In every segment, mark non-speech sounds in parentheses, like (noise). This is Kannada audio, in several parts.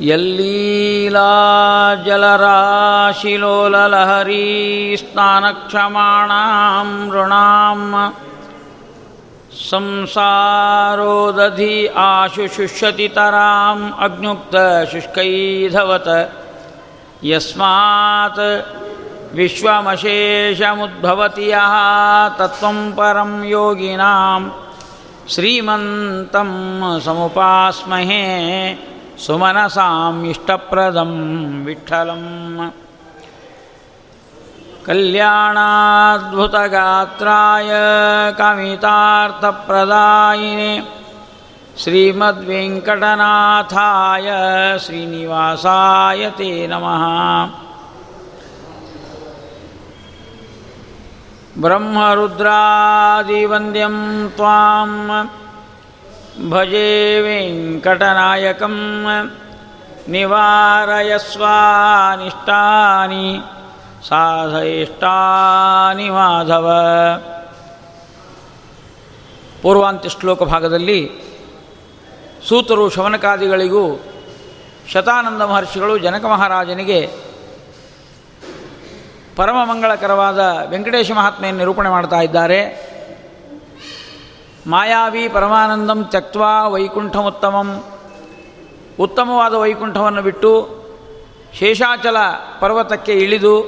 यल्लीला जलराशिलोललहरी स्नानक्षमाणां नृणाम् संसारोदधि आशुशुष्यतितराम् अग्नुक्तशुष्कैधवत् यस्मात् विश्वमशेषमुद्भवति यः तत्त्वं परं योगिनां। श्रीमन्तं समुपास्महे सुमनसाम् इष्टप्रदं विठ्ठलम् कल्याणाद्भुतगात्राय कामितार्थप्रदायिने श्रीमद्वेङ्कटनाथाय श्रीनिवासाय ते नमः ब्रह्मरुद्रादिवन्द्यं त्वां भजे वेङ्कटनायकं निवारयस्वानिष्टानि ಸಾಧಯಿಷ್ಟಾನಿ ಮಾಧವ ಪೂರ್ವಾಂತ್ಯ ಶ್ಲೋಕ ಭಾಗದಲ್ಲಿ ಸೂತರು ಶವನಕಾದಿಗಳಿಗೂ ಶತಾನಂದ ಮಹರ್ಷಿಗಳು ಜನಕ ಮಹಾರಾಜನಿಗೆ ಪರಮ ಮಂಗಳಕರವಾದ ವೆಂಕಟೇಶ ಮಹಾತ್ಮೆಯನ್ನು ನಿರೂಪಣೆ ಮಾಡ್ತಾ ಇದ್ದಾರೆ ಮಾಯಾವಿ ಪರಮಾನಂದಂ ತ್ಯಕ್ವಾ ವೈಕುಂಠಮುತ್ತಮಂ. ಉತ್ತಮವಾದ ವೈಕುಂಠವನ್ನು ಬಿಟ್ಟು ಶೇಷಾಚಲ ಪರ್ವತಕ್ಕೆ ಇಳಿದು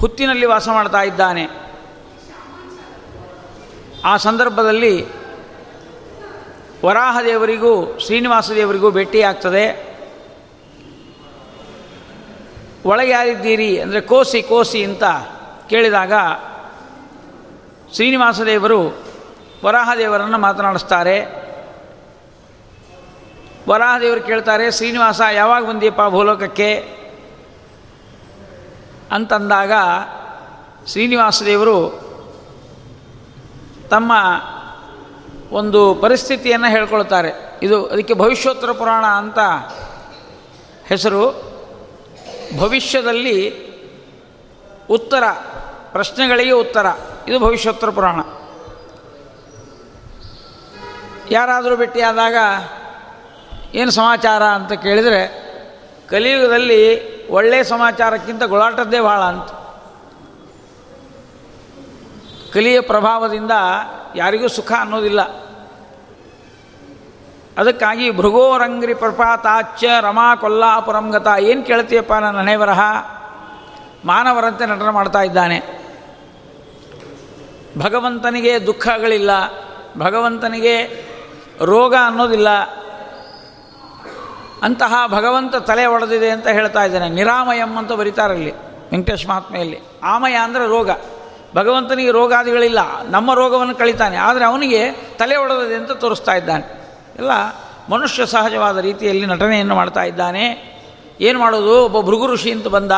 ಹುತ್ತಿನಲ್ಲಿ ವಾಸ ಮಾಡ್ತಾ ಇದ್ದಾನೆ. ಆ ಸಂದರ್ಭದಲ್ಲಿ ವರಾಹದೇವರಿಗೂ ಶ್ರೀನಿವಾಸ ದೇವರಿಗೂ ಭೇಟಿಯಾಗ್ತದೆ ಒಳಗೆ ಯಾರಿದ್ದೀರಿ ಅಂದರೆ ಕೋಸಿ ಕೋಸಿ ಅಂತ ಕೇಳಿದಾಗ ಶ್ರೀನಿವಾಸ ದೇವರು ವರಾಹದೇವರನ್ನು ಮಾತನಾಡಿಸ್ತಾರೆ. ವರಾಹದೇವರು ಕೇಳ್ತಾರೆ, ಶ್ರೀನಿವಾಸ, ಯಾವಾಗ ಬಂದಿಯಪ್ಪ ಭೂಲೋಕಕ್ಕೆ? ಅಂತಂದಾಗ ಶ್ರೀನಿವಾಸ ದೇವರು ತಮ್ಮ ಒಂದು ಪರಿಸ್ಥಿತಿಯನ್ನು ಹೇಳ್ಕೊಳ್ತಾರೆ. ಇದು ಅದಕ್ಕೆ ಭವಿಷ್ಯೋತ್ತರ ಪುರಾಣ ಅಂತ ಹೆಸರು. ಭವಿಷ್ಯದಲ್ಲಿ ಉತ್ತರ, ಪ್ರಶ್ನೆಗಳಿಗೆ ಉತ್ತರ. ಇದು ಭವಿಷ್ಯೋತ್ತರ ಪುರಾಣ. ಯಾರಾದರೂ ಭೇಟಿಯಾದಾಗ ಏನು ಸಮಾಚಾರ ಅಂತ ಕೇಳಿದರೆ, ಕಲಿಯುಗದಲ್ಲಿ ಒಳ್ಳೆಯ ಸಮಾಚಾರಕ್ಕಿಂತ ಗೊಳಾಟದ್ದೇ ಭಾಳ ಅಂತ. ಕಲಿಯ ಪ್ರಭಾವದಿಂದ ಯಾರಿಗೂ ಸುಖ ಅನ್ನೋದಿಲ್ಲ. ಅದಕ್ಕಾಗಿ ಭೃಗೋರಂಗ್ರಿ ಪ್ರಪಾತಾಚ್ಯ ರಮಾ ಕೊಲ್ಲಾಪುರಂಗತ ಏನು ಕೇಳ್ತೀಯಪ್ಪ ನನ್ನ ಹಣೆಬರಹ? ಮಾನವರಂತೆ ನಟನೆ ಮಾಡ್ತಾ ಇದ್ದಾನೆ. ಭಗವಂತನಿಗೆ ದುಃಖಗಳಿಲ್ಲ. ಭಗವಂತನಿಗೆ ರೋಗ ಅನ್ನೋದಿಲ್ಲ. ಅಂತಹ ಭಗವಂತ ತಲೆ ಒಡೆದಿದೆ ಅಂತ ಹೇಳ್ತಾ ಇದ್ದಾನೆ. ನಿರಾಮಯಂ ಅಂತ ಬರೀತಾರಲ್ಲಿ ವೆಂಕಟೇಶ್ ಮಹಾತ್ಮೆಯಲ್ಲಿ. ಆಮಯ ಅಂದರೆ ರೋಗ. ಭಗವಂತನಿಗೆ ರೋಗಾದಿಗಳಿಲ್ಲ. ನಮ್ಮ ರೋಗವನ್ನು ಕಳಿತಾನೆ. ಆದರೆ ಅವನಿಗೆ ತಲೆ ಒಡೆದಿದೆ ಅಂತ ತೋರಿಸ್ತಾ ಇದ್ದಾನೆ. ಎಲ್ಲ ಮನುಷ್ಯ ಸಹಜವಾದ ರೀತಿಯಲ್ಲಿ ನಟನೆಯನ್ನು ಮಾಡ್ತಾ ಇದ್ದಾನೆ. ಏನು ಮಾಡೋದು? ಒಬ್ಬ ಭೃಗು ಋಷಿ ಅಂತ ಬಂದ.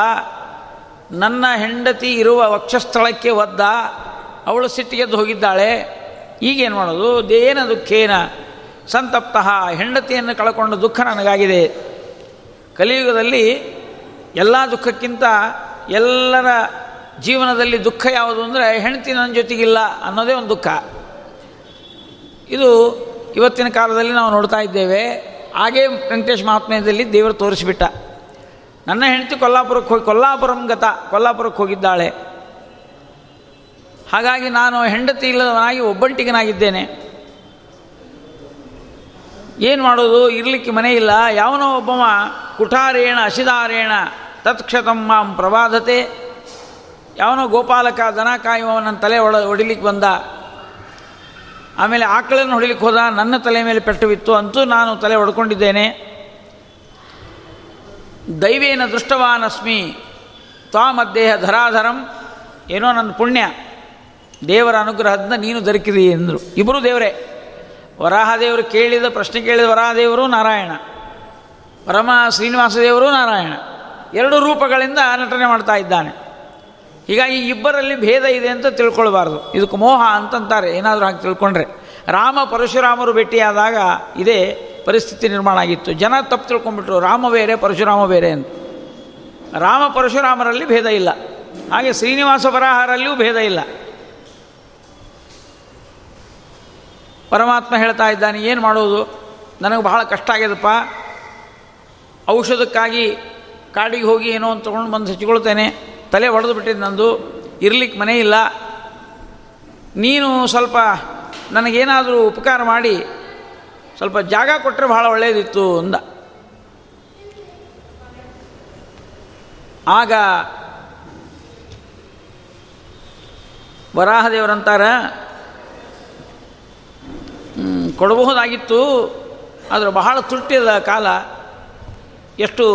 ನನ್ನ ಹೆಂಡತಿ ಇರುವ ವಕ್ಷಸ್ಥಳಕ್ಕೆ ಒದ್ದ. ಅವಳು ಸಿಟ್ಟಿಗೆದ್ದು ಹೋಗಿದ್ದಾಳೆ. ಈಗೇನು ಮಾಡೋದು? ದೇನ ದುಃಖೇನ ಸಂತಪ್ತ, ಹೆಂಡತಿಯನ್ನು ಕಳ್ಕೊಂಡ ದುಃಖ ನನಗಾಗಿದೆ. ಕಲಿಯುಗದಲ್ಲಿ ಎಲ್ಲ ದುಃಖಕ್ಕಿಂತ ಎಲ್ಲರ ಜೀವನದಲ್ಲಿ ದುಃಖ ಯಾವುದು ಅಂದರೆ ಹೆಂಡತಿ ನನ್ನ ಜೊತೆಗಿಲ್ಲ ಅನ್ನೋದೇ ಒಂದು ದುಃಖ. ಇದು ಇವತ್ತಿನ ಕಾಲದಲ್ಲಿ ನಾವು ನೋಡ್ತಾ ಇದ್ದೇವೆ. ಹಾಗೇ ವೆಂಕಟೇಶ್ ಮಹಾತ್ಮ್ಯದಲ್ಲಿ ದೇವರು ತೋರಿಸಿಬಿಟ್ಟ. ನನ್ನ ಹೆಂಡತಿ ಕೊಲ್ಲಾಪುರಕ್ಕೆ ಹೋಗಿ, ಕೊಲ್ಲಾಪುರಂ ಗತ, ಕೊಲ್ಲಾಪುರಕ್ಕೆ ಹೋಗಿದ್ದಾಳೆ. ಹಾಗಾಗಿ ನಾನು ಹೆಂಡತಿ ಇಲ್ಲದವನಾಗಿ ಒಬ್ಬಂಟಿಗನಾಗಿದ್ದೇನೆ. ಏನು ಮಾಡೋದು? ಇರಲಿಕ್ಕೆ ಮನೆ ಇಲ್ಲ. ಯಾವನೋ ಒಬ್ಬವ, ಕುಠಾರೇಣ ಅಶಿದಾರೇಣ ತತ್ಕ್ಷತಂ ಮಾಂ ಪ್ರವಾದತೆ. ಯಾವನೋ ಗೋಪಾಲಕ, ದನ ಕಾಯುವವನ ತಲೆ ಒಳ, ಹೊಡಿಲಿಕ್ಕೆ ಬಂದ. ಆಮೇಲೆ ಆಕಳನ್ನು ಹೊಡಿಲಿಕ್ಕೆ ಹೋದ, ನನ್ನ ತಲೆ ಮೇಲೆ ಪೆಟ್ಟು ಬಿತ್ತು. ಅಂತೂ ನಾನು ತಲೆ ಹೊಡ್ಕೊಂಡಿದ್ದೇನೆ. ದೈವೇನ ದೃಷ್ಟವಾನಸ್ಮಿ, ತ್ವಾಮದ್ದೇಹ ಧರಾಧರಂ, ಏನೋ ನನ್ನ ಪುಣ್ಯ. ದೇವರ ಅನುಗ್ರಹದಿಂದ ನೀನು ದೊರಕಿದಿ ಎಂದರು. ಇಬ್ಬರು ದೇವರೇ. ವರಾಹದೇವರು ಕೇಳಿದ ಪ್ರಶ್ನೆ ಕೇಳಿದ ವರಾಹದೇವರು ನಾರಾಯಣ. ಪರಮ ಶ್ರೀನಿವಾಸ ದೇವರು ನಾರಾಯಣ. ಎರಡು ರೂಪಗಳಿಂದ ನಟನೆ ಮಾಡ್ತಾ ಇದ್ದಾನೆ. ಹೀಗಾಗಿ ಇಬ್ಬರಲ್ಲಿ ಭೇದ ಇದೆ ಅಂತ ತಿಳ್ಕೊಳ್ಬಾರ್ದು. ಇದಕ್ಕೆ ಮೋಹ ಅಂತಂತಾರೆ. ಏನಾದರೂ ಹಾಗೆ ತಿಳ್ಕೊಂಡ್ರೆ. ರಾಮ ಪರಶುರಾಮರು ಭೇಟಿಯಾದಾಗ ಇದೇ ಪರಿಸ್ಥಿತಿ ನಿರ್ಮಾಣ ಆಗಿತ್ತು. ಜನ ತಪ್ಪು ತಿಳ್ಕೊಂಡ್ಬಿಟ್ರು. ರಾಮ ಬೇರೆ, ಪರಶುರಾಮ ಬೇರೆ ಅಂತ. ರಾಮ ಪರಶುರಾಮರಲ್ಲಿ ಭೇದ ಇಲ್ಲ. ಹಾಗೆ ಶ್ರೀನಿವಾಸ ವರಾಹರಲ್ಲಿಯೂ ಭೇದ ಇಲ್ಲ. ಪರಮಾತ್ಮ ಹೇಳ್ತಾ ಇದ್ದಾನೆ, ಏನು ಮಾಡೋದು? ನನಗೆ ಬಹಳ ಕಷ್ಟ ಆಗ್ಯದಪ್ಪ. ಔಷಧಕ್ಕಾಗಿ ಕಾಡಿಗೆ ಹೋಗಿ ಏನೋ ಅಂತ ತೊಗೊಂಡು ಬಂದು ಹಚ್ಚಿಕೊಳ್ತೇನೆ ತಲೆ ಒಡೆದು ಬಿಟ್ಟಿದ್ದು ನಂದು. ಇರ್ಲಿಕ್ಕೆ ಮನೆ ಇಲ್ಲ. ನೀನು ಸ್ವಲ್ಪ ನನಗೇನಾದರೂ ಉಪಕಾರ ಮಾಡಿ, ಸ್ವಲ್ಪ ಜಾಗ ಕೊಟ್ಟರೆ ಬಹಳ ಒಳ್ಳೆಯದಿತ್ತು ಅಂದ. ಆಗ ವರಾಹದೇವರಂತಾರ ಕೊಡಬಹುದಾಗಿತ್ತು, ಆದರೆ ಬಹಳ ತುಟ್ಟಿದ ಕಾಲ. ಎಷ್ಟು?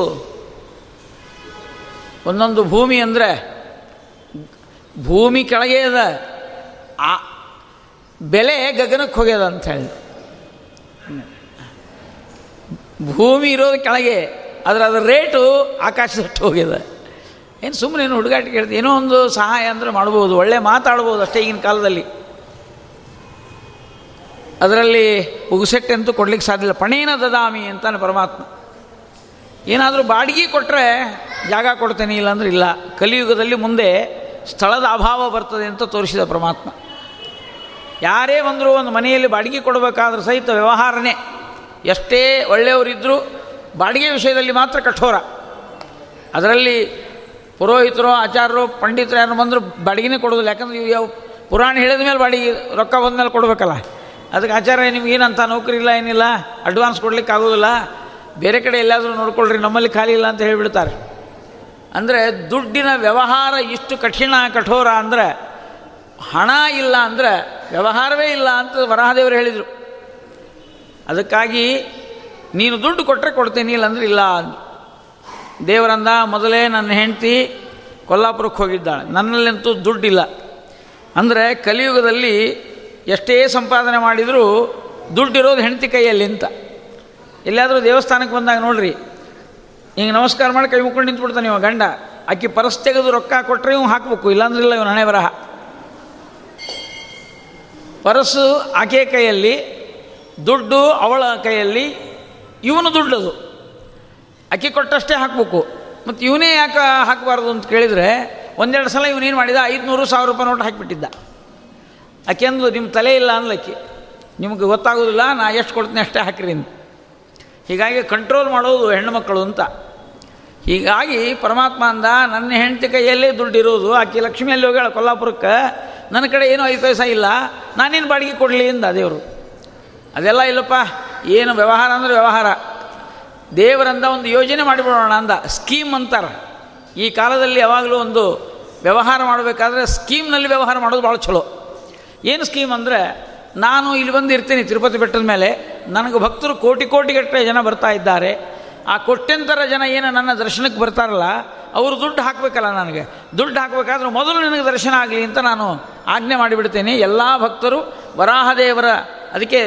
ಒಂದೊಂದು ಭೂಮಿ ಅಂದರೆ ಭೂಮಿ ಕೆಳಗೆ ಅದ. ಆ ಬೆಲೆ ಗಗನಕ್ಕೆ ಹೋಗ್ಯದ ಅಂತ ಹೇಳಿ. ಭೂಮಿ ಇರೋದು ಕೆಳಗೆ, ಆದರೆ ಅದರ ರೇಟು ಆಕಾಶದಷ್ಟು ಹೋಗ್ಯದ. ಏನು ಸುಮ್ಮನೆ ಏನು ಹುಡುಗಾಟ ಕೇಳ್ತೀವಿ ಏನೋ ಒಂದು ಸಹಾಯ ಅಂದರೆ ಮಾಡ್ಬೋದು, ಒಳ್ಳೆ ಮಾತಾಡ್ಬೋದು ಅಷ್ಟೇ ಈಗಿನ ಕಾಲದಲ್ಲಿ. ಅದರಲ್ಲಿ ಉಗುಸೆಟ್ಟಂತೂ ಕೊಡ್ಲಿಕ್ಕೆ ಸಾಧ್ಯ ಪಣೇನ ದದಾಮಿ ಅಂತಾನೆ ಪರಮಾತ್ಮ. ಏನಾದರೂ ಬಾಡಿಗೆ ಕೊಟ್ಟರೆ ಜಾಗ ಕೊಡ್ತೇನೆ ಇಲ್ಲಾಂದ್ರೆ ಇಲ್ಲ. ಕಲಿಯುಗದಲ್ಲಿ ಮುಂದೆ ಸ್ಥಳದ ಅಭಾವ ಬರ್ತದೆ ಅಂತ ತೋರಿಸಿದ ಪರಮಾತ್ಮ. ಯಾರೇ ಬಂದರೂ ಒಂದು ಮನೆಯಲ್ಲಿ ಬಾಡಿಗೆ ಕೊಡಬೇಕಾದ್ರೂ ಸಹಿತ ವ್ಯವಹಾರನೇ. ಎಷ್ಟೇ ಒಳ್ಳೆಯವರಿದ್ದರೂ ಬಾಡಿಗೆ ವಿಷಯದಲ್ಲಿ ಮಾತ್ರ ಕಠೋರ. ಅದರಲ್ಲಿ ಪುರೋಹಿತರು ಆಚಾರ್ಯರು ಪಂಡಿತರು ಯಾರು ಬಂದರೂ ಬಾಡಿಗೆನೇ ಕೊಡೋದಿಲ್ಲ ಯಾಕಂದ್ರೆ ಪುರಾಣ ಹೇಳಿದ ಮೇಲೆ ಬಾಡಿಗೆ ರೊಕ್ಕ ಬಂದ ಕೊಡಬೇಕಲ್ಲ. ಅದಕ್ಕೆ ಆಚಾರ್ಯ, ನಿಮ್ಗೇನಂತ ನೌಕರಿ ಇಲ್ಲ, ಏನಿಲ್ಲ ಅಡ್ವಾನ್ಸ್ ಕೊಡ್ಲಿಕ್ಕೆ ಆಗೋದಿಲ್ಲ. ಬೇರೆ ಕಡೆ ಎಲ್ಲಾದರೂ ನೋಡ್ಕೊಳ್ರಿ, ನಮ್ಮಲ್ಲಿ ಖಾಲಿ ಇಲ್ಲ ಅಂತ ಹೇಳಿಬಿಡ್ತಾರೆ. ಅಂದರೆ ದುಡ್ಡಿನ ವ್ಯವಹಾರ ಇಷ್ಟು ಕಠಿಣ, ಕಠೋರ ಅಂದರೆ ಹಣ ಇಲ್ಲ ಅಂದರೆ ವ್ಯವಹಾರವೇ ಇಲ್ಲ ಅಂತ ವರಹದೇವರು ಹೇಳಿದರು. ಅದಕ್ಕಾಗಿ ನೀನು ದುಡ್ಡು ಕೊಟ್ಟರೆ ಕೊಡ್ತೀನಿ, ಇಲ್ಲಾಂದ್ರೆ ಇಲ್ಲ ಅಂದ ದೇವರಂದ ಮೊದಲೇ ನನ್ನ ಹೆಂಡತಿ ಕೊಲ್ಲಾಪುರಕ್ಕೆ ಹೋಗಿದ್ದಾಳೆ. ನನ್ನಲ್ಲಂತೂ ದುಡ್ಡಿಲ್ಲ. ಅಂದರೆ ಕಲಿಯುಗದಲ್ಲಿ ಎಷ್ಟೇ ಸಂಪಾದನೆ ಮಾಡಿದರೂ ದುಡ್ಡಿರೋದು ಹೆಂಡತಿ ಕೈಯಲ್ಲಿ ಅಂತ. ಎಲ್ಲಾದರೂ ದೇವಸ್ಥಾನಕ್ಕೆ ಬಂದಾಗ ನೋಡ್ರಿ, ಹಿಂಗೆ ನಮಸ್ಕಾರ ಮಾಡಿ ಕೈ ಮುಕ್ಕೊಂಡು ನಿಂತ್ಬಿಡ್ತಾನೆ ಇವ ಗಂಡ. ಅಕ್ಕಿ ಪರಸ್ ತೆಗೆದು ರೊಕ್ಕ ಕೊಟ್ಟರೆ ಇವ್ ಹಾಕಬೇಕು ಇಲ್ಲಾಂದ್ರೆ ಇಲ್ಲ ಇವನು ಹಣೆ ಬರಹ. ಪರಸ್ಸು ಆಕೆ ಕೈಯಲ್ಲಿ, ದುಡ್ಡು ಅವಳ ಕೈಯಲ್ಲಿ, ಇವನು ದುಡ್ಡದು. ಅಕ್ಕಿ ಕೊಟ್ಟಷ್ಟೇ ಹಾಕಬೇಕು. ಮತ್ತು ಇವನೇ ಯಾಕೆ ಹಾಕಬಾರ್ದು ಅಂತ ಕೇಳಿದರೆ, ಒಂದೆರಡು ಸಲ ಇವನೇನು ಮಾಡಿದ, ಐದುನೂರು ಸಾವಿರ ರೂಪಾಯಿ ನೋಟ್ ಹಾಕಿಬಿಟ್ಟಿದ್ದ. ಆಕೆ ನಿಮ್ಮ ತಲೆ ಇಲ್ಲ ಅಂದ್ಲಕ್ಕಿ ನಿಮಗೆ ಗೊತ್ತಾಗೋದಿಲ್ಲ, ನಾ ಎಷ್ಟು ಕೊಡ್ತೀನಿ ಅಷ್ಟೇ ಹಾಕಿರಿ ಅಂತ. ಹೀಗಾಗಿ ಕಂಟ್ರೋಲ್ ಮಾಡೋದು ಹೆಣ್ಣುಮಕ್ಕಳು ಅಂತ. ಹೀಗಾಗಿ ಪರಮಾತ್ಮ ಅಂದ, ನನ್ನ ಹೆಂಡತಿ ಕೈಯಲ್ಲೇ ದುಡ್ಡಿರೋದು ಆಕೆ ಲಕ್ಷ್ಮಿಯಲ್ಲಿ ಹೋಗ್ಯಾಳ ಕೊಲ್ಲಾಪುರಕ್ಕೆ. ನನ್ನ ಕಡೆ ಏನೂ ಐದು ಪೈಸ ಇಲ್ಲ, ನಾನೇನು ಬಾಡಿಗೆ ಕೊಡಲಿ ಅಂದ ದೇವರು. ಅದೆಲ್ಲ ಇಲ್ಲಪ್ಪ, ಏನು ವ್ಯವಹಾರ ಅಂದರೆ ವ್ಯವಹಾರ. ದೇವರಂದ ಒಂದು ಯೋಜನೆ ಮಾಡಿಬಿಡೋಣ ಅಂದ, ಸ್ಕೀಮ್ ಅಂತಾರೆ. ಈ ಕಾಲದಲ್ಲಿ ಯಾವಾಗಲೂ ಒಂದು ವ್ಯವಹಾರ ಮಾಡಬೇಕಾದ್ರೆ ಸ್ಕೀಮ್ನಲ್ಲಿ ವ್ಯವಹಾರ ಮಾಡೋದು ಭಾಳ ಚಲೋ ಏನು ಸ್ಕೀಮ್ ಅಂದರೆ, ನಾನು ಇಲ್ಲಿ ಬಂದು ಇರ್ತೀನಿ ತಿರುಪತಿ ಬೆಟ್ಟದ ಮೇಲೆ, ನನಗೆ ಭಕ್ತರು ಕೋಟಿ ಕೋಟಿಗಟ್ಟಲೆ ಜನ ಬರ್ತಾ ಇದ್ದಾರೆ. ಆ ಕೊಟ್ಟೆಂತರ ಜನ ಏನು ನನ್ನ ದರ್ಶನಕ್ಕೆ ಬರ್ತಾರಲ್ಲ, ಅವರು ದುಡ್ಡು ಹಾಕಬೇಕಲ್ಲ ನನಗೆ. ದುಡ್ಡು ಹಾಕಬೇಕಾದ್ರೆ ಮೊದಲು ನನಗೆ ದರ್ಶನ ಆಗಲಿ ಅಂತ ನಾನು ಆಜ್ಞೆ ಮಾಡಿಬಿಡ್ತೀನಿ. ಎಲ್ಲ ಭಕ್ತರು ವರಾಹದೇವರ, ಅದಕ್ಕೆ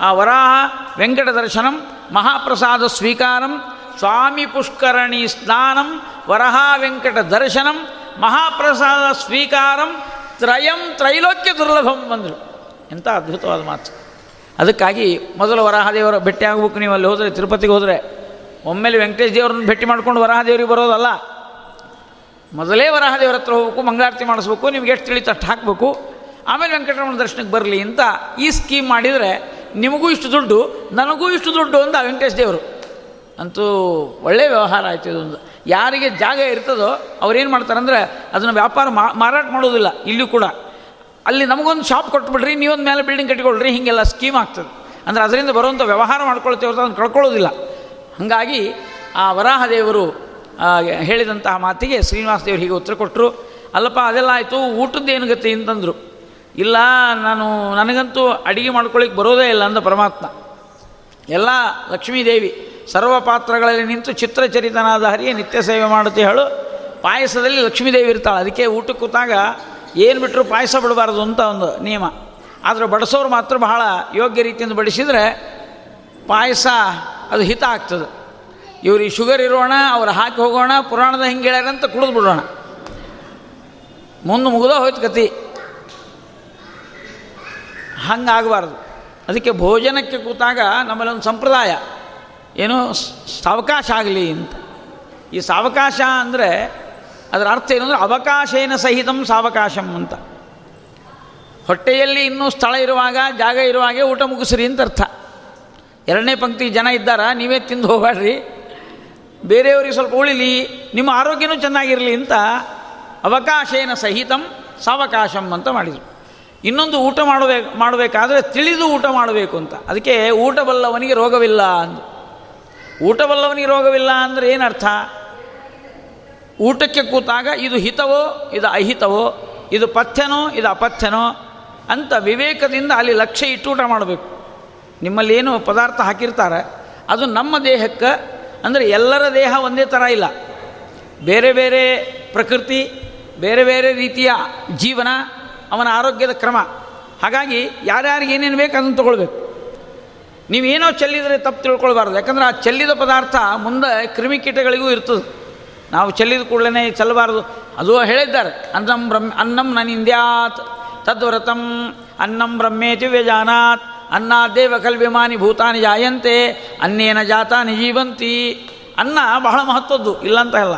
ಆ ವರಾಹ ವೆಂಕಟ ದರ್ಶನಂ, ಮಹಾಪ್ರಸಾದ ಸ್ವೀಕಾರಂ, ಸ್ವಾಮಿ ಪುಷ್ಕರಣಿ ಸ್ನಾನಂ, ವರಹ ವೆಂಕಟ ದರ್ಶನಂ, ಮಹಾಪ್ರಸಾದ ಸ್ವೀಕಾರಂ ತ್ರಯಂ ತ್ರೈಲೋಕ್ಯ ದುರ್ಲಭಂ ಬಂದರು ಎಂಥ ಅದ್ಭುತವಾದ ಮಾತು. ಅದಕ್ಕಾಗಿ ಮೊದಲು ವರಹದೇವರ ಭೇಟಿ ಆಗಬೇಕು ನೀವು ಅಲ್ಲಿ ಹೋದರೆ, ತಿರುಪತಿಗೆ ಹೋದರೆ. ಒಮ್ಮೆಲೆ ವೆಂಕಟೇಶ್ ದೇವ್ರನ್ನ ಭೇಟಿ ಮಾಡ್ಕೊಂಡು ವರಹದೇವರಿಗೆ ಬರೋದಲ್ಲ. ಮೊದಲೇ ವರಹದೇವರ ಹತ್ರ ಹೋಗಬೇಕು, ಮಂಗಳಾರತಿ ಮಾಡಿಸ್ಬೇಕು, ನಿಮ್ಗೆ ಎಷ್ಟು ತಿಳಿತು ಅಷ್ಟು ಹಾಕಬೇಕು. ಆಮೇಲೆ ವೆಂಕಟರಮಣ ದರ್ಶನಕ್ಕೆ ಬರಲಿ ಅಂತ ಈ ಸ್ಕೀಮ್ ಮಾಡಿದರೆ ನಿಮಗೂ ಇಷ್ಟು ದುಡ್ಡು, ನನಗೂ ಇಷ್ಟು ದುಡ್ಡು ಅಂದ ವೆಂಕಟೇಶ್ ದೇವರು ಅಂತೂ ಒಳ್ಳೆಯ ವ್ಯವಹಾರ ಆಯ್ತು ಇದೊಂದು. ಯಾರಿಗೆ ಜಾಗ ಇರ್ತದೋ ಅವ್ರೇನು ಮಾಡ್ತಾರಂದ್ರೆ ಅದನ್ನು ವ್ಯಾಪಾರ ಮಾರಾಟ ಮಾಡೋದಿಲ್ಲ ಇಲ್ಲಿಯೂ ಕೂಡ. ಅಲ್ಲಿ ನಮಗೊಂದು ಶಾಪ್ ಕೊಟ್ಬಿಡ್ರಿ, ನೀವೊಂದು ಮೇಲೆ ಬಿಲ್ಡಿಂಗ್ ಕಟ್ಟಿಕೊಳ್ಳ್ರಿ ಹೀಗೆಲ್ಲ ಸ್ಕೀಮ್ ಆಗ್ತದೆ. ಅಂದರೆ ಅದರಿಂದ ಬರುವಂಥ ವ್ಯವಹಾರ ಮಾಡ್ಕೊಳ್ತೇವೆ ಅದನ್ನು ಕಳ್ಕೊಳ್ಳೋದಿಲ್ಲ. ಹಾಗಾಗಿ ಆ ವರಾಹದೇವರು ದೇವರು ಹೇಳಿದಂತಹ ಮಾತಿಗೆ ಶ್ರೀನಿವಾಸ ದೇವರು ಹೀಗೆ ಉತ್ತರ ಕೊಟ್ಟರು ಅಲ್ಲಪ್ಪ, ಅದೆಲ್ಲ ಆಯಿತು, ಊಟದ್ದು ಏನು ಗತಿ ಅಂತಂದರು. ಇಲ್ಲ, ನಾನು, ನನಗಂತೂ ಅಡುಗೆ ಮಾಡ್ಕೊಳ್ಳಿಕ್ಕೆ ಬರೋದೇ ಇಲ್ಲ ಅಂದ ಪರಮಾತ್ಮ. ಎಲ್ಲ ಲಕ್ಷ್ಮೀದೇವಿ. ಸರ್ವ ಪಾತ್ರಗಳಲ್ಲಿ ನಿಂತು ಚಿತ್ರಚರಿತನಾದ ಹರಿಯೇ ನಿತ್ಯ ಸೇವೆ ಮಾಡುತ್ತೆ ಹೇಳು. ಪಾಯಸದಲ್ಲಿ ಲಕ್ಷ್ಮೀದೇವಿ ಇರ್ತಾಳೆ. ಅದಕ್ಕೆ ಊಟಕ್ಕೆ ಕೂತಾಗ ಏನು ಬಿಟ್ಟರು ಪಾಯಸ ಬಿಡಬಾರ್ದು ಅಂತ ಒಂದು ನಿಯಮ. ಆದರೆ ಬಡಿಸೋರು ಮಾತ್ರ ಬಹಳ ಯೋಗ್ಯ ರೀತಿಯಿಂದ ಬಡಿಸಿದರೆ ಪಾಯಸ ಅದು ಹಿತ ಆಗ್ತದೆ. ಇವ್ರಿಗೆ ಶುಗರ್ ಇರೋಣ, ಅವ್ರು ಹಾಕಿ ಹೋಗೋಣ, ಪುರಾಣದ ಹಿಂಗೆ ಹೇಳ್ಯಾರಂತ ಕುಡಿದು ಬಿಡೋಣ. ಮುಂದೆ ಮುಗಿದ ಹೋಯ್ತು ಕತಿ ಹಂಗಾಗಬಾರ್ದು. ಅದಕ್ಕೆ ಭೋಜನಕ್ಕೆ ಕೂತಾಗ ನಮ್ಮಲ್ಲಿ ಒಂದು ಸಂಪ್ರದಾಯ. ಏನು ಸಾವಕಾಶ ಆಗಲಿ ಅಂತ. ಈ ಸಾವಕಾಶ ಅಂದರೆ ಅದರ ಅರ್ಥ ಏನು ಅಂದರೆ ಅವಕಾಶೇನ ಸಹಿತಂ ಸಾವಕಾಶಂ ಅಂತ. ಹೊಟ್ಟೆಯಲ್ಲಿ ಇನ್ನೂ ಸ್ಥಳ ಇರುವಾಗ, ಜಾಗ ಇರುವಾಗೆ ಊಟ ಮುಗಿಸ್ರಿ ಅಂತ ಅರ್ಥ. ಎರಡನೇ ಪಂಕ್ತಿ ಜನ ಇದ್ದಾರ, ನೀವೇ ತಿಂದು ಹೋಗಬೇಡ್ರಿ ಬೇರೆಯವರಿಗೆ ಸ್ವಲ್ಪ ಉಳಿಲಿ, ನಿಮ್ಮ ಆರೋಗ್ಯನೂ ಚೆನ್ನಾಗಿರಲಿ ಅಂತ ಅವಕಾಶೇನ ಸಹಿತಂ ಸಾವಕಾಶಂ ಅಂತ ಮಾಡಿದರು. ಇನ್ನೊಂದು ಊಟ ಮಾಡಬೇಕು ಮಾಡಬೇಕಾದ್ರೆ ತಿಳಿದು ಊಟ ಮಾಡಬೇಕು ಅಂತ. ಅದಕ್ಕೆ ಊಟ ಬಲ್ಲವನಿಗೆ ರೋಗವಿಲ್ಲ ಅಂದು ಊಟ ಬಲ್ಲವನಿಗೆ ರೋಗವಿಲ್ಲ ಅಂದರೆ ಏನರ್ಥ? ಊಟಕ್ಕೆ ಕೂತಾಗ ಇದು ಹಿತವೋ, ಇದು ಅಹಿತವೋ, ಇದು ಪಥ್ಯನೋ, ಇದು ಅಪಥ್ಯನೋ ಅಂತ ವಿವೇಕದಿಂದ ಅಲ್ಲಿ ಲಕ್ಷ್ಯ ಇಟ್ಟು ಊಟ ಮಾಡಬೇಕು. ನಿಮ್ಮಲ್ಲಿ ಏನು ಪದಾರ್ಥ ಹಾಕಿರ್ತಾರೆ, ಅದು ನಮ್ಮ ದೇಹಕ್ಕೆ ಅಂದರೆ ಎಲ್ಲರ ದೇಹ ಒಂದೇ ಥರ ಇಲ್ಲ. ಬೇರೆ ಬೇರೆ ಪ್ರಕೃತಿ, ಬೇರೆ ಬೇರೆ ರೀತಿಯ ಜೀವನ, ಅವನ ಆರೋಗ್ಯದ ಕ್ರಮ. ಹಾಗಾಗಿ ಯಾರ್ಯಾರಿಗೆ ಏನೇನು ಬೇಕು ಅದನ್ನು ತೊಗೊಳ್ಬೇಕು. ನೀವೇನೋ ಚೆಲ್ಲಿದರೆ ತಪ್ಪು ತಿಳ್ಕೊಳ್ಬಾರ್ದು. ಯಾಕಂದ್ರೆ ಆ ಚೆಲ್ಲಿದ ಪದಾರ್ಥ ಮುಂದೆ ಕ್ರಿಮಿಕೀಟಗಳಿಗೂ ಇರ್ತದೆ. ನಾವು ಚೆಲ್ಲಿದ ಕೂಡಲೇ ಚೆಲ್ಲಬಾರ್ದು. ಅದು ಹೇಳಿದ್ದಾರೆ. ಅನ್ನಂ ಬ್ರಹ್ಮ, ಅನ್ನಂ ನನಿಂದ್ಯಾತ್ ತದ್ವ್ರತಂ ಅನ್ನಂ ಬ್ರಹ್ಮೇತಿ ವ್ಯಜಾನಾತ್ ಅನ್ನದೇವ ಕಲ್ವಿಮಾನಿ ಭೂತಾನಿ ಜಾಯಂತೆ, ಅನ್ನೇನ ಜಾತಾನಿ ಜೀವಂತಿ. ಅನ್ನ ಬಹಳ ಮಹತ್ವದ್ದು ಇಲ್ಲ ಅಂತ ಇಲ್ಲ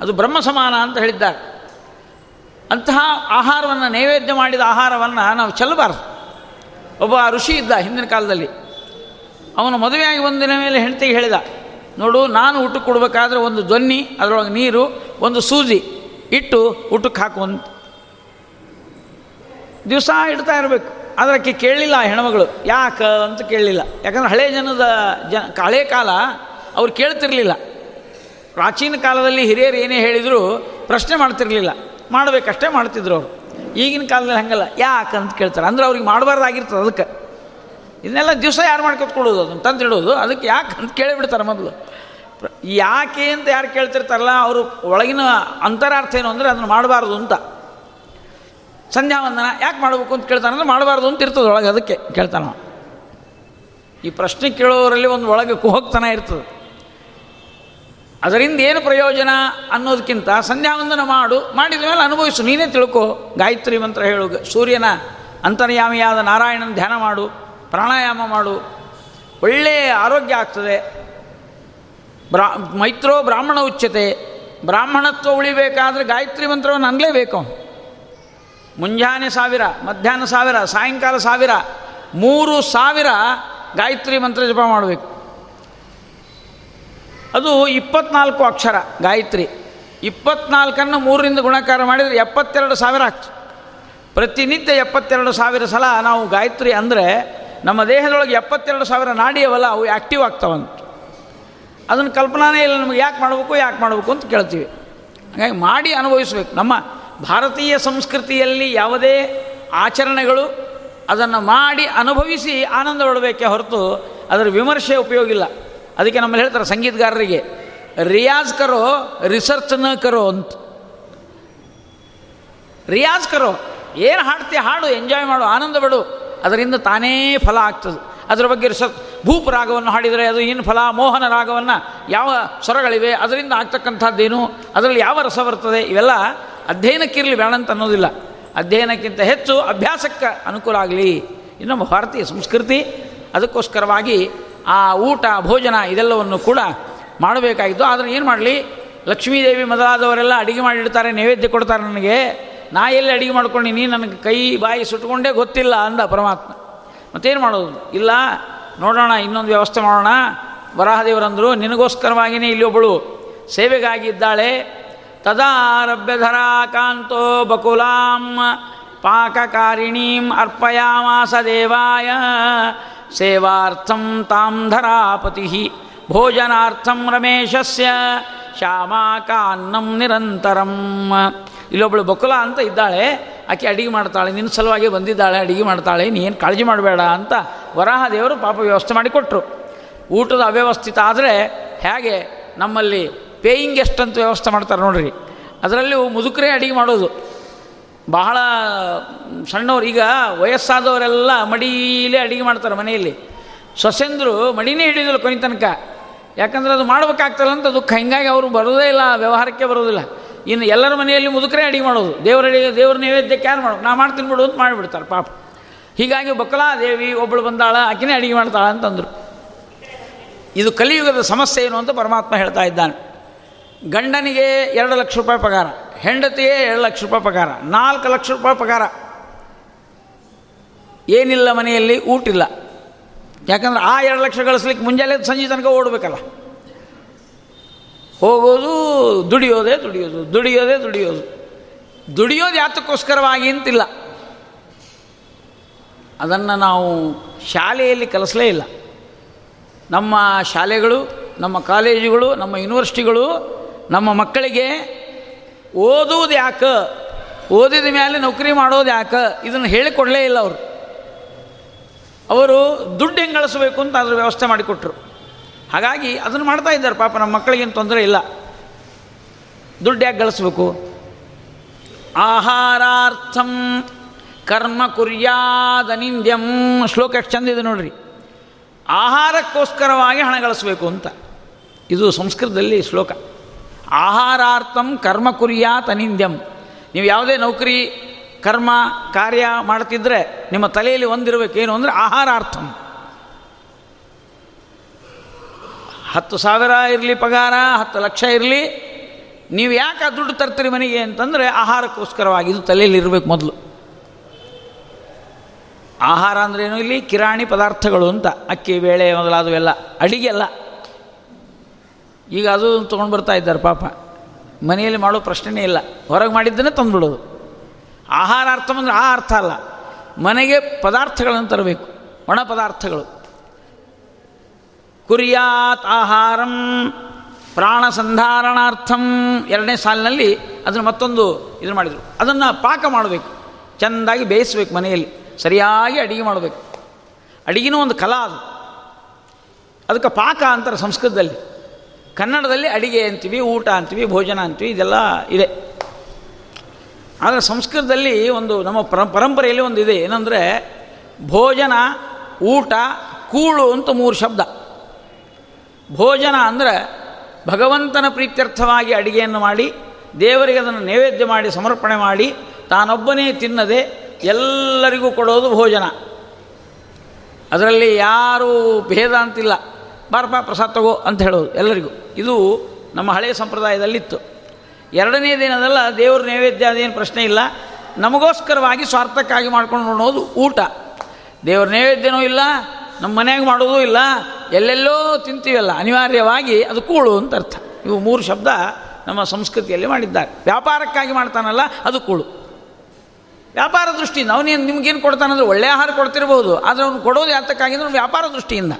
ಅದು ಬ್ರಹ್ಮ ಸಮಾನ ಅಂತ ಹೇಳಿದ್ದಾರೆ. ಅಂತಹ ಆಹಾರವನ್ನು, ನೈವೇದ್ಯ ಮಾಡಿದ ಆಹಾರವನ್ನು ನಾವು ಚೆಲ್ಲಬಾರ್ದು. ಒಬ್ಬ ಋಷಿ ಇದ್ದ ಹಿಂದಿನ ಕಾಲದಲ್ಲಿ. ಅವನು ಮದುವೆಯಾಗಿ ಬಂದಿನ ಮೇಲೆ ಹೆಂಡತಿಗೆ ಹೇಳಿದ, ನೋಡು, ನಾನು ಊಟಕ್ಕೆ ಕೊಡಬೇಕಾದ್ರೆ ಒಂದು ದೊನ್ನಿ ಅದರೊಳಗೆ ನೀರು, ಒಂದು ಸೂಜಿ ಇಟ್ಟು ಊಟಕ್ಕೆ ಹಾಕು ಅಂತ. ದಿವಸ ಇಡ್ತಾ ಇರಬೇಕು. ಅದಕ್ಕೆ ಕೇಳಲಿಲ್ಲ ಹೆಣ್ಮಗಳು. ಯಾಕೆ ಅಂತ ಕೇಳಲಿಲ್ಲ ಯಾಕಂದ್ರೆ ಹಳೆ ಜನದ ಜ, ಹಳೆ ಕಾಲ ಅವ್ರು ಕೇಳ್ತಿರ್ಲಿಲ್ಲ. ಪ್ರಾಚೀನ ಕಾಲದಲ್ಲಿ ಹಿರಿಯರು ಏನೇ ಹೇಳಿದರೂ ಪ್ರಶ್ನೆ ಮಾಡ್ತಿರ್ಲಿಲ್ಲ. ಮಾಡಬೇಕಷ್ಟೇ ಮಾಡ್ತಿದ್ರು ಅವರು. ಈಗಿನ ಕಾಲದಲ್ಲಿ ಹಂಗಲ್ಲ. ಯಾಕಂತ ಕೇಳ್ತಾರೆ. ಅಂದ್ರೆ ಅವ್ರಿಗೆ ಮಾಡಬಾರ್ದಾಗಿರ್ತದೆ ಅದಕ್ಕೆ. ಇದನ್ನೆಲ್ಲ ದಿವಸ ಯಾರು ಮಾಡ್ಕೊತ್ಕೊಳ್ಳೋದು ಅದನ್ನು ತಂದಿಡೋದು. ಅದಕ್ಕೆ ಯಾಕೆ ಅಂತ ಕೇಳಿಬಿಡ್ತಾರೆ ಮೊದಲು. ಯಾಕೆ ಅಂತ ಯಾರು ಕೇಳ್ತಿರ್ತಾರಲ್ಲ, ಅವರು ಒಳಗಿನ ಅಂತರಾರ್ಥ ಏನು ಅಂದರೆ ಅದನ್ನು ಮಾಡಬಾರ್ದು ಅಂತ. ಸಂಧ್ಯಾ ವಂದನ ಯಾಕೆ ಮಾಡಬೇಕು ಅಂತ ಕೇಳ್ತಾನೆ ಅಂದರೆ ಮಾಡಬಾರ್ದು ಅಂತ ಇರ್ತದೆ ಒಳಗೆ ಅದಕ್ಕೆ ಕೇಳ್ತಾನೆ ಈ ಪ್ರಶ್ನೆ ಕೇಳೋರಲ್ಲಿ ಒಂದು ಒಳಗೆ ಕುಹಕ್ತನ ಇರ್ತದೆ. ಅದರಿಂದ ಏನು ಪ್ರಯೋಜನ ಅನ್ನೋದಕ್ಕಿಂತ ಸಂಧ್ಯಾವಂದನ ಮಾಡು, ಮಾಡಿದ ಮೇಲೆ ಅನುಭವಿಸು. ನೀನೇ ತಿಳ್ಕೊ. ಗಾಯತ್ರಿ ಮಂತ್ರ ಹೇಳು. ಸೂರ್ಯನ ಅಂತರ್ಯಾಮಿಯಾದ ನಾರಾಯಣನ ಧ್ಯಾನ ಮಾಡು. ಪ್ರಾಣಾಯಾಮ ಮಾಡು. ಒಳ್ಳೆಯ ಆರೋಗ್ಯ ಆಗ್ತದೆ. ಬ್ರಾ, ಮೈತ್ರೋ ಬ್ರಾಹ್ಮಣ ಉಚ್ಯತೆ. ಬ್ರಾಹ್ಮಣತ್ವ ಉಳಿಬೇಕಾದ್ರೆ ಗಾಯತ್ರಿ ಮಂತ್ರವನ್ನು ಅನ್ಲೇಬೇಕು. ಮುಂಜಾನೆ ಸಾವಿರ, ಮಧ್ಯಾಹ್ನ ಸಾವಿರ, ಸಾಯಂಕಾಲ ಸಾವಿರ, ಮೂರು ಸಾವಿರ ಗಾಯತ್ರಿ ಮಂತ್ರ ಜಪ ಮಾಡಬೇಕು. ಅದು ಇಪ್ಪತ್ನಾಲ್ಕು ಅಕ್ಷರ ಗಾಯತ್ರಿ. ಇಪ್ಪತ್ನಾಲ್ಕನ್ನು ಮೂರರಿಂದ ಗುಣಕಾರ ಮಾಡಿದರೆ ಎಪ್ಪತ್ತೆರಡು ಸಾವಿರ ಆಗ್ತದೆ ಪ್ರತಿನಿತ್ಯ ಎಪ್ಪತ್ತೆರಡು ಸಾವಿರ ಸಲ ನಾವು ಗಾಯತ್ರಿ ಅಂದರೆ ನಮ್ಮ ದೇಹದೊಳಗೆ ಎಪ್ಪತ್ತೆರಡು ಸಾವಿರ ನಾಡಿಯವಲ್ಲ, ಅವು ಆ್ಯಕ್ಟಿವ್ ಆಗ್ತಾವಂತ. ಅದನ್ನು ಕಲ್ಪನಾನೇ ಇಲ್ಲ ನಮಗೆ ಯಾಕೆ ಮಾಡಬೇಕು ಯಾಕೆ ಮಾಡಬೇಕು ಅಂತ ಕೇಳ್ತೀವಿ. ಹಾಗಾಗಿ ಮಾಡಿ ಅನುಭವಿಸಬೇಕು. ನಮ್ಮ ಭಾರತೀಯ ಸಂಸ್ಕೃತಿಯಲ್ಲಿ ಯಾವುದೇ ಆಚರಣೆಗಳು ಅದನ್ನು ಮಾಡಿ ಅನುಭವಿಸಿ ಆನಂದ ಪಡಬೇಕೇ ಹೊರತು ಅದರ ವಿಮರ್ಶೆ ಉಪಯೋಗ ಇಲ್ಲ. ಅದಕ್ಕೆ ನಮ್ಮಲ್ಲಿ ಹೇಳ್ತಾರೆ ಸಂಗೀತಗಾರರಿಗೆ, ರಿಯಾಜ್ ಕರೋ ನ ಕರೋ ಅಂತ. ರಿಯಾಜ್ ಕರೋ, ಏನು ಹಾಡ್ತಿ ಹಾಡು, ಎಂಜಾಯ್ ಮಾಡು, ಆನಂದ ಪಡು ಅದರಿಂದ ತಾನೇ ಫಲ ಆಗ್ತದೆ. ಅದರ ಬಗ್ಗೆ ರಿಸರ್ಚ್ ಭೂಪ ರಾಗವನ್ನು ಹಾಡಿದರೆ ಅದು ಏನು ಫಲ, ಮೋಹನ ರಾಗವನ್ನು ಯಾವ ಸ್ವರಗಳಿವೆ, ಅದರಿಂದ ಆಗ್ತಕ್ಕಂಥದ್ದೇನು, ಅದರಲ್ಲಿ ಯಾವ ರಸ ಬರ್ತದೆ, ಇವೆಲ್ಲ ಅಧ್ಯಯನಕ್ಕಿರಲಿ ಬೇಡ ಅಂತ ಅನ್ನೋದಿಲ್ಲ. ಅಧ್ಯಯನಕ್ಕಿಂತ ಹೆಚ್ಚು ಅಭ್ಯಾಸಕ್ಕೆ ಅನುಕೂಲ ಆಗಲಿ. ನಮ್ಮ ಭಾರತೀಯ ಸಂಸ್ಕೃತಿ, ಅದಕ್ಕೋಸ್ಕರವಾಗಿ ಆ ಊಟ, ಭೋಜನ ಇದೆಲ್ಲವನ್ನು ಕೂಡ ಮಾಡಬೇಕಾಗಿತ್ತು. ಆದರೆ ಏನು ಮಾಡಲಿ, ಲಕ್ಷ್ಮೀದೇವಿ ಮೊದಲಾದವರೆಲ್ಲ ಅಡುಗೆ ಮಾಡಿಡ್ತಾರೆ, ನೈವೇದ್ಯ ಕೊಡ್ತಾರೆ ನನಗೆ. ನಾ ಎಲ್ಲಿ ಅಡಿಗೆ ಮಾಡ್ಕೊಂಡಿನಿ ನೀನು ನನಗೆ ಕೈ ಬಾಯಿ ಸುಟ್ಕೊಂಡೇ ಗೊತ್ತಿಲ್ಲ ಅಂದ ಪರಮಾತ್ಮ. ಮತ್ತೇನು ಮಾಡೋದು? ಇಲ್ಲ, ನೋಡೋಣ, ಇನ್ನೊಂದು ವ್ಯವಸ್ಥೆ ಮಾಡೋಣ. ವರಾಹದೇವರಂದರು ನಿನಗೋಸ್ಕರವಾಗಿಯೇ ಇಲ್ಲಿ ಒಬ್ಬಳು ಸೇವೆಗಾಗಿ ಇದ್ದಾಳೆ. ತದಾರಭ್ಯಧರಾ ಕಾಂತೋ ಬಕುಲಾಂ ಪಾಕಕಾರಿಣೀಂ ಅರ್ಪಯಾಮಾಸ ದೇವಾಯ ಸೇವಾರ್ಥಂ ತಾಂ ಧರಾಪತಿ, ಭೋಜನಾರ್ಥಂ ರಮೇಶಸ್ಯ, ಶ್ಯಾಮಾಕಾನ್ನಂ ನಿರಂತರಂ. ಇಲ್ಲೊಬ್ಬಳು ಬಕುಲ ಅಂತ ಇದ್ದಾಳೆ, ಆಕೆ ಅಡಿಗೆ ಮಾಡ್ತಾಳೆ, ನಿನ್ನ ಸಲುವಾಗಿ ಬಂದಿದ್ದಾಳೆ, ಅಡಿಗೆ ಮಾಡ್ತಾಳೆ ನೀನು ಕಾಳಜಿ ಮಾಡಬೇಡ ಅಂತ ವರಾಹ ದೇವರು ಪಾಪ ವ್ಯವಸ್ಥೆ ಮಾಡಿಕೊಟ್ರು ಊಟದ ಅವ್ಯವಸ್ಥಿತ ಆದರೆ ಹೇಗೆ, ನಮ್ಮಲ್ಲಿ ಪೇಯಿಂಗ್ ಅಂತ ವ್ಯವಸ್ಥೆ ಮಾಡ್ತಾರೆ ನೋಡ್ರಿ. ಅದರಲ್ಲೂ ಮುದುಕರೇ ಅಡಿಗೆ ಮಾಡೋದು. ಬಹಳ, ಸಣ್ಣವ್ರು, ಈಗ ವಯಸ್ಸಾದವರೆಲ್ಲ ಮಡಿಲೇ ಅಡುಗೆ ಮಾಡ್ತಾರೆ ಮನೆಯಲ್ಲಿ. ಸೊಸೆಂದರು ಮಡಿನೇ ಹಿಡಿದಿಲ್ಲ ಕೊನೆ ತನಕ. ಯಾಕಂದ್ರೆ ಅದು ಮಾಡಬೇಕಾಗ್ತಲ್ಲ ಅಂತ ದುಃಖ. ಹಿಂಗಾಗಿ ಅವರು ಬರೋದೇ ಇಲ್ಲ, ವ್ಯವಹಾರಕ್ಕೆ ಬರೋದಿಲ್ಲ. ಇನ್ನು ಎಲ್ಲರ ಮನೆಯಲ್ಲಿ ಮುದುಕರೇ ಅಡಿಗೆ ಮಾಡೋದು. ದೇವರ ಅಡಿಗೆ, ದೇವ್ರ ನೈವೇದ್ಯಕ್ಕೆ ಯಾರು ಮಾಡೋದು ನಾ ಮಾಡ್ತೀನಿ ಬಿಡು ಅಂತ ಮಾಡಿಬಿಡ್ತಾರೆ ಪಾಪ. ಹೀಗಾಗಿ ಬಕಲಾದೇವಿ ಒಬ್ಬಳು ಬಂದಾಳ, ಆಕಿನೇ ಅಡಿಗೆ ಮಾಡ್ತಾಳ ಅಂತಂದರು. ಇದು ಕಲಿಯುಗದ ಸಮಸ್ಯೆ ಏನು ಅಂತ ಪರಮಾತ್ಮ ಹೇಳ್ತಾ ಇದ್ದಾನೆ. ಗಂಡನಿಗೆ ಎರಡು ಲಕ್ಷ ರೂಪಾಯಿ ಪಗಾರ, ಹೆಂಡತಿಗೆ ಎರಡು ಲಕ್ಷ ರೂಪಾಯಿ ಪಗಾರ, ನಾಲ್ಕು ಲಕ್ಷ ರೂಪಾಯಿ ಪಗಾರ. ಏನಿಲ್ಲ ಮನೆಯಲ್ಲಿ, ಊಟಿಲ್ಲ. ಯಾಕಂದ್ರೆ ಆ ಎರಡು ಲಕ್ಷ ಗಳಿಸ್ಲಿಕ್ಕೆ ಮುಂಜಾನೆ ಸಂಜೆ ತನಕ ಓಡಬೇಕಲ್ಲ. ಹೋಗೋದು ದುಡಿಯೋದೇ ದುಡಿಯೋದು ದುಡಿಯೋದೇ ದುಡಿಯೋದು. ದುಡಿಯೋದು ಯಾತಕ್ಕೋಸ್ಕರವಾಗಿ ಅಂತಿಲ್ಲ. ಅದನ್ನು ನಾವು ಶಾಲೆಯಲ್ಲಿ ಕಲಿಸಲೇ ಇಲ್ಲ. ನಮ್ಮ ಶಾಲೆಗಳು, ನಮ್ಮ ಕಾಲೇಜುಗಳು, ನಮ್ಮ ಯೂನಿವರ್ಸಿಟಿಗಳು, ನಮ್ಮ ಮಕ್ಕಳಿಗೆ ಓದುವುದು ಯಾಕೆ? ಓದಿದ ಮೇಲೆ ನೌಕರಿ ಮಾಡೋದು ಯಾಕೆ? ಇದನ್ನು ಹೇಳಿಕೊಡಲೇ ಇಲ್ಲ ಅವರು. ಅವರು ದುಡ್ಡು ಹೆಂಗೆ ಗಳಿಸ್ಬೇಕು ಅಂತ ಅದ್ರ ವ್ಯವಸ್ಥೆ ಮಾಡಿಕೊಟ್ರು. ಹಾಗಾಗಿ ಅದನ್ನು ಮಾಡ್ತಾ ಇದ್ದಾರೆ. ಪಾಪ ನಮ್ಮ ಮಕ್ಕಳಿಗೇನು ತೊಂದರೆ ಇಲ್ಲ. ದುಡ್ಡು ಯಾಕೆ ಗಳಿಸ್ಬೇಕು. ಆಹಾರಾರ್ಥಂ ಕರ್ಮ ಕುರ್ಯಾದನಿಂದ್ಯಂ ಶ್ಲೋಕ ಎಷ್ಟು ಚಂದ ಇದೆ ನೋಡ್ರಿ. ಆಹಾರಕ್ಕೋಸ್ಕರವಾಗಿ ಹಣ ಗಳಿಸ್ಬೇಕು ಅಂತ. ಇದು ಸಂಸ್ಕೃತದಲ್ಲಿ ಶ್ಲೋಕ. ಆಹಾರಾರ್ಥಂ ಕರ್ಮ ಕುರ್ಯಾತ್ ಅನಿಂದ್ಯಂ. ನೀವು ಯಾವುದೇ ನೌಕರಿ, ಕರ್ಮ, ಕಾರ್ಯ ಮಾಡ್ತಿದ್ರೆ ನಿಮ್ಮ ತಲೆಯಲ್ಲಿ ಒಂದಿರಬೇಕು ಏನು ಅಂದರೆ ಆಹಾರಾರ್ಥಂ. ಹತ್ತು ಸಾವಿರ ಇರಲಿ ಪಗಾರ, ಹತ್ತು ಲಕ್ಷ ಇರಲಿ. ನೀವು ಯಾಕೆ ಆ ದುಡ್ಡು ತರ್ತೀರಿ ಮನೆಗೆ ಅಂತಂದರೆ ಆಹಾರಕ್ಕೋಸ್ಕರವಾಗಿ ಇದು ತಲೆಯಲ್ಲಿ ಇರಬೇಕು ಮೊದಲು. ಆಹಾರ ಅಂದ್ರೇನು ಇಲ್ಲಿ? ಕಿರಾಣಿ ಪದಾರ್ಥಗಳು ಅಂತ. ಅಕ್ಕಿ, ಬೇಳೆ ಮೊದಲಾದವೆಲ್ಲ ಅಡಿಗೆ ಅಲ್ಲ. ಈಗ ಅದು ತೊಗೊಂಡು ಬರ್ತಾ ಇದ್ದಾರೆ ಪಾಪ. ಮನೆಯಲ್ಲಿ ಮಾಡೋ ಪ್ರಶ್ನೆನೇ ಇಲ್ಲ. ಹೊರಗೆ ಮಾಡಿದ್ದನ್ನೇ ತಂದುಬಿಡೋದು. ಆಹಾರ ಅರ್ಥ ಅಂದರೆ ಆ ಅರ್ಥ ಅಲ್ಲ. ಮನೆಗೆ ಪದಾರ್ಥಗಳನ್ನು ತರಬೇಕು. ಒಣ ಪದಾರ್ಥಗಳು. ಕುರಿಯಾತ್ ಆಹಾರಂ ಪ್ರಾಣ ಸಂಧಾರಣಾರ್ಥಂ ಎರಡನೇ ಸಾಲಿನಲ್ಲಿ ಅದನ್ನು ಮತ್ತೊಂದು ಇದನ್ನು ಮಾಡಿದರು. ಅದನ್ನು ಪಾಕ ಮಾಡಬೇಕು. ಚೆಂದಾಗಿ ಬೇಯಿಸ್ಬೇಕು ಮನೆಯಲ್ಲಿ. ಸರಿಯಾಗಿ ಅಡಿಗೆ ಮಾಡಬೇಕು. ಅಡಿಗೆನೂ ಒಂದು ಕಲಾ ಅದು. ಅದಕ್ಕೆ ಪಾಕ ಅಂತಾರೆ ಸಂಸ್ಕೃತದಲ್ಲಿ. ಕನ್ನಡದಲ್ಲಿ ಅಡಿಗೆ ಅಂತೀವಿ, ಊಟ ಅಂತೀವಿ, ಭೋಜನ ಅಂತೀವಿ, ಇದೆಲ್ಲ ಇದೆ. ಆದರೆ ಸಂಸ್ಕೃತದಲ್ಲಿ ಒಂದು ನಮ್ಮ ಪರ, ಪರಂಪರೆಯಲ್ಲಿ ಒಂದು ಇದೆ. ಏನಂದರೆ ಭೋಜನ, ಊಟ, ಕೂಳು ಅಂತ ಮೂರು ಶಬ್ದ. ಭೋಜನ ಅಂದರೆ ಭಗವಂತನ ಪ್ರೀತ್ಯರ್ಥವಾಗಿ ಅಡಿಗೆಯನ್ನು ಮಾಡಿ, ದೇವರಿಗೆ ಅದನ್ನು ನೈವೇದ್ಯ ಮಾಡಿ, ಸಮರ್ಪಣೆ ಮಾಡಿ, ತಾನೊಬ್ಬನೇ ತಿನ್ನದೆ ಎಲ್ಲರಿಗೂ ಕೊಡೋದು ಭೋಜನ. ಅದರಲ್ಲಿ ಯಾರೂ ಭೇದ ಅಂತಿಲ್ಲ. ಬಾರಪ್ಪ, ಪ್ರಸಾದ ತಗೋ ಅಂತ ಹೇಳೋದು ಎಲ್ಲರಿಗೂ. ಇದು ನಮ್ಮ ಹಳೆಯ ಸಂಪ್ರದಾಯದಲ್ಲಿತ್ತು. ಎರಡನೇ ದಿನದಲ್ಲ ದೇವ್ರ ನೈವೇದ್ಯ ಅದೇನು ಪ್ರಶ್ನೆ ಇಲ್ಲ. ನಮಗೋಸ್ಕರವಾಗಿ ಸ್ವಾರ್ಥಕ್ಕಾಗಿ ಮಾಡ್ಕೊಂಡು ನೋಡೋದು ಊಟ. ದೇವ್ರ ನೈವೇದ್ಯನೂ ಇಲ್ಲ ನಮ್ಮ ಮನೆಯಾಗ ಮಾಡೋದು ಇಲ್ಲ, ಎಲ್ಲೆಲ್ಲೋ ತಿಂತೀವಲ್ಲ, ಅನಿವಾರ್ಯವಾಗಿ ಅದು ಕೂಳು ಅಂತ ಅರ್ಥ. ಇವು ಮೂರು ಶಬ್ದ ನಮ್ಮ ಸಂಸ್ಕೃತಿಯಲ್ಲಿ ಮಾಡಿದ್ದಾರೆ. ವ್ಯಾಪಾರಕ್ಕಾಗಿ ಮಾಡ್ತಾನಲ್ಲ, ಅದು ಕೂಳು. ವ್ಯಾಪಾರ ದೃಷ್ಟಿಯಿಂದ ಅವನೇನು ನಿಮ್ಗೇನು ಕೊಡ್ತಾನಂದ್ರೆ ಒಳ್ಳೆಯ ಆಹಾರ ಕೊಡ್ತಿರ್ಬೋದು, ಆದರೆ ಅವ್ನು ಕೊಡೋದು ಯಾತಕ್ಕಾಗಿದ್ರೆ ವ್ಯಾಪಾರ ದೃಷ್ಟಿಯಿಂದ.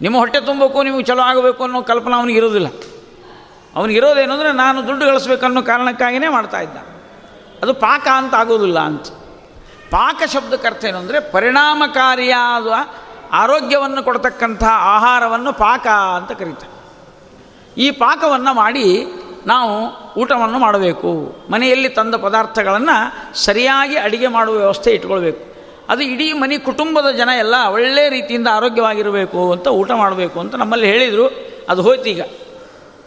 ನಿಮ್ಮ ಹೊಟ್ಟೆ ತುಂಬಬೇಕು ನಿಮಗೆ ಚಲೋ ಆಗಬೇಕು ಅನ್ನೋ ಕಲ್ಪನೆ ಅವನಿಗೆ ಇರೋದಿಲ್ಲ. ಅವನಿಗಿರೋದೇನು ನಾನು ದುಡ್ಡು ಗಳಿಸ್ಬೇಕನ್ನೋ ಕಾರಣಕ್ಕಾಗಿಯೇ ಮಾಡ್ತಾ ಇದ್ದ. ಅದು ಪಾಕ ಅಂತ ಆಗೋದಿಲ್ಲ ಅಂತ. ಪಾಕ ಶಬ್ದಕ್ಕೆ ಅರ್ಥ ಏನು ಅಂದರೆ ಪರಿಣಾಮಕಾರಿಯಾದ ಆರೋಗ್ಯವನ್ನು ಕೊಡ್ತಕ್ಕಂಥ ಆಹಾರವನ್ನು ಪಾಕ ಅಂತ ಕರೀತಾರೆ. ಈ ಪಾಕವನ್ನು ಮಾಡಿ ನಾವು ಊಟವನ್ನು ಮಾಡಬೇಕು. ಮನೆಯಲ್ಲಿ ತಂದ ಪದಾರ್ಥಗಳನ್ನು ಸರಿಯಾಗಿ ಅಡಿಗೆ ಮಾಡುವ ವ್ಯವಸ್ಥೆ ಇಟ್ಕೊಳ್ಬೇಕು. ಅದು ಇಡೀ ಮನೆ ಕುಟುಂಬದ ಜನ ಎಲ್ಲ ಒಳ್ಳೆಯ ರೀತಿಯಿಂದ ಆರೋಗ್ಯವಾಗಿರಬೇಕು ಅಂತ ಊಟ ಮಾಡಬೇಕು ಅಂತ ನಮ್ಮಲ್ಲಿ ಹೇಳಿದರು. ಅದು ಹೋಯ್ತು ಈಗ.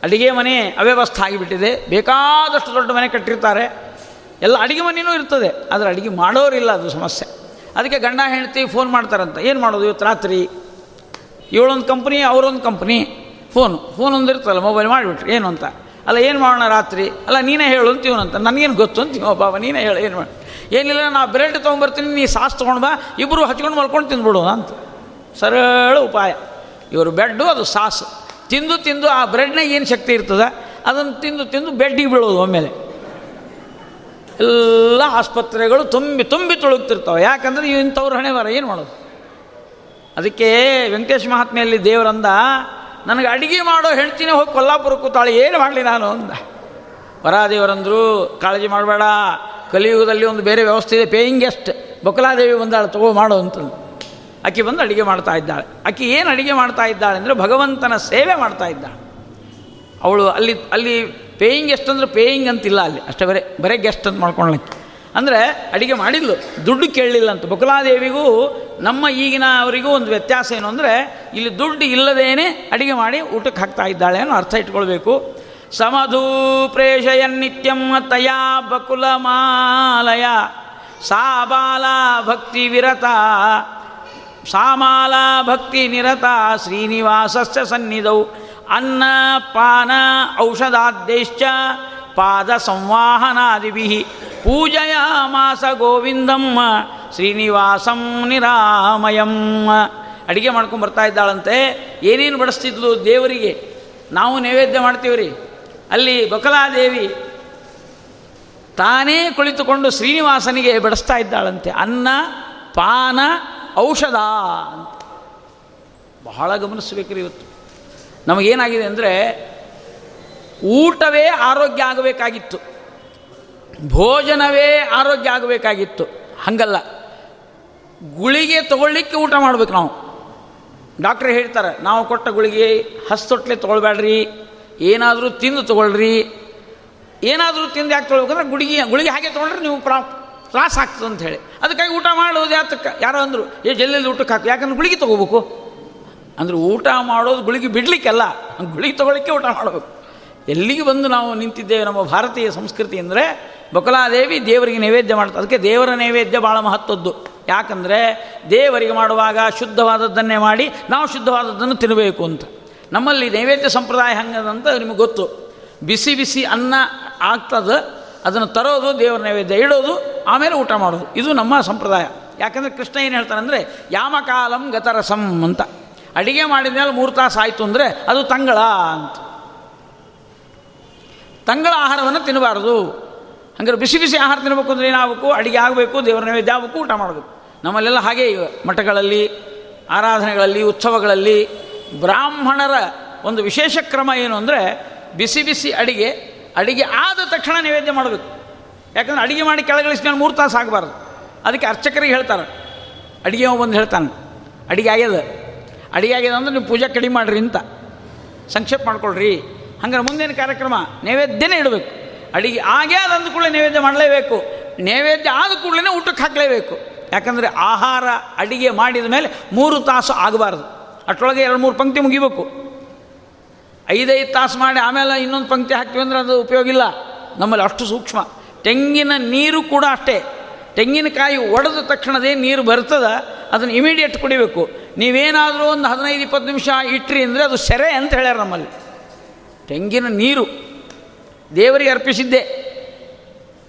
ಅಡಿಗೆ ಮನೆ ಅವ್ಯವಸ್ಥೆ ಆಗಿಬಿಟ್ಟಿದೆ. ಬೇಕಾದಷ್ಟು ದೊಡ್ಡ ಮನೆ ಕಟ್ಟಿರ್ತಾರೆ. ಎಲ್ಲ ಅಡಿಗೆ ಮನೆಯೂ ಇರ್ತದೆ. ಆದರೆ ಅಡಿಗೆ ಮಾಡೋರಿಲ್ಲ ಅದು ಸಮಸ್ಯೆ. ಅದಕ್ಕೆ ಗಂಡ ಹೆಂಡತಿ ಫೋನ್ ಮಾಡ್ತಾರಂತ. ಏನು ಮಾಡೋದು ಇವತ್ತು ರಾತ್ರಿ? ಇವಳೊಂದು ಕಂಪ್ನಿ, ಅವರೊಂದು ಕಂಪ್ನಿ. ಫೋನು. ಫೋನ್ ಒಂದು ಇರ್ತಲ್ಲ ಮೊಬೈಲ್ ಮಾಡಿಬಿಟ್ರಿ. ಏನು ಅಂತ? ಅಲ್ಲ, ಏನು ಮಾಡೋಣ ರಾತ್ರಿ? ಅಲ್ಲ, ನೀನೇ ಹೇಳು ಅಂತ ಇವನಂತ ನನಗೇನು ಗೊತ್ತು ಅಂತ ಇವ ಬಾಬಾ ನೀನೇ ಹೇಳು, ಏನು ಮಾಡಿ? ಏನಿಲ್ಲ, ನಾ ಬ್ರೆಡ್ ತೊಗೊಂಬರ್ತೀನಿ, ನೀ ಸಾಸ್ ತೊಗೊಂಡು ಬಾ ಇಬ್ಬರು ಹಚ್ಕೊಂಡು ಮಲ್ಕೊಂಡು ತಿಂದ್ಬಿಡು ಅಂತ. ಸರಳ ಉಪಾಯ. ಇವರು ಬೆಡ್ಡು ಅದು ಸಾಸು. ತಿಂದು ತಿಂದು ಆ ಬ್ರೆಡ್ನಾಗ ಏನು ಶಕ್ತಿ ಇರ್ತದೆ? ಅದನ್ನು ತಿಂದು ತಿಂದು ಬೆಡ್ಡಿಗೆ ಬೀಳೋದು ಒಮ್ಮೆಲೆ. ಎಲ್ಲ ಆಸ್ಪತ್ರೆಗಳು ತುಂಬಿ ತುಂಬಿ ತುಳುಕ್ತಿರ್ತಾವೆ. ಯಾಕಂದ್ರೆ ಇಂಥವ್ರ ಹಣೆ ಬರ, ಏನು ಮಾಡೋದು? ಅದಕ್ಕೆ ವೆಂಕಟೇಶ್ ಮಹಾತ್ಮೆಯಲ್ಲಿ ದೇವರಂದ ನನಗೆ ಅಡಿಗೆ ಮಾಡೋ ಹೆಣ್ತೀನಿ ಹೋಗಿ ಕೊಲ್ಲಾಪುರ ಕೂತಾಳೆ, ಏನು ಮಾಡಲಿ ನಾನು? ಅಂದ. ವರಾದೇವರಂದರು, ಕಾಳಜಿ ಮಾಡಬೇಡ, ಕಲಿಯುಗದಲ್ಲಿ ಒಂದು ಬೇರೆ ವ್ಯವಸ್ಥೆ ಇದೆ ಪೇಯಿಂಗ್ ಗೆಸ್ಟ್ ಬಕಲಾದೇವಿ ಬಂದಾಳೆ, ತಗೋ ಮಾಡು ಅಂತ ಆಕೆ ಬಂದು ಅಡಿಗೆ ಮಾಡ್ತಾ ಇದ್ದಾಳೆ. ಆಕೆ ಏನು ಅಡಿಗೆ ಮಾಡ್ತಾ ಇದ್ದಾಳೆ ಅಂದರೆ ಭಗವಂತನ ಸೇವೆ ಮಾಡ್ತಾ ಇದ್ದಾಳೆ. ಅವಳು ಅಲ್ಲಿ ಅಲ್ಲಿ ಪೇಯಿಂಗ್ ಗೆಸ್ಟ್ ಅಂದರೆ ಪೇಯಿಂಗ್ ಅಂತಿಲ್ಲ ಅಲ್ಲಿ. ಅಷ್ಟೇ ಬರೇ ಬರೇ ಗೆಸ್ಟ್ ಅಂತ ಮಾಡ್ಕೊಳ್ಳಿ ಅಂದರೆ ಅಡುಗೆ ಮಾಡಿದ್ಲು, ದುಡ್ಡು ಕೇಳಲಿಲ್ಲ ಅಂತ. ಬಕುಲಾದೇವಿಗೂ, ನಮ್ಮ ಈಗಿನ ಅವರಿಗೂ ಒಂದು ವ್ಯತ್ಯಾಸ ಏನು ಅಂದರೆ, ಇಲ್ಲಿ ದುಡ್ಡು ಇಲ್ಲದೇನೆ ಅಡಿಗೆ ಮಾಡಿ ಊಟಕ್ಕೆ ಹಾಕ್ತಾ ಇದ್ದಾಳೆ ಅನ್ನೋ ಅರ್ಥ ಇಟ್ಕೊಳ್ಬೇಕು. ಸಮಧೂ ಪ್ರೇಷಯನ್ನಿತ್ಯಂ ತಯಾ ಬಕುಲ ಮಾಲಯ. ಬಾಲ ಭಕ್ತಿ ವಿರತ. ಸಾಮಾಲ ಭಕ್ತಿ ನಿರತ ಶ್ರೀನಿವಾಸಸ್ಯ ಸನ್ನಿಧೌ. ಅನ್ನ, ಪಾನ, ಔಷಧಾದ್ದೇಶ್ಚ ಪಾದ ಸಂವಾಹನಾದಿಭಿ ಪೂಜೆಯ ಮಾಸ ಗೋವಿಂದಮ್ಮ, ಶ್ರೀನಿವಾಸಂ ನಿರಾಮಯಂ. ಅಡುಗೆ ಮಾಡ್ಕೊಂಡು ಬರ್ತಾ ಇದ್ದಾಳಂತೆ. ಏನೇನು ಬಡಿಸ್ತಿದ್ಲು ದೇವರಿಗೆ? ನಾವು ನೈವೇದ್ಯ ಮಾಡ್ತೀವಿ ರೀ ಅಲ್ಲಿ ಬಕಲಾದೇವಿ ತಾನೇ ಕುಳಿತುಕೊಂಡು ಶ್ರೀನಿವಾಸನಿಗೆ ಬಡಿಸ್ತಾ ಇದ್ದಾಳಂತೆ. ಅನ್ನ, ಪಾನ, ಔಷಧ ಅಂತ. ಬಹಳ ಗಮನಿಸ್ಬೇಕ್ರಿ ಇವತ್ತು. ನಮಗೇನಾಗಿದೆ ಅಂದರೆ ಊಟವೇ ಆರೋಗ್ಯ ಆಗಬೇಕಾಗಿತ್ತು, ಭೋಜನವೇ ಆರೋಗ್ಯ ಆಗಬೇಕಾಗಿತ್ತು. ಹಂಗಲ್ಲ. ಗುಳಿಗೆ ತಗೊಳ್ಳಿಕ್ಕೆ ಊಟ ಮಾಡ್ಬೇಕು ನಾವು. ಡಾಕ್ಟ್ರ್ ಹೇಳ್ತಾರೆ, ನಾವು ಕೊಟ್ಟ ಗುಳಿಗೆ ಹಸ್ತೊಟ್ಲೆ ತೊಗೊಳ್ಬೇಡ್ರಿ ಏನಾದರೂ ತಿಂದು ತೊಗೊಳ್ರಿ. ಏನಾದರೂ ತಿಂದು ಯಾಕೆ ತೊಗೊಳ್ಬೇಕಂದ್ರೆ ಗುಳಿಗೆ ಗುಳಿಗೆ ಹಾಗೆ ತೊಗೊಂಡ್ರೆ ನೀವು ಪ್ರಾ, ತ್ರಾಸ ಆಗ್ತದೆ ಅಂತ ಹೇಳಿ. ಅದಕ್ಕಾಗಿ ಊಟ ಮಾಡೋದು ಯಾತಕ್ಕೆ? ಯಾರೋ ಅಂದರು, ಏ, ಜಲ್ಲೆಲ್ಲಿ ಊಟಕ್ಕೆ ಹಾಕು ಯಾಕಂದ್ರೆ ಗುಳಿಗೆ ತೊಗೋಬೇಕು. ಅಂದ್ರೆ ಊಟ ಮಾಡೋದು ಗುಳಿಗೆ ಬಿಡಲಿಕ್ಕೆಲ್ಲ. ಗುಳಿಗೆ ತೊಗೊಳಕ್ಕೆ ಊಟ ಮಾಡಬೇಕು ಎಲ್ಲಿಗೆ ಬಂದು ನಾವು ನಿಂತಿದ್ದೇವೆ ನಮ್ಮ ಭಾರತೀಯ ಸಂಸ್ಕೃತಿ ಅಂದರೆ ಬಕಲಾದೇವಿ ದೇವರಿಗೆ ನೈವೇದ್ಯ ಮಾಡ್ತಾರೆ. ಅದಕ್ಕೆ ದೇವರ ನೈವೇದ್ಯ ಭಾಳ ಮಹತ್ವದ್ದು. ಯಾಕಂದರೆ ದೇವರಿಗೆ ಮಾಡುವಾಗ ಶುದ್ಧವಾದದ್ದನ್ನೇ ಮಾಡಿ ನಾವು ಶುದ್ಧವಾದದ್ದನ್ನು ತಿನ್ನಬೇಕು ಅಂತ. ನಮ್ಮಲ್ಲಿ ನೈವೇದ್ಯ ಸಂಪ್ರದಾಯ ಹಂಗದಂತ ನಿಮಗೆ ಗೊತ್ತು. ಬಿಸಿ ಬಿಸಿ ಅನ್ನ ಆಗ್ತದೆ, ಅದನ್ನು ತರೋದು, ದೇವರ ನೈವೇದ್ಯ ಇಡೋದು, ಆಮೇಲೆ ಊಟ ಮಾಡೋದು. ಇದು ನಮ್ಮ ಸಂಪ್ರದಾಯ. ಯಾಕಂದರೆ ಕೃಷ್ಣ ಏನು ಹೇಳ್ತಾನಂದರೆ, ಯಾಮಕಾಲಂ ಗತರಸಂ ಅಂತ. ಅಡಿಗೆ ಮಾಡಿದ ಮೇಲೆ ಮೂರು ತಾಸು ಆಯಿತು ಅಂದರೆ ಅದು ತಂಗಳ ಅಂತ. ತಂಗಳ ಆಹಾರವನ್ನು ತಿನ್ನಬಾರದು. ಹಂಗಾರೆ ಬಿಸಿ ಬಿಸಿ ಆಹಾರ ತಿನ್ನಬೇಕು ಅಂದರೆ ಏನಾಗಬೇಕು? ಅಡುಗೆ ಆಗಬೇಕು, ದೇವರ ನೈವೇದ್ಯ ಆಗಬೇಕು, ಊಟ ಮಾಡಬೇಕು. ನಮ್ಮಲ್ಲೆಲ್ಲ ಹಾಗೆ ಮಠಗಳಲ್ಲಿ, ಆರಾಧನೆಗಳಲ್ಲಿ, ಉತ್ಸವಗಳಲ್ಲಿ ಬ್ರಾಹ್ಮಣರ ಒಂದು ವಿಶೇಷ ಕ್ರಮ ಏನು ಅಂದರೆ ಬಿಸಿ ಬಿಸಿ ಅಡಿಗೆ ಅಡಿಗೆ ಆದ ತಕ್ಷಣ ನೈವೇದ್ಯ ಮಾಡಬೇಕು. ಯಾಕಂದ್ರೆ ಅಡಿಗೆ ಮಾಡಿ ಕೆಳಗಿಳಿಸ್ಕೊಂಡು ಮೂರು ತಾಸು ಆಗಬಾರ್ದು. ಅದಕ್ಕೆ ಅರ್ಚಕರಿಗೆ ಹೇಳ್ತಾರೆ. ಅಡಿಗೆ ಬಂದು ಹೇಳ್ತಾನೆ. ಅಡಿಗೆ ಆಗ್ಯದ. ಅಡಿಗೆ ಆಗ್ಯದ ಅಂದ್ರೆ ನೀವು ಪೂಜೆ ಕಡಿಮೆ ಮಾಡ್ರಿ ಅಂತ. ಸಂಕ್ಷೇಪ ಮಾಡ್ಕೊಳ್ರಿ. ಹಂಗಾರೆ ಮುಂದಿನ ಕಾರ್ಯಕ್ರಮ ನೈವೇದ್ಯನೇ ಇಡಬೇಕು. ಅಡಿಗೆ ಆಗೇ ಅದಂದ ಅಂದ ಕೂಡಲೇ ನೈವೇದ್ಯ ಮಾಡಲೇಬೇಕು. ನೈವೇದ್ಯ ಆದ ಕೂಡಲೇ ಊಟಕ್ಕೆ ಹಾಕಲೇಬೇಕು. ಯಾಕಂದರೆ ಆಹಾರ, ಅಡಿಗೆ ಮಾಡಿದ ಮೇಲೆ ಮೂರು ತಾಸು ಆಗಬಾರ್ದು. ಅಷ್ಟೊಳಗೆ ಎರಡು ಮೂರು ಪಂಕ್ತಿ ಮುಗಿಬೇಕು. ಐದೈದು ತಾಸು ಮಾಡಿ ಆಮೇಲೆ ಇನ್ನೊಂದು ಪಂಕ್ತಿ ಹಾಕ್ತೀವಿ ಅಂದರೆ ಅದು ಉಪಯೋಗ ಇಲ್ಲ. ನಮ್ಮಲ್ಲಿ ಅಷ್ಟು ಸೂಕ್ಷ್ಮ. ತೆಂಗಿನ ನೀರು ಕೂಡ ಅಷ್ಟೇ. ತೆಂಗಿನಕಾಯಿ ಒಡೆದ ತಕ್ಷಣದೇ ನೀರು ಬರ್ತದ, ಅದನ್ನು ಇಮಿಡಿಯೇಟ್ ಕುಡಿಬೇಕು. ನೀವೇನಾದರೂ ಒಂದು ಹದಿನೈದು, ಇಪ್ಪತ್ತು ನಿಮಿಷ ಇಟ್ರಿ ಅಂದರೆ ಅದು ಸೆರೆ ಅಂತ ಹೇಳ್ಯಾರ ನಮ್ಮಲ್ಲಿ. ತೆಂಗಿನ ನೀರು. ದೇವರಿಗೆ ಅರ್ಪಿಸಿದ್ದೆ.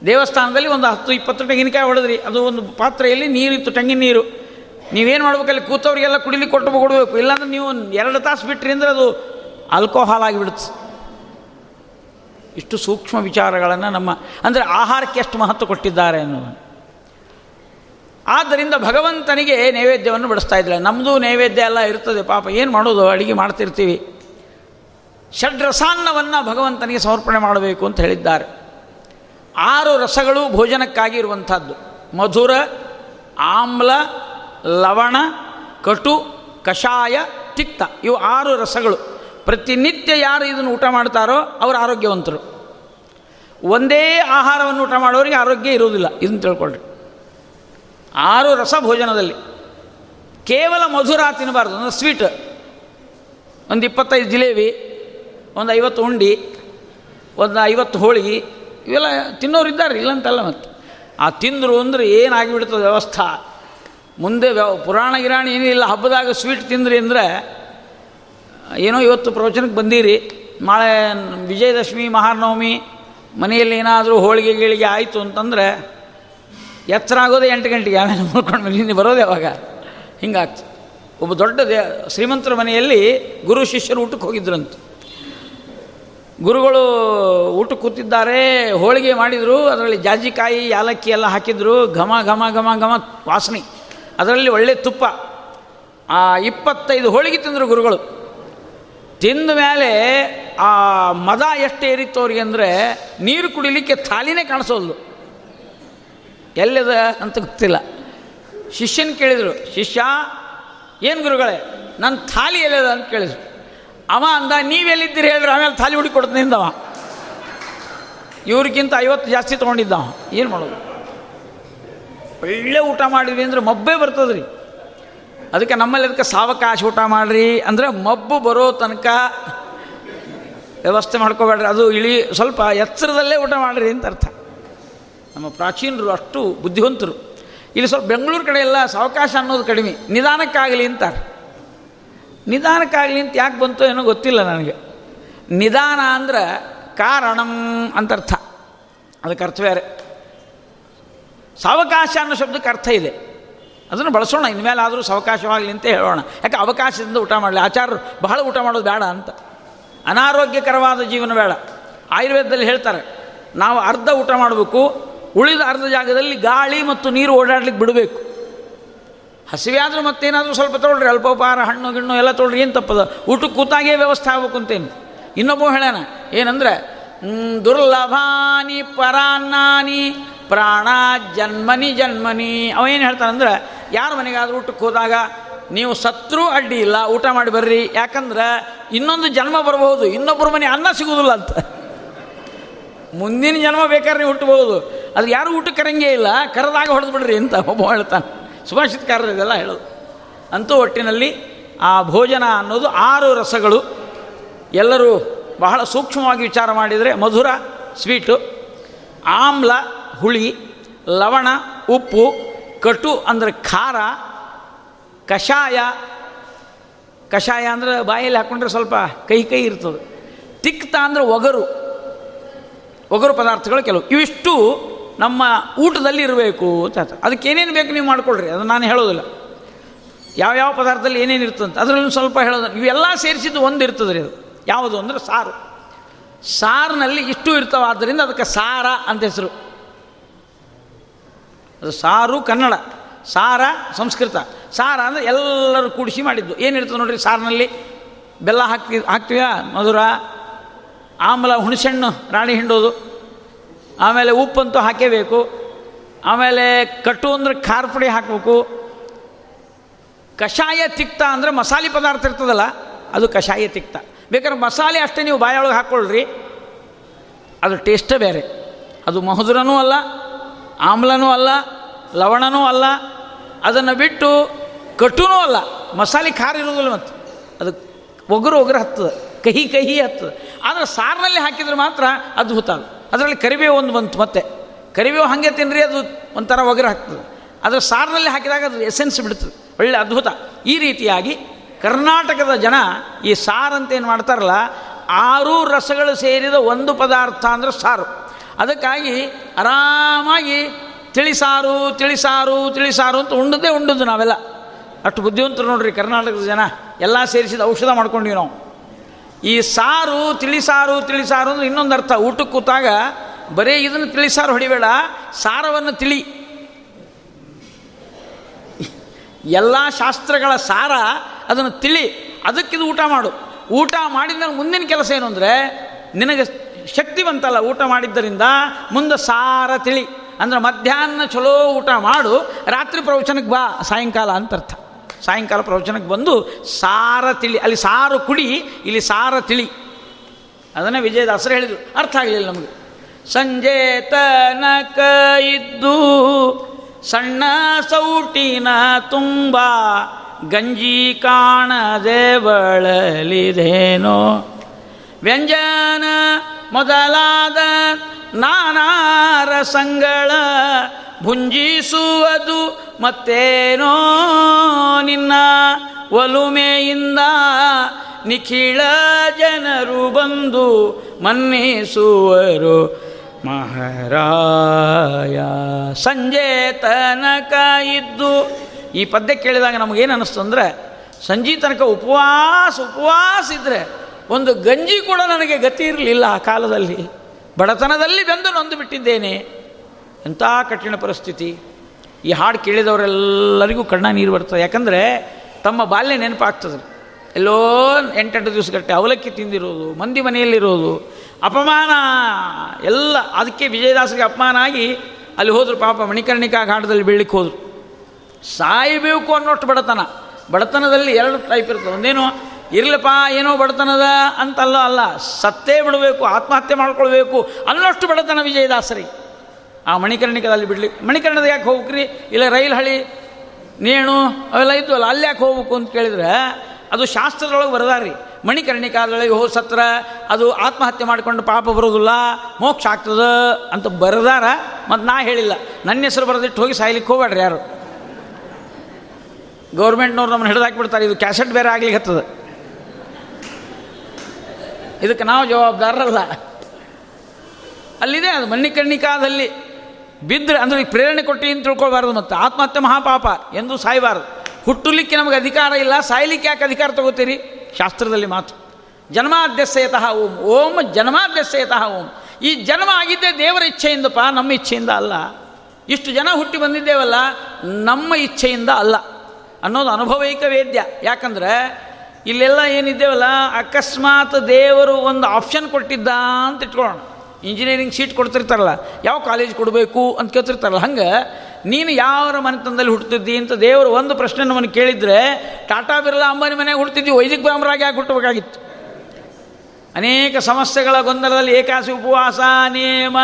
ದೇವಸ್ಥಾನದಲ್ಲಿ ಒಂದು ಹತ್ತು, ಇಪ್ಪತ್ತು ತೆಂಗಿನಕಾಯಿ ಹೊಡೆದ್ರಿ ಅದು ಒಂದು ಪಾತ್ರೆಯಲ್ಲಿ ನೀರಿತ್ತು ತೆಂಗಿನ ನೀರು. ನೀವೇನು ಮಾಡ್ಬೇಕಲ್ಲಿ ಕೂತವರಿಗೆಲ್ಲ ಕುಡಿಲಿಕ್ಕೆ ಕೊಟ್ಟು ಕೊಡಬೇಕು. ಇಲ್ಲಾಂದ್ರೆ ನೀವು ಎರಡು ತಾಸು ಬಿಟ್ರಿ ಅಂದರೆ ಅದು ಆಲ್ಕೋಹಾಲ್ ಆಗಿಬಿಡುತ್ತೆ ಇಷ್ಟು ಸೂಕ್ಷ್ಮ ವಿಚಾರಗಳನ್ನು ನಮ್ಮ, ಅಂದರೆ ಆಹಾರಕ್ಕೆ ಎಷ್ಟು ಮಹತ್ವ ಕೊಟ್ಟಿದ್ದಾರೆ ಅನ್ನೋದು ಆದ್ದರಿಂದ ಭಗವಂತನಿಗೆ ನೈವೇದ್ಯವನ್ನು ಬಡಿಸ್ತಾ ಇದ್ದಾರೆ ನಮ್ಮದು ನೈವೇದ್ಯ ಎಲ್ಲ ಇರ್ತದೆ, ಪಾಪ ಏನು ಮಾಡೋದು, ಅಡುಗೆ ಮಾಡ್ತಿರ್ತೀವಿ. ಷಡ್ರಸಾನ್ನವನ್ನು ಭಗವಂತನಿಗೆ ಸಮರ್ಪಣೆ ಮಾಡಬೇಕು ಅಂತ ಹೇಳಿದ್ದಾರೆ. ಆರು ರಸಗಳು ಭೋಜನಕ್ಕಾಗಿ ಇರುವಂಥದ್ದು. ಮಧುರ, ಆಮ್ಲ, ಲವಣ, ಕಟು, ಕಷಾಯ, ತಿಕ್ತ, ಇವು ಆರು ರಸಗಳು. ಪ್ರತಿನಿತ್ಯ ಯಾರು ಇದನ್ನು ಊಟ ಮಾಡ್ತಾರೋ ಅವರು ಆರೋಗ್ಯವಂತರು. ಒಂದೇ ಆಹಾರವನ್ನು ಊಟ ಮಾಡೋರಿಗೆ ಆರೋಗ್ಯ ಇರುವುದಿಲ್ಲ. ಇದನ್ನು ತಿಳ್ಕೊಳ್ರಿ. ಆರು ರಸ ಭೋಜನದಲ್ಲಿ ಕೇವಲ ಮಧುರ ತಿನ್ನಬಾರ್ದು ಅಂದರೆ ಸ್ವೀಟ್, ಒಂದು ಇಪ್ಪತ್ತೈದು ಜಿಲೇಬಿ, ಒಂದು ಐವತ್ತು ಉಂಡಿ, ಒಂದು ಐವತ್ತು ಹೋಳಿಗೆ ಇವೆಲ್ಲ ತಿನ್ನೋರು ಇದ್ದಾರೆ ಇಲ್ಲಂತಲ್ಲ ಮತ್ತು. ಆ ತಿಂದರು ಅಂದರೆ ಏನಾಗಿಬಿಡ್ತದೆ ವ್ಯವಸ್ಥೆ? ಮುಂದೆ ವ್ಯವ ಪುರಾಣ ಗಿರಾಣಿ ಏನೂ ಇಲ್ಲ, ಹಬ್ಬದಾಗ ಸ್ವೀಟ್ ತಿಂದ್ರಿ ಅಂದರೆ, ಏನೋ ಇವತ್ತು ಪ್ರವಚನಕ್ಕೆ ಬಂದೀರಿ, ನಾಳೆ ವಿಜಯದಶಮಿ, ಮಹಾನವಮಿ, ಮನೆಯಲ್ಲಿ ಏನಾದರೂ ಹೋಳಿಗೆ, ಗೀಳಿಗೆ ಆಯಿತು ಅಂತಂದರೆ ಎಚ್ಚರ ಆಗೋದೇ ಎಂಟು ಗಂಟೆಗೆ, ಆಮೇಲೆ ನೋಡ್ಕೊಂಡು ಹಿಂದೆ ಬರೋದು ಯಾವಾಗ ಹಿಂಗಾಗ್ತದೆ ಒಬ್ಬ ದೊಡ್ಡ ದೇ ಶ್ರೀಮಂತರ ಮನೆಯಲ್ಲಿ ಗುರು ಶಿಷ್ಯರು ಊಟಕ್ಕೆ ಹೋಗಿದ್ರಂತೆ. ಗುರುಗಳು ಊಟಕ್ಕೆ ಕೂತಿದ್ದಾರೆ, ಹೋಳಿಗೆ ಮಾಡಿದರು, ಅದರಲ್ಲಿ ಜಾಜಿಕಾಯಿ, ಯಾಲಕ್ಕಿ ಎಲ್ಲ ಹಾಕಿದ್ರು, ಘಮ ಘಮ ಘಮ ಘಮ, ವಾಸನೆ. ಅದರಲ್ಲಿ ಒಳ್ಳೆ ತುಪ್ಪ. ಆ ಇಪ್ಪತ್ತೈದು ಹೋಳಿಗೆ ತಿಂದರು ಗುರುಗಳು. ತಿಂದ ಮೇಲೆ ಆ ಮದ ಎಷ್ಟು ಏರಿತ್ತು ಅವ್ರಿಗೆ ಅಂದರೆ ನೀರು ಕುಡಿಲಿಕ್ಕೆ ಥಾಲಿನೇ ಕಾಣಿಸೋದು ಎಲ್ಲಿದ ಅಂತ ಗೊತ್ತಿಲ್ಲ. ಶಿಷ್ಯನ ಕೇಳಿದರು, ಶಿಷ್ಯ, ಏನು ಗುರುಗಳೇ ನನ್ನ ಥಾಲಿ ಎಲ್ಲಿದೆ? ಅಂತ ಕೇಳಿದ್ರು. ಅವ ಅಂದ ನೀವೆಲ್ಲಿದ್ದೀರಿ ಹೇಳಿದ್ರು, ಆಮೇಲೆ ಥಾಲಿ ಹುಡುಕಿ ಕೊಡ್ತೀನಿ ಇವ್ರಿಗಿಂತ ಐವತ್ತು ಜಾಸ್ತಿ ತೊಗೊಂಡಿದ್ದ ಅವ. ಏನು ಮಾಡೋದು? ಒಳ್ಳೆ ಊಟ ಮಾಡಿದ್ವಿ ಅಂದ್ರೆ ಮಬ್ಬೇ ಬರ್ತದೆ ರೀ ಅದಕ್ಕೆ ನಮ್ಮಲ್ಲಿ ಅದಕ್ಕೆ ಸಾವಕಾಶ ಊಟ ಮಾಡಿರಿ ಅಂದರೆ ಮಬ್ಬು ಬರೋ ತನಕ ವ್ಯವಸ್ಥೆ ಮಾಡ್ಕೋಬೇಡ್ರಿ. ಅದು ಇಳಿ ಸ್ವಲ್ಪ ಎತ್ತರದಲ್ಲೇ ಊಟ ಮಾಡಿರಿ ಅಂತ ಅರ್ಥ. ನಮ್ಮ ಪ್ರಾಚೀನರು ಅಷ್ಟು ಬುದ್ಧಿವಂತರು. ಇಲ್ಲಿ ಸ್ವಲ್ಪ ಬೆಂಗಳೂರು ಕಡೆ ಎಲ್ಲ ಸಾವಕಾಶ ಅನ್ನೋದು ಕಡಿಮೆ. ನಿಧಾನಕ್ಕಾಗಲಿ ಅಂತಾರೆ. ನಿಧಾನಕ್ಕಾಗಲಿ ಅಂತ ಯಾಕೆ ಬಂತು ಏನೋ ಗೊತ್ತಿಲ್ಲ ನನಗೆ. ನಿಧಾನ ಅಂದ್ರೆ ಕಾರಣಂ ಅಂತ ಅರ್ಥ ಅದಕ್ಕೆ ಅರ್ಥ ಬೇರೆ. ಸಾವಕಾಶ ಅನ್ನೋ ಶಬ್ದಕ್ಕೆ ಅರ್ಥ ಇದೆ. ಅದನ್ನು ಬಳಸೋಣ ಇನ್ಮೇಲೆ ಆದರೂ ಸಾವಕಾಶವಾಗಲಿ ಅಂತ ಹೇಳೋಣ. ಯಾಕೆ ಅವಕಾಶದಿಂದ ಊಟ ಮಾಡಲಿ? ಆಚಾರ್ಯರು ಬಹಳ ಊಟ ಮಾಡೋದು ಬೇಡ ಅಂತ. ಅನಾರೋಗ್ಯಕರವಾದ ಜೀವನ ಬೇಡ. ಆಯುರ್ವೇದದಲ್ಲಿ ಹೇಳ್ತಾರೆ, ನಾವು ಅರ್ಧ ಊಟ ಮಾಡಬೇಕು ಉಳಿದ ಅರ್ಧ ಜಾಗದಲ್ಲಿ ಗಾಳಿ ಮತ್ತು ನೀರು ಓಡಾಡ್ಲಿಕ್ಕೆ ಬಿಡಬೇಕು. ಹಸಿವೆ ಆದರೂ ಮತ್ತೇನಾದರೂ ಸ್ವಲ್ಪ ತೊಗೊಳ್ರಿ, ಅಲ್ಪೋಪಹಾರ, ಹಣ್ಣು, ಗಿಣ್ಣು ಎಲ್ಲ ತೊಳ್ರಿ ಏನು ತಪ್ಪದ? ಊಟಕ್ಕೆ ಕೂತಾಗೇ ವ್ಯವಸ್ಥೆ ಆಗ್ಬೇಕು ಅಂತೇನು ಇನ್ನೊಬ್ಬ ಹೇಳ್ಯಾನ ಏನಂದ್ರೆ ದುರ್ಲಭಾನಿ ಪರಾನಾನಿ ಪ್ರಾಣ, ಜನ್ಮನಿ ಜನ್ಮನಿ. ಅವೇನು ಹೇಳ್ತಾನಂದ್ರೆ, ಯಾರ ಮನೆಗಾದರೂ ಊಟಕ್ಕೆ ಹೋದಾಗ ನೀವು ಸತ್ರೂ ಅಡ್ಡಿ ಇಲ್ಲ, ಊಟ ಮಾಡಿ ಬರ್ರಿ. ಯಾಕಂದ್ರೆ, ಇನ್ನೊಂದು ಜನ್ಮ ಬರಬಹುದು, ಇನ್ನೊಬ್ಬರ ಮನೆ ಅನ್ನ ಸಿಗುವುದಿಲ್ಲ ಅಂತ. ಮುಂದಿನ ಜನ್ಮ ಬೇಕಾದ್ರೆ ನೀವು ಹುಟ್ಟಬಹುದು. ಅದು ಯಾರು ಊಟ ಕರಂಗೇ ಇಲ್ಲ, ಕರೆದಾಗ ಹೊಡೆದು ಬಿಡ್ರಿ ಅಂತ ಒಬ್ಬ ಹೇಳ್ತಾನೆ. ಸುಭಾಷಿತಕಾರರು ಇದೆಲ್ಲ ಹೇಳೋದು. ಅಂತೂ ಒಟ್ಟಿನಲ್ಲಿ ಆ ಭೋಜನ ಅನ್ನೋದು ಆರು ರಸಗಳು. ಎಲ್ಲರೂ ಬಹಳ ಸೂಕ್ಷ್ಮವಾಗಿ ವಿಚಾರ ಮಾಡಿದರೆ ಮಧುರ, ಸ್ವೀಟು, ಆಮ್ಲ, ಹುಳಿ, ಲವಣ, ಉಪ್ಪು, ಕಟು ಅಂದರೆ ಖಾರ, ಕಷಾಯ. ಕಷಾಯ ಅಂದರೆ ಬಾಯಲ್ಲಿ ಹಾಕ್ಕೊಂಡ್ರೆ ಸ್ವಲ್ಪ ಕೈ ಕೈ ಇರ್ತದೆ. ತಿಕ್ತ ಅಂದರೆ ಒಗರು. ಒಗರು ಪದಾರ್ಥಗಳು ಕೆಲವು. ಇವಿಷ್ಟು ನಮ್ಮ ಊಟದಲ್ಲಿ ಇರಬೇಕು ಅಂತ ಹೇಳ್ತಾರೆ. ಅದಕ್ಕೆ ಏನೇನು ಬೇಕು ನೀವು ಮಾಡ್ಕೊಳ್ರಿ. ಅದು ನಾನು ಹೇಳೋದಿಲ್ಲ. ಯಾವ್ಯಾವ ಪದಾರ್ಥದಲ್ಲಿ ಏನೇನು ಇರ್ತದಂತ ಅದರಲ್ಲಿ ಸ್ವಲ್ಪ ಹೇಳೋದು. ಇವೆಲ್ಲ ಸೇರಿಸಿದ್ದು ಒಂದು ಇರ್ತದೆ ರೀ ಅದು. ಯಾವುದು ಅಂದರೆ ಸಾರು. ಸಾರಿನಲ್ಲಿ ಇಷ್ಟು ಇರ್ತವಾದ್ದರಿಂದ ಅದಕ್ಕೆ ಸಾರ ಅಂತ ಹೆಸರು. ಅದು ಸಾರು ಕನ್ನಡ. ಸಾರ ಸಂಸ್ಕೃತ. ಸಾರ ಅಂದರೆ ಎಲ್ಲರೂ ಕೂಡಿಸಿ ಮಾಡಿದ್ದು. ಏನಿರ್ತದೆ ನೋಡಿರಿ ಸಾರಿನಲ್ಲಿ? ಬೆಲ್ಲ ಹಾಕ್ತಿ ಹಾಕ್ತೀವ ಮಧುರ? ಆಮೇಲೆ ಹುಣಸೆಹಣ್ಣು, ರಾಣಿ ಹಿಂಡೋದು. ಆಮೇಲೆ ಉಪ್ಪಂತೂ ಹಾಕೇಬೇಕು. ಆಮೇಲೆ ಕಟ್ಟು ಅಂದ್ರೆ ಖಾರ ಪುಡಿ ಹಾಕಬೇಕು. ಕಷಾಯ ತಿಕ್ತ ಅಂದರೆ ಮಸಾಲೆ ಪದಾರ್ಥ ಇರ್ತದಲ್ಲ, ಅದು ಕಷಾಯ ತಿಕ್ತ. ಬೇಕಾದ್ರೆ ಮಸಾಲೆ ಅಷ್ಟೇ ನೀವು ಬಾಯೊಳಗೆ ಹಾಕ್ಕೊಳ್ರಿ. ಅದು ಟೇಸ್ಟೇ ಬೇರೆ. ಅದು ಮಧುರನೂ ಅಲ್ಲ, ಆಮ್ಲನೂ ಅಲ್ಲ, ಲವಣನೂ ಅಲ್ಲ. ಅದನ್ನು ಬಿಟ್ಟು ಕಟುನೂ ಅಲ್ಲ. ಮಸಾಲೆ ಖಾರ ಇರೋದಿಲ್ಲ ಮತ್ತು. ಅದು ಒಗರು ಒಗರು ಹತ್ತದ. ಕಹಿ ಕಹಿ ಹತ್ತದ. ಆದರೆ ಸಾರಿನಲ್ಲಿ ಹಾಕಿದ್ರೆ ಮಾತ್ರ ಅದ್ಭುತ ಅದು ಅದರಲ್ಲಿ ಕರಿಬೇವು ಒಂದು ಬಂತು ಮತ್ತೆ. ಕರಿಬೇವು ಹಾಗೆ ತಿನ್ನಿರಿ ಅದು ಒಂಥರ ಒಗರು ಹಾಕ್ತದೆ ಅದರ ಸಾರಿನಲ್ಲಿ ಹಾಕಿದಾಗ ಅದು ಎಸೆನ್ಸ್ ಬಿಡ್ತದೆ. ಒಳ್ಳೆ ಅದ್ಭುತ. ಈ ರೀತಿಯಾಗಿ ಕರ್ನಾಟಕದ ಜನ ಈ ಸಾರು ಅಂತ ಏನು ಮಾಡ್ತಾರಲ್ಲ, ಆರು ರಸಗಳು ಸೇರಿದ ಒಂದು ಪದಾರ್ಥ ಅಂದರೆ ಸಾರು. ಅದಕ್ಕಾಗಿ ಆರಾಮಾಗಿ ತಿಳಿಸಾರು ತಿಳಿಸಾರು ತಿಳಿಸಾರು ಅಂತ ಉಂಡದೇ ಉಂಡದ್ದು ನಾವೆಲ್ಲ. ಅಷ್ಟು ಬುದ್ಧಿವಂತರು ನೋಡ್ರಿ ಕರ್ನಾಟಕದ ಜನ. ಎಲ್ಲ ಸೇರಿಸಿದ ಔಷಧ ಮಾಡ್ಕೊಂಡ್ವಿ ನಾವು. ಈ ಸಾರು, ತಿಳಿಸಾರು ತಿಳಿಸಾರು ಅಂದ್ರೆ ಇನ್ನೊಂದು ಅರ್ಥ. ಊಟಕ್ಕೆ ಕೂತಾಗ ಬರೀ ಇದನ್ನು ತಿಳಿಸಾರು ಹೊಡಿಬೇಡ, ಸಾರವನ್ನು ತಿಳಿ. ಎಲ್ಲ ಶಾಸ್ತ್ರಗಳ ಸಾರ ಅದನ್ನು ತಿಳಿ, ಅದಕ್ಕಿದು ಊಟ ಮಾಡು. ಊಟ ಮಾಡಿದ ಮುಂದಿನ ಕೆಲಸ ಏನು ಅಂದರೆ, ನಿನಗೆ ಶಕ್ತಿ ಬಂತಲ್ಲ ಊಟ ಮಾಡಿದ್ದರಿಂದ ಮುಂದೆ ಸಾರ ತಿಳಿ. ಅಂದ್ರೆ ಮಧ್ಯಾಹ್ನ ಚಲೋ ಊಟ ಮಾಡು, ರಾತ್ರಿ ಪ್ರವಚನಕ್ಕೆ ಬಾ, ಸಾಯಂಕಾಲ ಅಂತ ಅರ್ಥ. ಸಾಯಂಕಾಲ ಪ್ರವಚನಕ್ಕೆ ಬಂದು ಸಾರ ತಿಳಿ, ಅಲ್ಲಿ ಸಾರು ಕುಡಿ, ಇಲ್ಲಿ ಸಾರ ತಿಳಿ. ಅದನ್ನೇ ವಿಜಯದಾಸರು ಹೇಳಿದರು. ಅರ್ಥ ಆಗಲಿಲ್ಲ ನಮಗೆ. ಸಂಜೆ ತನಕ ಇದ್ದು ಸಣ್ಣ ಸೌಟಿನ ತುಂಬ ಗಂಜಿ ಕಾಣದೆ ಬಳಲಿದೇನೋ. ವ್ಯಂಜನ ಮೊದಲಾದ ನಾನಾ ಸಂಗಳ ಭುಂಜಿಸುವುದು ಮತ್ತೇನೋ ನಿನ್ನ ಒಲುಮೆಯಿಂದ ನಿಖಿಳ ಜನರು ಬಂದು ಮನ್ನಿಸುವರು. ಮಹಾರಾಯ, ಸಂಜೆ ತನಕ ಇದ್ದು ಈ ಪದ್ಯ ಕೇಳಿದಾಗ ನಮಗೇನು ಅನ್ನಿಸ್ತು ಅಂದರೆ, ಸಂಜೆ ತನಕ ಉಪವಾಸ ಉಪವಾಸ ಇದ್ದರೆ ಒಂದು ಗಂಜಿ ಕೂಡ ನನಗೆ ಗತಿ ಇರಲಿಲ್ಲ ಆ ಕಾಲದಲ್ಲಿ. ಬಡತನದಲ್ಲಿ ಬೆಂದು ನೊಂದು ಬಿಟ್ಟಿದ್ದೇನೆ ಎಂಥ ಕಠಿಣ ಪರಿಸ್ಥಿತಿ. ಈ ಹಾಡು ಕೇಳಿದವರೆಲ್ಲರಿಗೂ ಕಣ್ಣ ನೀರು ಬರ್ತದೆ ಯಾಕಂದರೆ ತಮ್ಮ ಬಾಲ್ಯ ನೆನಪಾಗ್ತದೆ. ಎಲ್ಲೋ ಎಂಟೆಂಟು ದಿವಸಗಟ್ಟೆ ಅವಲಕ್ಕಿ ತಿಂದಿರೋದು, ಮಂದಿ ಮನೆಯಲ್ಲಿರೋದು, ಅಪಮಾನ, ಎಲ್ಲ ಅದಕ್ಕೆ ವಿಜಯದಾಸರಿಗೆ ಅಪಮಾನ ಆಗಿ ಅಲ್ಲಿ ಹೋದರು ಪಾಪ ಮಣಿಕರ್ಣಿಕಾ ಘಾಟದಲ್ಲಿ ಬೀಳಲಿಕ್ಕೆ ಹೋದರು. ಸಾಯಬೇಕು ಅನ್ನೋಷ್ಟು ಬಡತನ. ಬಡತನದಲ್ಲಿ ಎರಡು ಟೈಪ್ ಇರ್ತದೆ. ಒಂದೇನು ಇರಲಪ್ಪ, ಏನೋ ಬಡತನದ ಅಂತಲ್ಲ ಅಲ್ಲ. ಸತ್ತೇ ಬಿಡಬೇಕು, ಆತ್ಮಹತ್ಯೆ ಮಾಡ್ಕೊಳ್ಬೇಕು ಅನ್ನೋಷ್ಟು ಬಡತನ ವಿಜಯದಾಸರಿ. ಆ ಮಣಿಕರ್ಣಿಕದಲ್ಲಿ ಬಿಡ್ಲಿ. ಮಣಿಕರ್ಣದ ಯಾಕೆ ಹೋಗ್ರಿ ಇಲ್ಲ ರೈಲ್ ಹಳಿ, ನೇಣು ಅವೆಲ್ಲ ಇದ್ವಲ್ಲ, ಅಲ್ಲಿ ಯಾಕೆ ಹೋಗ್ಬೇಕು ಅಂತ ಕೇಳಿದ್ರೆ, ಅದು ಶಾಸ್ತ್ರದೊಳಗೆ ಬರದಾರಿ ಮಣಿಕರ್ಣಿಕಾದೊಳಗೆ ಹೋದ ಸತ್ರ ಅದು ಆತ್ಮಹತ್ಯೆ ಮಾಡಿಕೊಂಡು ಪಾಪ ಬರೋದಿಲ್ಲ ಮೋಕ್ಷ ಆಗ್ತದ ಅಂತ ಬರದಾರ ಮತ್ತು ನಾ ಹೇಳಿಲ್ಲ. ನನ್ನ ಹೆಸರು ಬರೆದಿಟ್ಟು ಹೋಗಿ ಸಾಯ್ಲಿಕ್ಕೆ ಹೋಗ್ಬೇಡ್ರಿ ಯಾರು. ಗೌರ್ಮೆಂಟ್ನವ್ರು ನಮ್ಮನ್ನು ಹಿಡಿದಾಕ್ಬಿಡ್ತಾರೆ, ಇದು ಕ್ಯಾಸೆಟ್ ಬೇರೆ ಆಗ್ಲಿಕ್ಕೆ ಹತ್ತದ. ಇದಕ್ಕೆ ನಾವು ಜವಾಬ್ದಾರರಲ್ಲ. ಅಲ್ಲಿದೆ, ಅದು ಮಣ್ಣಿಕರ್ಣಿಕಾದಲ್ಲಿ ಬಿದ್ದರೆ ಅಂದರೆ ಈ ಪ್ರೇರಣೆ ಕೊಟ್ಟು ಅಂತ ತಿಳ್ಕೊಳ್ಬಾರ್ದು ಮತ್ತು ಆತ್ಮಹತ್ಯೆ ಮಹಾಪಾಪ ಎಂದು ಸಾಯಬಾರದು. ಹುಟ್ಟಲಿಕ್ಕೆ ನಮಗೆ ಅಧಿಕಾರ ಇಲ್ಲ, ಸಾಯ್ಲಿಕ್ಕೆ ಯಾಕೆ ಅಧಿಕಾರ ತಗೋತೀರಿ? ಶಾಸ್ತ್ರದಲ್ಲಿ ಮಾತು. ಜನ್ಮಾದ್ಯಸ್ಯತಃ ಓಂ ಓಂ ಜನ್ಮಾದ್ಯಸ್ಯತಃ ಓಂ. ಈ ಜನ್ಮ ಆಗಿದ್ದೇ ದೇವರ ಇಚ್ಛೆಯಿಂದಪ್ಪ, ನಮ್ಮ ಇಚ್ಛೆಯಿಂದ ಅಲ್ಲ. ಇಷ್ಟು ಜನ ಹುಟ್ಟಿ ಬಂದಿದ್ದೇವಲ್ಲ, ನಮ್ಮ ಇಚ್ಛೆಯಿಂದ ಅಲ್ಲ. ಅನ್ನೋದು ಅನುಭವೈಕ ವೇದ್ಯ. ಯಾಕಂದ್ರೆ ಇಲ್ಲೆಲ್ಲ ಏನಿದ್ದೇವಲ್ಲ, ಅಕಸ್ಮಾತ್ ದೇವರು ಒಂದು ಆಪ್ಷನ್ ಕೊಟ್ಟಿದ್ದ ಅಂತ ಇಟ್ಕೊಳ್ಳೋಣ. ಇಂಜಿನಿಯರಿಂಗ್ ಸೀಟ್ ಕೊಡ್ತಿರ್ತಾರಲ್ಲ, ಯಾವ ಕಾಲೇಜ್ ಕೊಡಬೇಕು ಅಂತ ಕೇಳ್ತಿರ್ತಾರಲ್ಲ, ಹಂಗೆ ನೀನು ಯಾವ ಮನೆತನದಲ್ಲಿ ಹುಟ್ಟುತ್ತಿದ್ದಿ ಅಂತ ದೇವರು ಒಂದು ಪ್ರಶ್ನೆ ನಮ್ಮನ್ನು ಕೇಳಿದರೆ, ಟಾಟಾ ಬಿರ್ಲಾ ಅಂಬಾನಿ ಮನೆಗೆ ಹುಡ್ತಿದ್ದಿ ವೈದಿಕ ಬ್ರಾಹ್ಮರಾಗಿ ಯಾಕೆ ಅನೇಕ ಸಮಸ್ಯೆಗಳ ಗೊಂದಲದಲ್ಲಿ ಏಕಾಸಿ ಉಪವಾಸ ನೇಮ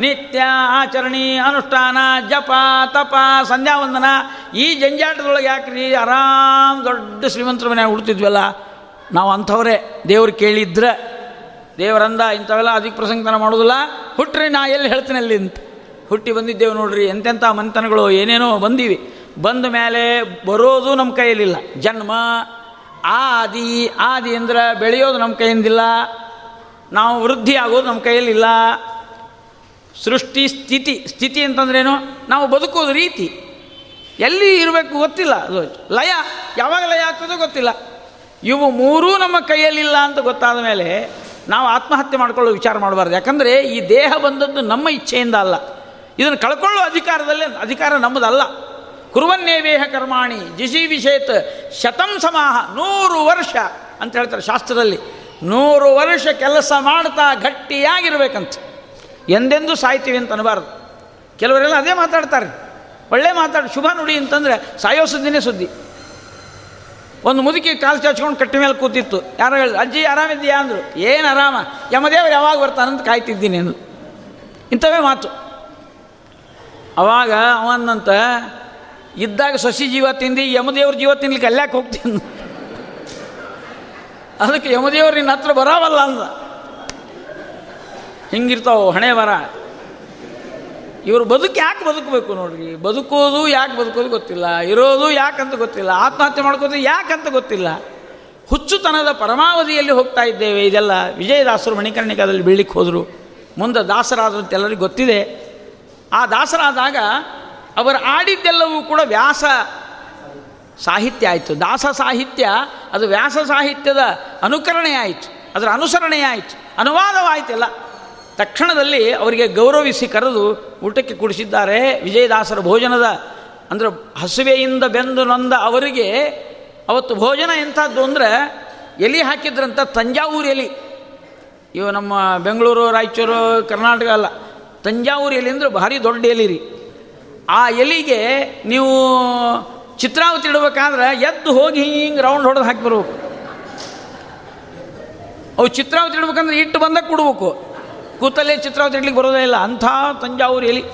ನಿತ್ಯ ಆಚರಣೆ, ಅನುಷ್ಠಾನ, ಜಪ, ತಪ ಸಂಧ್ಯಾ ವಂದನ ಈ ಜಂಜಾಟದೊಳಗೆ ಯಾಕ್ರಿ ಆರಾಮ್ ದೊಡ್ಡ ಶ್ರೀಮಂತರ ಮನೆ ಹುಡ್ತಿದ್ವಲ್ಲ, ನಾವು ಅಂಥವರೇ. ದೇವ್ರು ಕೇಳಿದ್ರೆ, ದೇವರಂದ ಇಂಥವೆಲ್ಲ ಅದಕ್ಕೆ ಪ್ರಸಂಗತನ ಮಾಡೋದಿಲ್ಲ. ಹುಟ್ಟ್ರಿ ನಾ ಎಲ್ಲಿ ಹೇಳ್ತೀನಿ ಅಲ್ಲಿ ಅಂತ. ಹುಟ್ಟಿ ಬಂದಿದ್ದೇವೆ ನೋಡ್ರಿ, ಎಂತೆಂಥ ಮನೆತನಗಳು ಏನೇನೋ ಬಂದೀವಿ. ಬಂದ ಮೇಲೆ ಬರೋದು ನಮ್ಮ ಕೈಯಲ್ಲಿಲ್ಲ. ಜನ್ಮ ಆದಿ ಆದಿ ಅಂದರೆ ಬೆಳೆಯೋದು ನಮ್ಮ ಕೈಯಿಂದಿಲ್ಲ, ನಾವು ವೃದ್ಧಿ ಆಗೋದು ನಮ್ಮ ಕೈಯಲ್ಲಿಲ್ಲ. ಸೃಷ್ಟಿ, ಸ್ಥಿತಿ ಸ್ಥಿತಿ ಅಂತಂದ್ರೇನು? ನಾವು ಬದುಕೋದು ರೀತಿ. ಎಲ್ಲಿ ಇರಬೇಕು ಗೊತ್ತಿಲ್ಲ. ಅದು ಲಯ, ಯಾವಾಗ ಲಯ ಆಗ್ತದೋ ಗೊತ್ತಿಲ್ಲ. ಇವು ಮೂರೂ ನಮ್ಮ ಕೈಯಲ್ಲಿಲ್ಲ ಅಂತ ಗೊತ್ತಾದ ಮೇಲೆ ನಾವು ಆತ್ಮಹತ್ಯೆ ಮಾಡ್ಕೊಳ್ಳೋ ವಿಚಾರ ಮಾಡಬಾರ್ದು. ಯಾಕಂದರೆ ಈ ದೇಹ ಬಂದದ್ದು ನಮ್ಮ ಇಚ್ಛೆಯಿಂದ ಅಲ್ಲ. ಇದನ್ನು ಕಳ್ಕೊಳ್ಳೋ ಅಧಿಕಾರದಲ್ಲೇ, ಅಧಿಕಾರ ನಮ್ಮದಲ್ಲ. ಕುರುವನ್ನೇವೇಹ ಕರ್ಮಾಣಿ ಜಿಸಿ ವಿಷೇತ್ ಶತಂ ಸಮಾಹ ನೂರು ವರ್ಷ ಅಂತ ಹೇಳ್ತಾರೆ ಶಾಸ್ತ್ರದಲ್ಲಿ. ನೂರು ವರ್ಷ ಕೆಲಸ ಮಾಡ್ತಾ ಗಟ್ಟಿಯಾಗಿರ್ಬೇಕಂತ. ಎಂದೆಂದೂ ಸಾಯ್ತೀವಿ ಅಂತ ಅನ್ಬಾರ್ದು. ಕೆಲವರೆಲ್ಲ ಅದೇ ಮಾತಾಡ್ತಾರೆ. ಒಳ್ಳೆ ಮಾತಾಡಿ, ಶುಭ ನುಡಿ ಅಂತಂದರೆ ಸಾಯೋ ಸುದ್ದಿನೇ ಸುದ್ದಿ. ಒಂದು ಮುದುಕಿ ಕಾಲು ಚಾಚ್ಕೊಂಡು ಕಟ್ಟಿ ಮೇಲೆ ಕೂತಿತ್ತು. ಯಾರೋ ಹೇಳಿದ್ರು, ಅಜ್ಜಿ, ಆರಾಮಿದ್ದೀಯಾ? ಅಂದರು, ಏನು ಆರಾಮ? ಯಮದೇವರು ಯಾವಾಗ ಬರ್ತಾನಂತ ಕಾಯ್ತಿದ್ದೀನಿ ಅಂದರು. ಇಂಥವೇ ಮಾತು. ಅವಾಗ ಅವನಂತ ಇದ್ದಾಗ ಸಸಿ ಜೀವ ತಿಂದು, ಯಮದೇವ್ರ ಜೀವ ತಿನ್ಲಿಕ್ಕೆ ಅಲ್ಲಾಕೆ ಹೋಗ್ತೀನಿ? ಅದಕ್ಕೆ ಯಮದೇವ್ರು ನಿನ್ನ ಹತ್ರ ಬರಾವಲ್ಲ ಅಂದ. ಹಿಂಗಿರ್ತಾವ ಹಣೆ ಬರ ಇವರು ಬದುಕು ಯಾಕೆ ಬದುಕಬೇಕು ನೋಡ್ರಿ? ಬದುಕೋದು ಯಾಕೆ ಬದುಕೋದು ಗೊತ್ತಿಲ್ಲ. ಇರೋದು ಯಾಕಂತ ಗೊತ್ತಿಲ್ಲ. ಆತ್ಮಹತ್ಯೆ ಮಾಡ್ಕೋದು ಯಾಕಂತ ಗೊತ್ತಿಲ್ಲ. ಹುಚ್ಚುತನದ ಪರಮಾವಧಿಯಲ್ಲಿ ಹೋಗ್ತಾ ಇದ್ದೇವೆ. ಇದೆಲ್ಲ ವಿಜಯದಾಸರು ಮಣಿಕರ್ಣಿಕದಲ್ಲಿ ಬೀಳಿಕ್ಕೆ ಹೋದರು. ಮುಂದೆ ದಾಸರಾದ್ರಂತೆಲ್ಲರಿಗೂ ಗೊತ್ತಿದೆ. ಆ ದಾಸರಾದಾಗ ಅವರು ಆಡಿದ್ದೆಲ್ಲವೂ ಕೂಡ ವ್ಯಾಸ ಸಾಹಿತ್ಯ ಆಯಿತು. ದಾಸ ಸಾಹಿತ್ಯ, ಅದು ವ್ಯಾಸ ಸಾಹಿತ್ಯದ ಅನುಕರಣೆ ಆಯಿತು. ಅದರ ಅನುಸರಣೆ ಆಯಿತು. ಅನುವಾದವಾಯಿತೆಲ್ಲ ತಕ್ಷಣದಲ್ಲಿ ಅವರಿಗೆ ಗೌರವಿಸಿ ಕರೆದು ಊಟಕ್ಕೆ ಕುಡಿಸಿದ್ದಾರೆ. ವಿಜಯದಾಸರ ಭೋಜನದ, ಅಂದರೆ ಹಸುವೆಯಿಂದ ಬೆಂದು ನೊಂದ ಅವರಿಗೆ ಅವತ್ತು ಭೋಜನ ಎಂಥದ್ದು ಅಂದರೆ ಎಲಿ ಹಾಕಿದ್ರಂಥ ತಂಜಾವೂರು ಎಲಿ. ಇವು ನಮ್ಮ ಬೆಂಗಳೂರು, ರಾಯಚೂರು, ಕರ್ನಾಟಕ ಅಲ್ಲ. ತಂಜಾವೂರು ಎಲೆ ಅಂದರೆ ಭಾರಿ ದೊಡ್ಡ ಎಲಿ ರೀ. ಆ ಎಲಿಗೆ ನೀವು ಚಿತ್ರಾವತಿ ಇಡಬೇಕಾದ್ರೆ ಎದ್ದು ಹೋಗಿ ಹಿಂಗೆ ರೌಂಡ್ ಹೊಡೆದು ಹಾಕಿ ಬರ್ಬೇಕು. ಅವು ಚಿತ್ರಾವತಿ ಇಡ್ಬೇಕಂದ್ರೆ ಇಟ್ಟು ಬಂದಾಗ ಕೊಡ್ಬೇಕು. ಕೂತಲ್ಲೇ ಚಿತ್ರಾವತಿ ಇಡ್ಲಿಕ್ಕೆ ಬರೋದೇ ಇಲ್ಲ. ಅಂಥ ತಂಜಾವೂರು ಎಲಿ.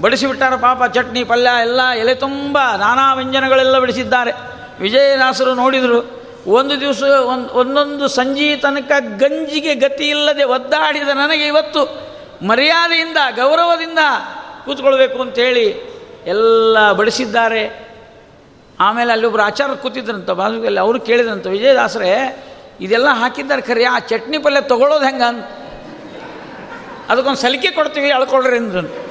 ಬಡಿಸಿಬಿಟ್ಟಾರ ಪಾಪ, ಚಟ್ನಿ, ಪಲ್ಯ ಎಲ್ಲ ಎಲೆ ತುಂಬ ನಾನಾ ವ್ಯಂಜನಗಳೆಲ್ಲ ಬಿಡಿಸಿದ್ದಾರೆ. ವಿಜಯದಾಸರು ನೋಡಿದರು, ಒಂದು ದಿವಸ ಒಂದು, ಒಂದೊಂದು ಸಂಜೆ ತನಕ ಗಂಜಿಗೆ ಗತಿ ಇಲ್ಲದೆ ಒದ್ದಾಡಿದ ನನಗೆ ಇವತ್ತು ಮರ್ಯಾದೆಯಿಂದ, ಗೌರವದಿಂದ ಕೂತ್ಕೊಳ್ಬೇಕು ಅಂತೇಳಿ ಎಲ್ಲ ಬಡಿಸಿದ್ದಾರೆ. ಆಮೇಲೆ ಅಲ್ಲಿ ಒಬ್ಬರು ಆಚಾರ ಕೂತಿದ್ರಂತ ಬಾಜುದಲ್ಲಿ ಅವರು ಕೇಳಿದ್ರಂತ, ವಿಜಯದಾಸರೇ, ಇದೆಲ್ಲ ಹಾಕಿದ್ದಾರೆ ಖರೆ, ಆ ಚಟ್ನಿ ಪಲ್ಯ ತೊಗೊಳೋದು ಹೆಂಗೆ ಅಂತ. ಅದಕ್ಕೊಂದು ಸಲಿಕೆ ಕೊಡ್ತೀವಿ, ಅಳ್ಕೊಳ್ರಿ ಅಂದ್ರು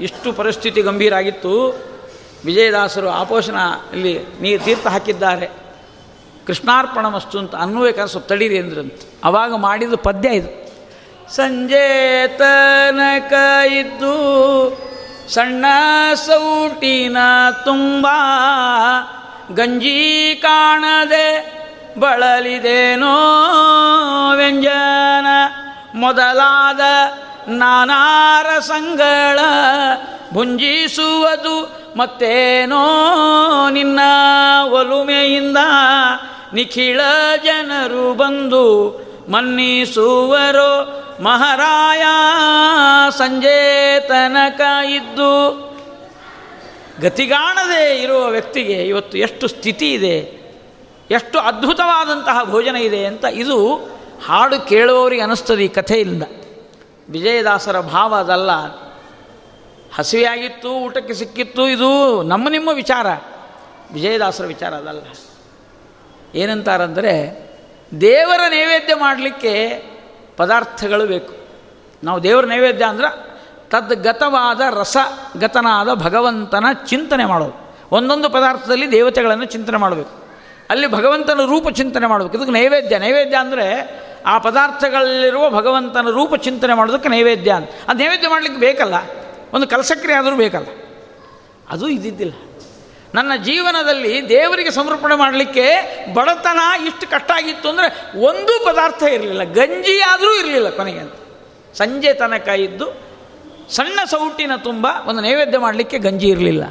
ಇಷ್ಟು ಪರಿಸ್ಥಿತಿ ಗಂಭೀರ ಆಗಿತ್ತು. ವಿಜಯದಾಸರು ಆಪೋಷಣ ಇಲ್ಲಿ ನೀರು ತೀರ್ಥ ಹಾಕಿದ್ದಾರೆ. ಕೃಷ್ಣಾರ್ಪಣ ಮಸ್ತು ಅಂತ ಅನ್ನುಬೇಕಾದ್ರೆ ಸ್ವಲ್ಪ ತಡೀರಿ ಅಂದ್ರಂತ. ಅವಾಗ ಮಾಡಿದ ಪದ್ಯ ಇದು. ಸಂಜೆ ತನಕ ಇದ್ದು ಸಣ್ಣ ಸೌಟಿನ ತುಂಬ ಗಂಜಿ ಕಾಣದೆ ಬಳಲಿದೇನೋ ವ್ಯಂಜನ. ಮೊದಲಾದ ನಾನಾರ ಸಂಗಳ ಭುಂಜಿಸುವುದು ಮತ್ತೇನೋ ನಿನ್ನ ಒಲುಮೆಯಿಂದ ನಿಖಿಳ ಜನರು ಬಂದು ಮನ್ನಿಸುವರೋ ಮಹಾರಾಯ ಸಂಜೆ ತನಕ ಇದ್ದು ಗತಿಗಾಣದೆ ಇರುವ ವ್ಯಕ್ತಿಗೆ ಇವತ್ತು ಎಷ್ಟು ಸ್ಥಿತಿ ಇದೆ, ಎಷ್ಟು ಅದ್ಭುತವಾದಂತಹ ಭೋಜನ ಇದೆ ಅಂತ ಇದು ಹಾಡು ಕೇಳುವವರಿಗೆ ಅನ್ನಿಸ್ತದೆ ಈ ಕಥೆಯಿಂದ. ವಿಜಯದಾಸರ ಭಾವ ಅದಲ್ಲ. ಹಸಿವೆಯಾಗಿತ್ತು, ಊಟಕ್ಕೆ ಸಿಕ್ಕಿತ್ತು, ಇದು ನಮ್ಮ ನಿಮ್ಮ ವಿಚಾರ. ವಿಜಯದಾಸರ ವಿಚಾರ ಅದಲ್ಲ. ಏನಂತಾರಂದರೆ ದೇವರ ನೈವೇದ್ಯ ಮಾಡಲಿಕ್ಕೆ ಪದಾರ್ಥಗಳು ಬೇಕು. ನಾವು ದೇವರ ನೈವೇದ್ಯ ಅಂದ್ರೆ ತದ್ಗತವಾದ ರಸಗತನಾದ ಭಗವಂತನ ಚಿಂತನೆ ಮಾಡೋದು. ಒಂದೊಂದು ಪದಾರ್ಥದಲ್ಲಿ ದೇವತೆಗಳನ್ನು ಚಿಂತನೆ ಮಾಡಬೇಕು. ಅಲ್ಲಿ ಭಗವಂತನ ರೂಪ ಚಿಂತನೆ ಮಾಡಬೇಕು. ಇದಕ್ಕೆ ನೈವೇದ್ಯ. ನೈವೇದ್ಯ ಅಂದರೆ ಆ ಪದಾರ್ಥಗಳಲ್ಲಿರುವ ಭಗವಂತನ ರೂಪ ಚಿಂತನೆ ಮಾಡೋದಕ್ಕೆ ನೈವೇದ್ಯ ಅಂತ. ಅದು ನೈವೇದ್ಯ ಮಾಡಲಿಕ್ಕೆ ಬೇಕಲ್ಲ. ಒಂದು ಕಲಸಕ್ರಿಯೆ ಆದರೂ ಬೇಕಲ್ಲ. ಅದು ಇದ್ದಿದ್ದಿಲ್ಲ. ನನ್ನ ಜೀವನದಲ್ಲಿ ದೇವರಿಗೆ ಸಮರ್ಪಣೆ ಮಾಡಲಿಕ್ಕೆ ಬಡತನ ಇಷ್ಟು ಕಷ್ಟ ಆಗಿತ್ತು ಅಂದರೆ ಒಂದೂ ಪದಾರ್ಥ ಇರಲಿಲ್ಲ, ಗಂಜಿ ಆದರೂ ಇರಲಿಲ್ಲ ಕೊನೆಗೆ ಅಂತ. ಸಂಜೆ ತನಕ ಇದ್ದು ಸಣ್ಣ ಸೌಟಿನ ತುಂಬ, ಒಂದು ನೈವೇದ್ಯ ಮಾಡಲಿಕ್ಕೆ ಗಂಜಿ ಇರಲಿಲ್ಲ.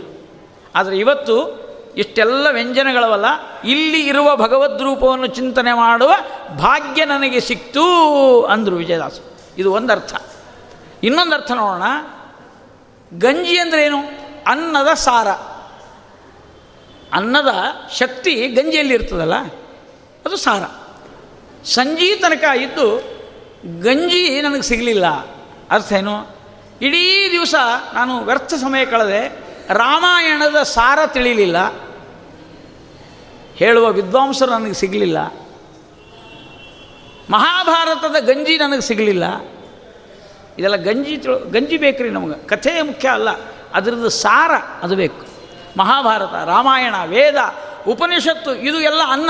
ಆದರೆ ಇವತ್ತು ಇಷ್ಟೆಲ್ಲ ವ್ಯಂಜನಗಳವಲ್ಲ, ಇಲ್ಲಿ ಇರುವ ಭಗವದ್ರೂಪವನ್ನು ಚಿಂತನೆ ಮಾಡುವ ಭಾಗ್ಯ ನನಗೆ ಸಿಕ್ತು ಅಂದರು ವಿಜಯದಾಸ. ಇದು ಒಂದರ್ಥ. ಇನ್ನೊಂದು ಅರ್ಥ ನೋಡೋಣ. ಗಂಜಿ ಅಂದ್ರೇನು ಅನ್ನದ ಸಾರ. ಅನ್ನದ ಶಕ್ತಿ ಗಂಜಿಯಲ್ಲಿ ಇರ್ತದಲ್ಲ, ಅದು ಸಾರ. ಸಂಜೆ ತನಕ ಇದ್ದು ಗಂಜಿ ನನಗೆ ಸಿಗಲಿಲ್ಲ. ಅರ್ಥ ಏನು? ಇಡೀ ದಿವಸ ನಾನು ವ್ಯರ್ಥ ಸಮಯ ಕಳೆದೆ, ರಾಮಾಯಣದ ಸಾರ ತಿಳಿಯಲಿಲ್ಲ ಹೇಳುವ ವಿದ್ವಾಂಸರು ನನಗೆ ಸಿಗಲಿಲ್ಲ. ಮಹಾಭಾರತದ ಗಂಜಿ ನನಗೆ ಸಿಗಲಿಲ್ಲ. ಇದೆಲ್ಲ ಗಂಜಿ ತಿಳ್, ಗಂಜಿ ಬೇಕ್ರಿ ನಮಗೆ. ಕಥೆ ಮುಖ್ಯ ಅಲ್ಲ. ಅದರದ್ದು ಸಾರ ಅದು ಬೇಕು. ಮಹಾಭಾರತ, ರಾಮಾಯಣ, ವೇದ, ಉಪನಿಷತ್ತು, ಇದು ಎಲ್ಲ ಅನ್ನ.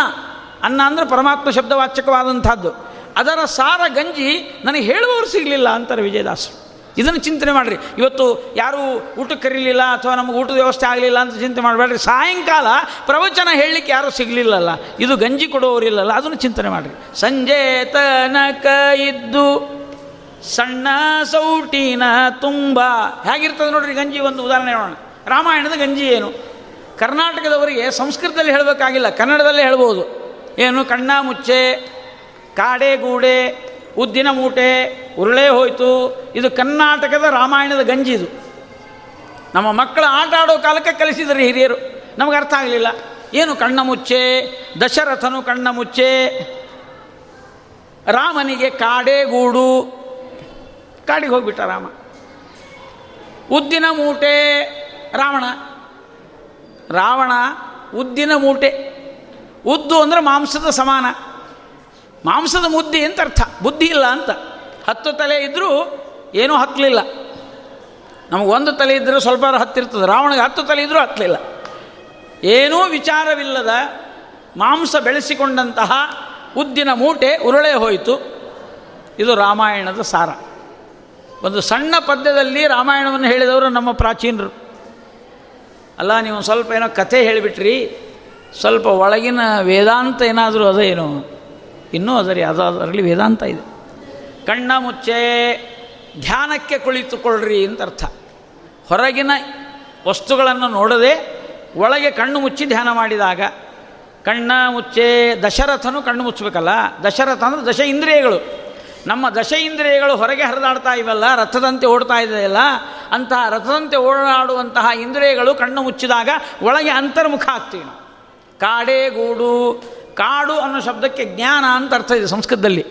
ಅನ್ನ ಅಂದರೆ ಪರಮಾತ್ಮ ಶಬ್ದವಾಚಕವಾದಂಥದ್ದು ಅದರ ಸಾರ ಗಂಜಿ ನನಗೆ ಹೇಳುವವರು ಸಿಗಲಿಲ್ಲ ಅಂತಾರೆ ವಿಜಯದಾಸರು. ಇದನ್ನು ಚಿಂತನೆ ಮಾಡಿರಿ. ಇವತ್ತು ಯಾರೂ ಊಟಕ್ಕೆ ಕರೀಲಿಲ್ಲ ಅಥವಾ ನಮಗೆ ಊಟದ ವ್ಯವಸ್ಥೆ ಆಗಲಿಲ್ಲ ಅಂತ ಚಿಂತೆ ಮಾಡಬೇಡ್ರಿ. ಸಾಯಂಕಾಲ ಪ್ರವಚನ ಹೇಳಲಿಕ್ಕೆ ಯಾರೂ ಸಿಗಲಿಲ್ಲಲ್ಲ. ಇದು ಗಂಜಿ ಕೊಡುವವರಿಲ್ಲಲ್ಲ ಅದನ್ನು ಚಿಂತನೆ ಮಾಡಿರಿ. ಸಂಜೆ ತನಕ ಇದ್ದು ಸಣ್ಣ ಸೌಟಿನ ತುಂಬ. ಹೇಗಿರ್ತದೆ ನೋಡ್ರಿ ಗಂಜಿ ಒಂದು ಉದಾಹರಣೆ ನೋಡೋಣ ರಾಮಾಯಣದ ಗಂಜಿ ಏನು? ಕರ್ನಾಟಕದವರಿಗೆ ಸಂಸ್ಕೃತದಲ್ಲಿ ಹೇಳಬೇಕಾಗಿಲ್ಲ, ಕನ್ನಡದಲ್ಲೇ ಹೇಳ್ಬೋದು. ಏನು? ಕಣ್ಣ ಮುಚ್ಚೆ, ಕಾಡೆ ಗೂಡೆ, ಉದ್ದಿನ ಮೂಟೆ, ಉರುಳೆ ಹೋಯಿತು. ಇದು ಕರ್ನಾಟಕದ ರಾಮಾಯಣದ ಗಂಜಿ ಇದು. ನಮ್ಮ ಮಕ್ಕಳು ಆಟ ಆಡೋ ಕಾಲಕ್ಕೆ ಕಲಿಸಿದರು ಹಿರಿಯರು. ನಮಗೆ ಅರ್ಥ ಆಗಲಿಲ್ಲ. ಏನು ಕಣ್ಣ ಮುಚ್ಚೆ, ದಶರಥನು ಕಣ್ಣ ಮುಚ್ಚೆ, ರಾಮನಿಗೆ ಕಾಡೆ ಗೂಡು. ಕಾಡಿಗೆ ಹೋಗ್ಬಿಟ್ಟ ರಾಮ. ಉದ್ದಿನ ಮೂಟೆ ರಾವಣ. ರಾವಣ ಉದ್ದಿನ ಮೂಟೆ. ಉದ್ದು ಅಂದರೆ ಮಾಂಸದ ಸಮಾನ. ಮಾಂಸದ ಮುದ್ದೆ ಅಂತ ಅರ್ಥ. ಬುದ್ಧಿ ಇಲ್ಲ ಅಂತ. ಹತ್ತು ತಲೆ ಇದ್ದರೂ ಏನೂ ಹತ್ತಲಿಲ್ಲ ಒಂದು ತಲೆ ಇದ್ದರೂ ಸ್ವಲ್ಪ ಹತ್ತಿರ್ತದೆ. ರಾವಣಗೆ ಹತ್ತು ತಲೆ ಇದ್ದರೂ ಹತ್ತಲಿಲ್ಲ ಏನೂ ವಿಚಾರವಿಲ್ಲದ ಮಾಂಸ ಬೆಳೆಸಿಕೊಂಡಂತಹ ಉದ್ದಿನ ಮೂಟೆ ಉರುಳೆ ಹೋಯಿತು. ಇದು ರಾಮಾಯಣದ ಸಾರ. ಒಂದು ಸಣ್ಣ ಪದ್ಯದಲ್ಲಿ ರಾಮಾಯಣವನ್ನು ಹೇಳಿದವರು ನಮ್ಮ ಪ್ರಾಚೀನರು. ಅಲ್ಲ, ನೀವು ಸ್ವಲ್ಪ ಏನೋ ಕಥೆ ಹೇಳಿಬಿಟ್ರಿ. ಸ್ವಲ್ಪ ಒಳಗಿನ ವೇದಾಂತ ಏನಾದರೂ ಅದ ಏನು? ಇನ್ನೂ ಅದರಿ, ಅದು ಅದರಲ್ಲಿ ವೇದಾಂತ ಇದೆ. ಕಣ್ಣ ಮುಚ್ಚೆ ಧ್ಯಾನಕ್ಕೆ ಕುಳಿತುಕೊಳ್ಳ್ರಿ ಅಂತ ಅರ್ಥ ಹೊರಗಿನ ವಸ್ತುಗಳನ್ನು ನೋಡದೆ ಒಳಗೆ ಕಣ್ಣು ಮುಚ್ಚಿ ಧ್ಯಾನ ಮಾಡಿದಾಗ, ಕಣ್ಣ ಮುಚ್ಚೆ ದಶರಥನು ಕಣ್ಣು ಮುಚ್ಚಬೇಕಲ್ಲ? ದಶರಥ ಅಂದರೆ ದಶ ಇಂದ್ರಿಯಗಳು ನಮ್ಮ ದಶ ಇಂದ್ರಿಯಗಳು ಹೊರಗೆ ಹರಿದಾಡ್ತಾ ಇವಲ್ಲ, ರಥದಂತೆ ಓಡ್ತಾ ಇದೆಯಲ್ಲ ಅಂತಹ ರಥದಂತೆ ಓಡಾಡುವಂತಹ ಇಂದ್ರಿಯಗಳು ಕಣ್ಣು ಮುಚ್ಚಿದಾಗ ಒಳಗೆ ಅಂತರ್ಮುಖ ಆಗ್ತೀವಿ ನಾವು. ಕಾಡೇ ಗೂಡು, ಕಾಡು ಅನ್ನೋ ಶಬ್ದಕ್ಕೆ ಜ್ಞಾನ ಅಂತ ಅರ್ಥ ಇದೆ ಸಂಸ್ಕೃತದಲ್ಲಿ.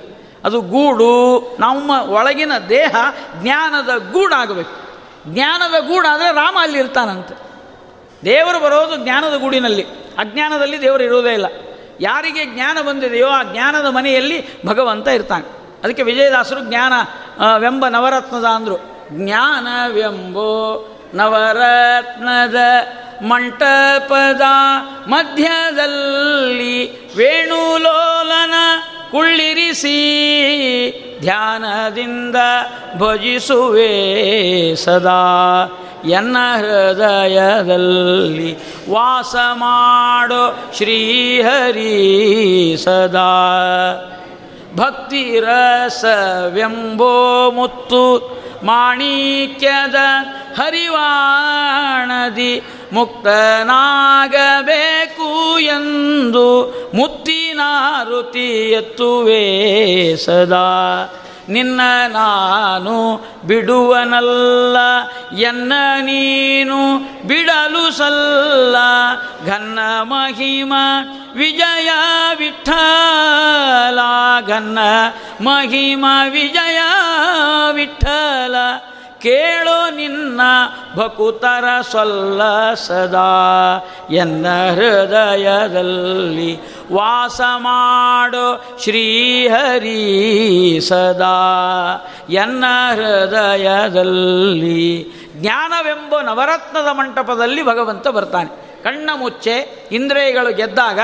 ಅದು ಗೂಡು, ನಮ್ಮ ಒಳಗಿನ ದೇಹ ಜ್ಞಾನದ ಗೂಡಾಗಬೇಕು. ಜ್ಞಾನದ ಗೂಡಾದರೆ ರಾಮ ಅಲ್ಲಿ ಇರ್ತಾನಂತೆ. ದೇವರು ಬರೋದು ಜ್ಞಾನದ ಗೂಡಿನಲ್ಲಿ. ಅಜ್ಞಾನದಲ್ಲಿ ದೇವರು ಇರೋದೇ ಇಲ್ಲ. ಯಾರಿಗೆ ಜ್ಞಾನ ಬಂದಿದೆಯೋ ಆ ಜ್ಞಾನದ ಮನೆಯಲ್ಲಿ ಭಗವಂತ ಇರ್ತಾನೆ. ಅದಕ್ಕೆ ವಿಜಯದಾಸರು ಜ್ಞಾನ ವೆಂಬ ನವರತ್ನದ ಅಂದರು. ಜ್ಞಾನವೆಂಬೋ ನವರತ್ನದ ಮಂಟಪದ ಮಧ್ಯದಲ್ಲಿ ವೇಣುಲೋಲನ ಕುಳ್ಳಿರಿಸಿ ಧ್ಯಾನದಿಂದ ಭಜಿಸುವೆ ಸದಾ. ಎನ್ನ ಹೃದಯದಲ್ಲಿ ವಾಸ ಮಾಡೋ ಶ್ರೀಹರಿ ಸದಾ. ಭಕ್ತಿರಸವೆಂಬೋ ಮುತ್ತು ಮಾಣಿಕ್ಯದ ಹರಿವಾಣದಿ ಮುಕ್ತನಾಗಬೇಕು ಎಂದು ಮುತ್ತಿನಾರುತಿ ಎತ್ತುವೆ ಸದಾ. ನಿನ್ನ ನಾನು ಬಿಡುವನಲ್ಲ, ಎನ್ನ ನೀನು ಬಿಡಲು ಸಲ್ಲ. ಘನ್ನ ಮಹಿಮ ವಿಜಯ ವಿಠಲ, ಘನ್ನ ಮಹಿಮ ವಿಜಯ ವಿಠಲ. ಕೇಳೋ ನಿನ್ನ ಭಕುತರ ಸೊಲ್ಲ ಸದಾ. ಎನ್ನ ಹೃದಯದಲ್ಲಿ ವಾಸ ಮಾಡೋ ಶ್ರೀಹರಿ ಸದಾ. ಎನ್ನ ಹೃದಯದಲ್ಲಿ ಜ್ಞಾನವೆಂಬ ನವರತ್ನದ ಮಂಟಪದಲ್ಲಿ ಭಗವಂತ ಬರ್ತಾನೆ. ಕಣ್ಣ ಮುಚ್ಚೆ, ಇಂದ್ರಿಯಗಳು ಗೆದ್ದಾಗ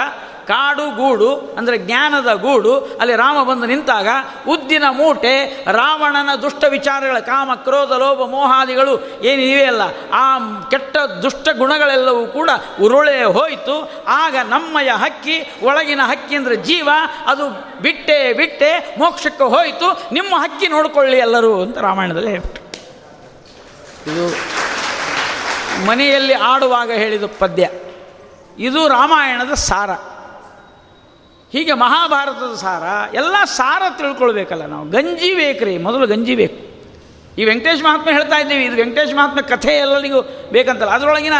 ಕಾಡು ಗೂಡು, ಅಂದರೆ ಜ್ಞಾನದ ಗೂಡು, ಅಲ್ಲಿ ರಾಮ ಬಂದು ನಿಂತಾಗ ಉದ್ದಿನ ಮೂಟೆ, ರಾವಣನ ದುಷ್ಟ ವಿಚಾರಗಳ, ಕಾಮ, ಕ್ರೋಧ, ಲೋಭ, ಮೋಹಾದಿಗಳು ಏನಿವೆಯಲ್ಲ ಆ ಕೆಟ್ಟ ದುಷ್ಟ ಗುಣಗಳೆಲ್ಲವೂ ಕೂಡ ಉರುಳೆ ಹೋಯಿತು. ಆಗ ನಮ್ಮಯ ಹಕ್ಕಿ, ಒಳಗಿನ ಹಕ್ಕಿ ಅಂದರೆ ಜೀವ, ಅದು ಬಿಟ್ಟೆ ಬಿಟ್ಟೆ ಮೋಕ್ಷಕ್ಕೆ ಹೋಯಿತು. ನಿಮ್ಮ ಹಕ್ಕಿ ನೋಡಿಕೊಳ್ಳಿ ಎಲ್ಲರೂ ಅಂತ ರಾಮಾಯಣದಲ್ಲಿ ಇದು ಮನೆಯಲ್ಲಿ ಆಡುವಾಗ ಹೇಳಿದ ಪದ್ಯ. ಇದು ರಾಮಾಯಣದ ಸಾರ. ಹೀಗೆ ಮಹಾಭಾರತದ ಸಾರ, ಎಲ್ಲ ಸಾರ ತಿಳ್ಕೊಳ್ಬೇಕಲ್ಲ ನಾವು. ಗಂಜಿ ಬೇಕ್ರಿ ಮೊದಲು ಗಂಜಿ ಬೇಕು. ಈ ವೆಂಕಟೇಶ್ ಮಹಾತ್ಮೆ ಹೇಳ್ತಾ ಇದ್ದೀವಿ, ಇದು ವೆಂಕಟೇಶ್ ಮಹಾತ್ಮ ಕಥೆ ಎಲ್ಲರಿಗೂ ಬೇಕಂತಲ್ಲ. ಅದರೊಳಗಿನ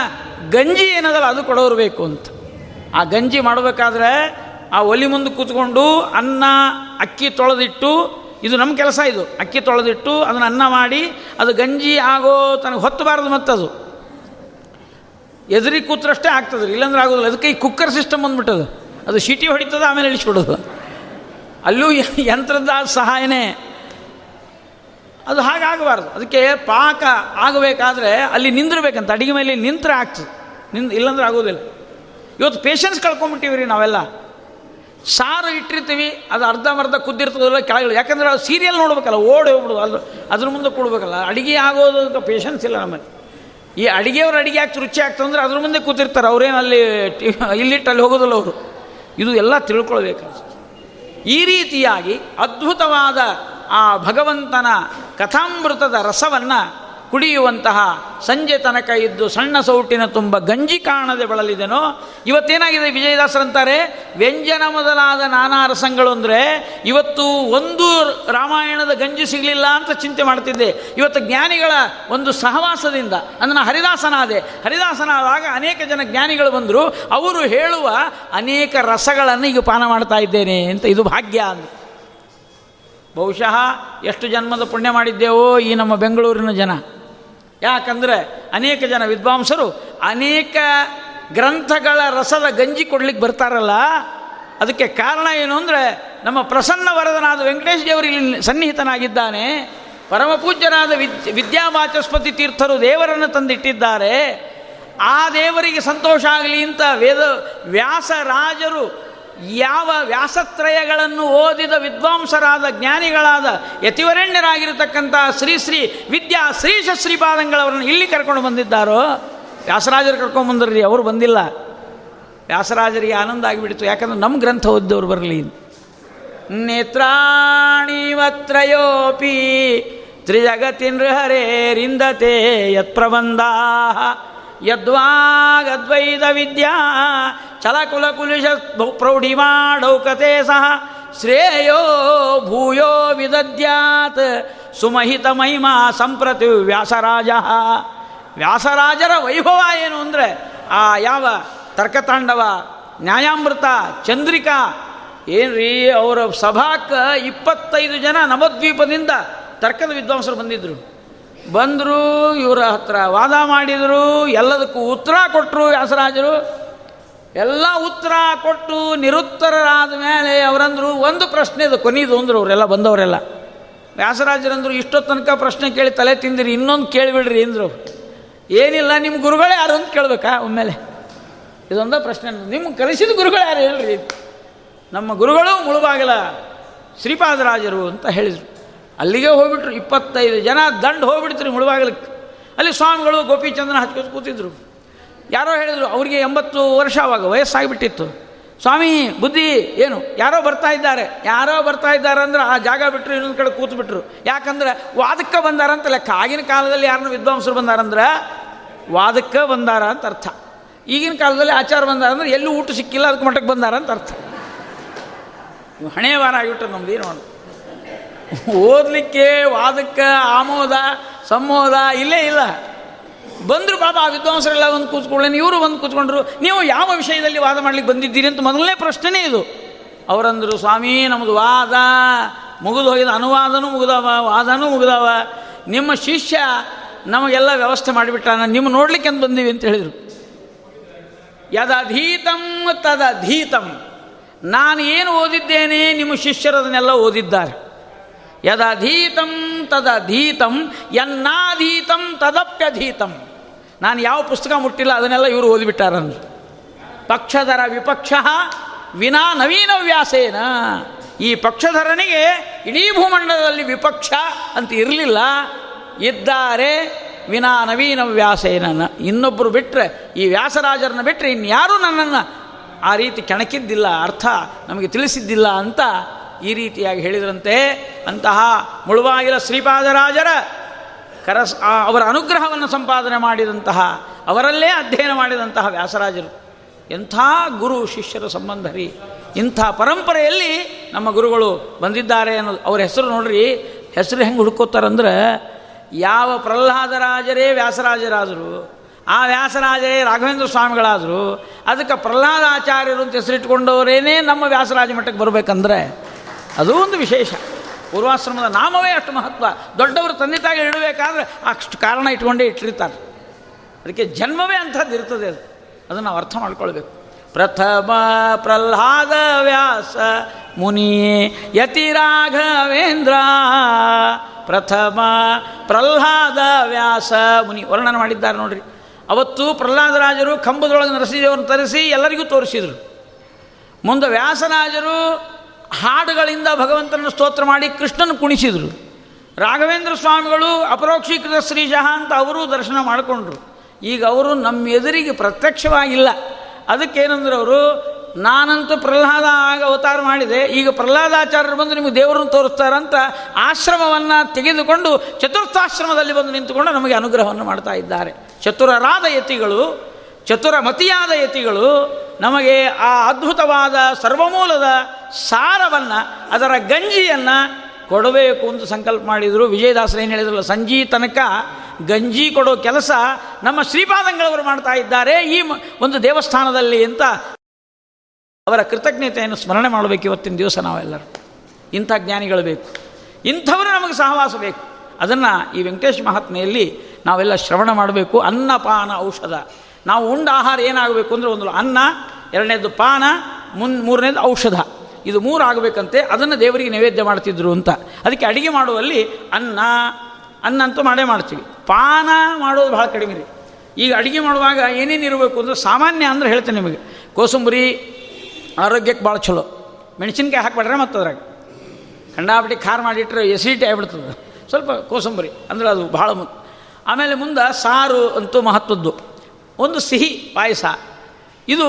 ಗಂಜಿ ಏನದಲ್ಲ ಅದು ಕೊಡೋರು ಬೇಕು ಅಂತ. ಆ ಗಂಜಿ ಮಾಡಬೇಕಾದ್ರೆ ಆ ಒಲಿ ಮುಂದೆ ಕೂತ್ಕೊಂಡು ಅನ್ನ, ಅಕ್ಕಿ ತೊಳೆದಿಟ್ಟು, ಇದು ನಮ್ಮ ಕೆಲಸ ಇದು. ಅಕ್ಕಿ ತೊಳೆದಿಟ್ಟು ಅದನ್ನು ಅನ್ನ ಮಾಡಿ, ಅದು ಗಂಜಿ ಆಗೋ ತನಗೆ ಹೊತ್ತಬಾರದು ಮತ್ತದು. ಎದುರಿಗೆ ಕೂತ್ರಷ್ಟೇ ಆಗ್ತದೆ ಇಲ್ಲಾಂದ್ರೆ ಆಗೋದಿಲ್ಲ. ಅದಕ್ಕೆ ಈ ಕುಕ್ಕರ್ ಸಿಸ್ಟಮ್ ಬಂದ್ಬಿಟ್ಟದು. ಅದು ಶಿಟಿ ಹೊಡಿತದ, ಆಮೇಲೆ ಇಳಿಸ್ಬಿಡೋದು. ಅಲ್ಲೂ ಯಂತ್ರದ ಸಹಾಯನೇ. ಅದು ಹಾಗಾಗಬಾರ್ದು. ಅದಕ್ಕೆ ಪಾಕ ಆಗಬೇಕಾದ್ರೆ ಅಲ್ಲಿ ನಿಂದಿರ್ಬೇಕಂತ, ಅಡಿಗೆ ಮೇಲೆ ನಿಂತರೆ ಆಗ್ತದೆ. ನಿಂದು ಇಲ್ಲಾಂದ್ರೆ ಆಗೋದಿಲ್ಲ ಇವತ್ತು ಪೇಷನ್ಸ್ ಕಳ್ಕೊಂಬಿಟ್ಟಿವಿ ರೀ ನಾವೆಲ್ಲ. ಸಾರು ಇಟ್ಟಿರ್ತೀವಿ, ಅದು ಅರ್ಧಂಬರ್ಧ ಕುದ್ದಿರ್ತದಲ್ಲ ಕೆಳಗೆ ಯಾಕಂದ್ರೆ ಅದು ಸೀರಿಯಲ್ ನೋಡ್ಬೇಕಲ್ಲ, ಓಡಿ ಹೋಗ್ಬಿಡೋದು. ಅದ್ರ ಅದ್ರ ಮುಂದೆ ಕೊಡ್ಬೇಕಲ್ಲ. ಅಡುಗೆ ಆಗೋದಕ್ಕೆ ಪೇಷನ್ಸ್ ಇಲ್ಲ ನಮ್ಮಲ್ಲಿ. ಈ ಅಡುಗೆಯವ್ರು ಅಡುಗೆ ಯಾಕೆ ರುಚಿ ಆಗ್ತಂದ್ರೆ ಅದ್ರ ಮುಂದೆ ಕೂತಿರ್ತಾರೆ. ಅವ್ರೇನು ಅಲ್ಲಿ ಇಲ್ಲಿಟ್ಟು ಅಲ್ಲಿ ಹೋಗೋದಿಲ್ಲ ಅವರು. ಇದು ಎಲ್ಲ ತಿಳ್ಕೊಳ್ಬೇಕಾಗ್ತದೆ. ಈ ರೀತಿಯಾಗಿ ಅದ್ಭುತವಾದ ಆ ಭಗವಂತನ ಕಥಾಮೃತದ ರಸವನ್ನು ಕುಡಿಯುವಂತಹ ಸಂಜೆ ತನಕ ಇದ್ದು ಸಣ್ಣ ಸೌಟಿನ ತುಂಬ ಗಂಜಿ ಕಾಣದೆ ಬಳಲಿದೆನೋ, ಇವತ್ತೇನಾಗಿದೆ ವಿಜಯದಾಸರಂತಾರೆ ವ್ಯಂಜನ ಮೊದಲಾದ ನಾನಾ ರಸಗಳು ಅಂದರೆ ಇವತ್ತು ಒಂದು ರಾಮಾಯಣದ ಗಂಜಿ ಸಿಗಲಿಲ್ಲ ಅಂತ ಚಿಂತೆ ಮಾಡ್ತಿದ್ದೆ. ಇವತ್ತು ಜ್ಞಾನಿಗಳ ಒಂದು ಸಹವಾಸದಿಂದ ಅದನ್ನು ಹರಿದಾಸನಾದೆ, ಹರಿದಾಸನಾದಾಗ ಅನೇಕ ಜನ ಜ್ಞಾನಿಗಳು ಬಂದರು, ಅವರು ಹೇಳುವ ಅನೇಕ ರಸಗಳನ್ನು ಈಗ ಪಾನ ಮಾಡ್ತಾ ಇದ್ದೇನೆ ಅಂತ ಇದು ಭಾಗ್ಯ ಅಂತ ಬಹುಶಃ ಎಷ್ಟು ಜನ್ಮದ ಪುಣ್ಯ ಮಾಡಿದ್ದೇವೋ ಈ ನಮ್ಮ ಬೆಂಗಳೂರಿನ ಜನ. ಯಾಕಂದರೆ ಅನೇಕ ಜನ ವಿದ್ವಾಂಸರು ಅನೇಕ ಗ್ರಂಥಗಳ ರಸದ ಗಂಜಿ ಕೊಡ್ಲಿಕ್ಕೆ ಬರ್ತಾರಲ್ಲ, ಅದಕ್ಕೆ ಕಾರಣ ಏನು ಅಂದರೆ ನಮ್ಮ ಪ್ರಸನ್ನ ವರದನಾದ ವೆಂಕಟೇಶ್ ದೇವರು ಇಲ್ಲಿ ಸನ್ನಿಹಿತನಾಗಿದ್ದಾನೆ. ಪರಮಪೂಜ್ಯನಾದ ವಿದ್ ವಿದ್ಯಾವಾಚಸ್ಪತಿ ತೀರ್ಥರು ದೇವರನ್ನು ತಂದಿಟ್ಟಿದ್ದಾರೆ. ಆ ದೇವರಿಗೆ ಸಂತೋಷ ಆಗಲಿ ಅಂತ ವೇದ ವ್ಯಾಸರಾಜರು ಯಾವ ವ್ಯಾಸತ್ರಯಗಳನ್ನು ಓದಿದ ವಿದ್ವಾಂಸರಾದ ಜ್ಞಾನಿಗಳಾದ ಯತಿವರಣ್ಯರಾಗಿರತಕ್ಕಂಥ ಶ್ರೀ ಶ್ರೀ ವಿದ್ಯಾ ಶ್ರೀಶ ಶ್ರೀಪಾದಂಗಳವರನ್ನು ಇಲ್ಲಿ ಕರ್ಕೊಂಡು ಬಂದಿದ್ದಾರೋ? ವ್ಯಾಸರಾಜರು ಕರ್ಕೊಂಡು ಬಂದ್ರಿ ಅವರು ಬಂದಿಲ್ಲ. ವ್ಯಾಸರಾಜರಿಗೆ ಆನಂದ ಆಗಿಬಿಡ್ತು. ಯಾಕಂದ್ರೆ ನಮ್ಮ ಗ್ರಂಥ ಓದಿದವರು ಬರಲಿ. ನೇತ್ರಾಣಿವತ್ರಯೋಪಿ ತ್ರಿಜಗತಿನ್ ಹರೇರಿಂದತೆ ಯತ್ಪ್ರಬಂಧಾ ಯದ್ವಾಗದ್ವೈತ ವಿದ್ಯಾ ಚಲಕುಲಕುಲಿಶ ಪ್ರೌಢಿಮಾಡೌಕತೆ ಸಹ ಶ್ರೇಯೋ ಭೂಯೋ ವಿದದ್ಯಾತ್ ಸುಮಹಿತ ಮಹಿಮಾ ಸಂಪ್ರತಿ ವ್ಯಾಸರಾಜ. ವ್ಯಾಸರಾಜರ ವೈಭವ ಏನು ಅಂದರೆ ಆ ಯಾವ ತರ್ಕತಾಂಡವ, ನ್ಯಾಯಾಮೃತ, ಚಂದ್ರಿಕಾ, ಏನ್ರಿ ಅವರ ಸಭಾಕ ಇಪ್ಪತ್ತೈದು ಜನ ನವದ್ವೀಪದಿಂದ ತರ್ಕದ ವಿದ್ವಾಂಸರು ಬಂದಿದ್ದರು ಬಂದರು ಇವರ ಹತ್ರ ವಾದ ಮಾಡಿದರು, ಎಲ್ಲದಕ್ಕೂ ಉತ್ತರ ಕೊಟ್ಟರು ವ್ಯಾಸರಾಜರು. ಎಲ್ಲ ಉತ್ತರ ಕೊಟ್ಟು ನಿರುತ್ತರರಾದ ಮೇಲೆ ಅವರಂದರು ಒಂದು ಪ್ರಶ್ನೆ ಇದು ಕೊನೆಯದು ಅಂದರು ಅವರೆಲ್ಲ, ಬಂದವರೆಲ್ಲ. ವ್ಯಾಸರಾಜರಂದರು ಇಷ್ಟೊತ್ತು ತನಕ ಪ್ರಶ್ನೆ ಕೇಳಿ ತಲೆ ತಿಂದಿರಿ, ಇನ್ನೊಂದು ಕೇಳಿಬಿಡ್ರಿ ಅಂದರು. ಏನಿಲ್ಲ ನಿಮ್ಮ ಗುರುಗಳೇ ಯಾರು ಅಂತ ಕೇಳಬೇಕಾ ಒಮ್ಮೆಲೆ? ಇದೊಂದು ಪ್ರಶ್ನೆ. ನಿಮ್ಮ ಕಲಿಸಿದ ಗುರುಗಳು ಯಾರು ಹೇಳ್ರಿ? ನಮ್ಮ ಗುರುಗಳು ಮುಳುಬಾಗಿಲ ಶ್ರೀಪಾದರಾಜರು ಅಂತ ಹೇಳಿದರು. ಅಲ್ಲಿಗೆ ಹೋಗ್ಬಿಟ್ರು ಇಪ್ಪತ್ತೈದು ಜನ ದಂಡು ಹೋಗ್ಬಿಡ್ತೀರಿ ಮುಳುಬಾಗಿಲಕ್ಕೆ ಅಲ್ಲಿ ಸ್ವಾಮಿಗಳು, ಗೋಪಿಚಂದ್ರನ ಹಚ್ಕೊಂಡು ಕೂತಿದ್ರು. ಯಾರೋ ಹೇಳಿದರು, ಅವರಿಗೆ ಎಂಬತ್ತು ವರ್ಷ ಆವಾಗ ವಯಸ್ಸಾಗಿಬಿಟ್ಟಿತ್ತು. ಸ್ವಾಮಿ, ಬುದ್ಧಿ ಏನು? ಯಾರೋ ಬರ್ತಾ ಇದ್ದಾರೆ. ಯಾರೋ ಬರ್ತಾ ಇದ್ದಾರೆ ಅಂದ್ರೆ ಆ ಜಾಗ ಬಿಟ್ಟರು ಇನ್ನೊಂದು ಕಡೆ ಕೂತ್ಬಿಟ್ರು. ಯಾಕಂದ್ರೆ ವಾದಕ್ಕೆ ಬಂದಾರ ಅಂತ ಲೆಕ್ಕ. ಆಗಿನ ಕಾಲದಲ್ಲಿ ಯಾರನ್ನ ವಿದ್ವಾಂಸರು ಬಂದಾರಂದ್ರೆ ವಾದಕ್ಕೆ ಬಂದಾರ ಅಂತ ಅರ್ಥ. ಈಗಿನ ಕಾಲದಲ್ಲಿ ಆಚಾರ ಬಂದಾರ ಅಂದ್ರೆ ಎಲ್ಲೂ ಊಟ ಸಿಕ್ಕಿಲ್ಲ, ಅದಕ್ಕೆ ಮಟ್ಟಕ್ಕೆ ಬಂದಾರ ಅಂತ ಅರ್ಥ. ಹಣೆ ವಾರ ಆಗಿಬಿಟ್ರೆ ನಮ್ದು ಏನು ಓದಲಿಕ್ಕೆ ವಾದಕ್ಕೆ ಆಮೋದ, ಸಂಮೋದ ಇಲ್ಲೇ ಇಲ್ಲ. ಬಂದರು ಪಾಪ ಆ ವಿದ್ವಾಂಸರೆಲ್ಲ ಒಂದು ಕೂತ್ಕೊಳ್ಳೇನು, ಇವರು ಒಂದು ಕೂತ್ಕೊಂಡ್ರು, ನೀವು ಯಾವ ವಿಷಯದಲ್ಲಿ ವಾದ ಮಾಡ್ಲಿಕ್ಕೆ ಬಂದಿದ್ದೀರಿ ಅಂತ ಮೊದಲನೇ ಪ್ರಶ್ನೆನೇ ಇದು. ಅವರಂದರು, ಸ್ವಾಮಿ ನಮ್ಮದು ವಾದ, ಮುಗಿದು ಹೋಗಿದ, ಅನುವಾದನೂ ಮುಗಿದವ, ವಾದನೂ ಮುಗಿದವ. ನಿಮ್ಮ ಶಿಷ್ಯ ನಮಗೆಲ್ಲ ವ್ಯವಸ್ಥೆ ಮಾಡಿಬಿಟ್ಟಾನ, ನಿಮ್ಮ ನೋಡ್ಲಿಕ್ಕೆ ಅಂತ ಬಂದೀವಿ ಅಂತ ಹೇಳಿದರು. ಯದಧೀತಂ ತದಧೀತಂ. ನಾನು ಏನು ಓದಿದ್ದೇನೆ, ನಿಮ್ಮ ಶಿಷ್ಯರದನ್ನೆಲ್ಲ ಓದಿದ್ದಾರೆ. ಯದಧೀತಂ ತದಧೀತಂ ಎನ್ನಾಧೀತಂ ತದಪ್ಯಧೀತಂ. ನಾನು ಯಾವ ಪುಸ್ತಕ ಮುಟ್ಟಿಲ್ಲ, ಅದನ್ನೆಲ್ಲ ಇವರು ಓದಿಬಿಟ್ಟಾರಂದ್ರು ಪಕ್ಷಧರ ವಿಪಕ್ಷ ವಿನಾ ನವೀನ ವ್ಯಾಸೇನ. ಈ ಪಕ್ಷಧರನಿಗೆ ಇಡೀ ಭೂಮಂಡಲದಲ್ಲಿ ವಿಪಕ್ಷ ಅಂತ ಇರಲಿಲ್ಲ. ಇದ್ದಾರೆ ವಿನಾ ನವೀನ ವ್ಯಾಸೇನ ಇನ್ನೊಬ್ಬರು ಬಿಟ್ಟರೆ ಈ ವ್ಯಾಸರಾಜರನ್ನ ಬಿಟ್ಟರೆ ಇನ್ಯಾರೂ ನನ್ನನ್ನು ಆ ರೀತಿ ಕೆಣಕಿದ್ದಿಲ್ಲ, ಅರ್ಥ ನಮಗೆ ತಿಳಿಸಿದ್ದಿಲ್ಲ ಅಂತ ಈ ರೀತಿಯಾಗಿ ಹೇಳಿದ್ರಂತೆ ಅಂತಹ ಮುಳುವಾಗಿಲ ಶ್ರೀಪಾದರಾಜರ ಕರಸ್ ಅವರ ಅನುಗ್ರಹವನ್ನು ಸಂಪಾದನೆ ಮಾಡಿದಂತಹ, ಅವರಲ್ಲೇ ಅಧ್ಯಯನ ಮಾಡಿದಂತಹ ವ್ಯಾಸರಾಜರು. ಎಂಥ ಗುರು ಶಿಷ್ಯರ ಸಂಬಂಧ ರೀ. ಇಂಥ ಪರಂಪರೆಯಲ್ಲಿ ನಮ್ಮ ಗುರುಗಳು ಬಂದಿದ್ದಾರೆ ಅನ್ನೋದು ಅವ್ರ ಹೆಸರು ನೋಡ್ರಿ, ಹೆಸರು ಹೆಂಗೆ ಹುಡ್ಕೋತಾರಂದ್ರೆ, ಯಾವ ಪ್ರಹ್ಲಾದರಾಜರೇ ವ್ಯಾಸರಾಜರಾದರು, ಆ ವ್ಯಾಸರಾಜರೇ ರಾಘವೇಂದ್ರ ಸ್ವಾಮಿಗಳಾದರು, ಅದಕ್ಕೆ ಪ್ರಹ್ಲಾದಾಚಾರ್ಯರು ಅಂತ ಹೆಸರಿಟ್ಕೊಂಡವರೇನೇ ನಮ್ಮ ವ್ಯಾಸರಾಜ ಮಠಕ್ಕೆ ಬರಬೇಕಂದ್ರೆ ಅದು ಒಂದು ವಿಶೇಷ. ಪೂರ್ವಾಶ್ರಮದ ನಾಮವೇ ಅಷ್ಟು ಮಹತ್ವ. ದೊಡ್ಡವರು ತಂದೆ ತಾಯಿ ಇಡಬೇಕಾದ್ರೆ ಅಷ್ಟು ಕಾರಣ ಇಟ್ಕೊಂಡೇ ಇಟ್ಟಿರ್ತಾರೆ. ಅದಕ್ಕೆ ಜನ್ಮವೇ ಅಂಥದ್ದು ಇರ್ತದೆ ಅದು. ಅದನ್ನು ನಾವು ಅರ್ಥ ಮಾಡ್ಕೊಳ್ಬೇಕು. ಪ್ರಥಮ ಪ್ರಹ್ಲಾದ ವ್ಯಾಸ ಮುನಿ ಯತಿ ರಾಘವೇಂದ್ರ. ಪ್ರಥಮ ಪ್ರಹ್ಲಾದ ವ್ಯಾಸ ಮುನಿ ವರ್ಣನ ಮಾಡಿದ್ದಾರೆ ನೋಡ್ರಿ. ಅವತ್ತು ಪ್ರಹ್ಲಾದರಾಜರು ಕಂಬದೊಳಗೆ ನರಸಿಂಹವನ್ನು ತರಿಸಿ ಎಲ್ಲರಿಗೂ ತೋರಿಸಿದರು. ಮುಂದೆ ವ್ಯಾಸರಾಜರು ಹಾಡುಗಳಿಂದ ಭಗವಂತನ ಸ್ತೋತ್ರ ಮಾಡಿ ಕೃಷ್ಣನ ಕುಣಿಸಿದರು. ರಾಘವೇಂದ್ರ ಸ್ವಾಮಿಗಳು ಅಪರೋಕ್ಷೀಕೃತ ಶ್ರೀಜಃ ಅಂತ ಅವರೂ ದರ್ಶನ ಮಾಡಿಕೊಂಡ್ರು. ಈಗ ಅವರು ನಮ್ಮ ಎದುರಿಗೆ ಪ್ರತ್ಯಕ್ಷವಾಗಿಲ್ಲ. ಅದಕ್ಕೇನಂದ್ರೆ ಅವರು, ನಾನಂತೂ ಪ್ರಹ್ಲಾದ ಆಗ ಅವತಾರ ಮಾಡಿದೆ, ಈಗ ಪ್ರಹ್ಲಾದಾಚಾರ್ಯರು ಬಂದು ನಿಮಗೆ ದೇವರನ್ನು ತೋರಿಸ್ತಾರಂತ ಆಶ್ರಮವನ್ನು ತೆಗೆದುಕೊಂಡು ಚತುರ್ಥಾಶ್ರಮದಲ್ಲಿ ಬಂದು ನಿಂತುಕೊಂಡು ನಮಗೆ ಅನುಗ್ರಹವನ್ನು ಮಾಡ್ತಾ ಇದ್ದಾರೆ. ಚತುರರಾದ ಯತಿಗಳು ಚತುರಮತಿಯಾದ ಯತಿಗಳು ನಮಗೆ ಆ ಅದ್ಭುತವಾದ ಸರ್ವಮೂಲದ ಸಾರವನ್ನು, ಅದರ ಗಂಜಿಯನ್ನು ಕೊಡಬೇಕು ಅಂತ ಸಂಕಲ್ಪ ಮಾಡಿದರು. ವಿಜಯದಾಸರು ಏನು ಹೇಳಿದ್ರಲ್ಲ, ಸಂಜಿ ತನಕ ಗಂಜಿ ಕೊಡೋ ಕೆಲಸ ನಮ್ಮ ಶ್ರೀಪಾದಂಗಳವರು ಮಾಡ್ತಾ ಇದ್ದಾರೆ. ಈ ಒಂದು ದೇವಸ್ಥಾನದಲ್ಲಿ ಅಂತ ಅವರ ಕೃತಜ್ಞತೆಯನ್ನು ಸ್ಮರಣೆ ಮಾಡಬೇಕು ಇವತ್ತಿನ ದಿವಸ ನಾವೆಲ್ಲರೂ. ಇಂಥ ಜ್ಞಾನಿಗಳು ಬೇಕು. ಇಂಥವರು ನಮಗೆ ಸಹವಾಸ ಬೇಕು. ಅದನ್ನು ಈ ವೆಂಕಟೇಶ್ ಮಹಾತ್ಮೆಯಲ್ಲಿ ನಾವೆಲ್ಲ ಶ್ರವಣ ಮಾಡಬೇಕು. ಅನ್ನಪಾನ ಔಷಧ. ನಾವು ಉಂಡ ಆಹಾರ ಏನಾಗಬೇಕು ಅಂದರೆ ಒಂದು ಅನ್ನ, ಎರಡನೇದು ಪಾನ, ಮುನ್, ಮೂರನೇದು ಔಷಧ. ಇದು ಮೂರು ಆಗಬೇಕಂತೆ, ಅದನ್ನು ದೇವರಿಗೆ ನೈವೇದ್ಯ ಮಾಡ್ತಿದ್ರು ಅಂತ. ಅದಕ್ಕೆ ಅಡುಗೆ ಮಾಡುವಲ್ಲಿ ಅನ್ನ ಅನ್ನ ಅಂತೂ ಮಾಡೇ ಮಾಡ್ತೀವಿ. ಪಾನ ಮಾಡೋದು ಭಾಳ ಕಡಿಮೆ ರೀ. ಈಗ ಅಡುಗೆ ಮಾಡುವಾಗ ಏನೇನು ಇರಬೇಕು ಅಂದರೆ ಸಾಮಾನ್ಯ ಅಂದ್ರೆ ಹೇಳ್ತೇನೆ ನಿಮಗೆ. ಕೋಸಂಬರಿ ಆರೋಗ್ಯಕ್ಕೆ ಭಾಳ ಚಲೋ. ಮೆಣಸಿನ್ಕಾಯಿ ಹಾಕ್ಬೇಡ್ರೆ ಮತ್ತು ಅದ್ರಾಗ ಕಂಡಾಪಟ್ಟಿ ಖಾರ ಮಾಡಿಟ್ರೆ ಎಸಿಡಿಟಿ ಆಗಿಬಿಡ್ತದೆ. ಸ್ವಲ್ಪ ಕೋಸಂಬರಿ ಅಂದ್ರೆ ಅದು ಭಾಳ ಮುಂದೆ ಆಮೇಲೆ ಮುಂದೆ ಸಾರು ಅಂತೂ ಮಹತ್ವದ್ದು. ಒಂದು ಸಿಹಿ ಪಾಯಸ. ಇದು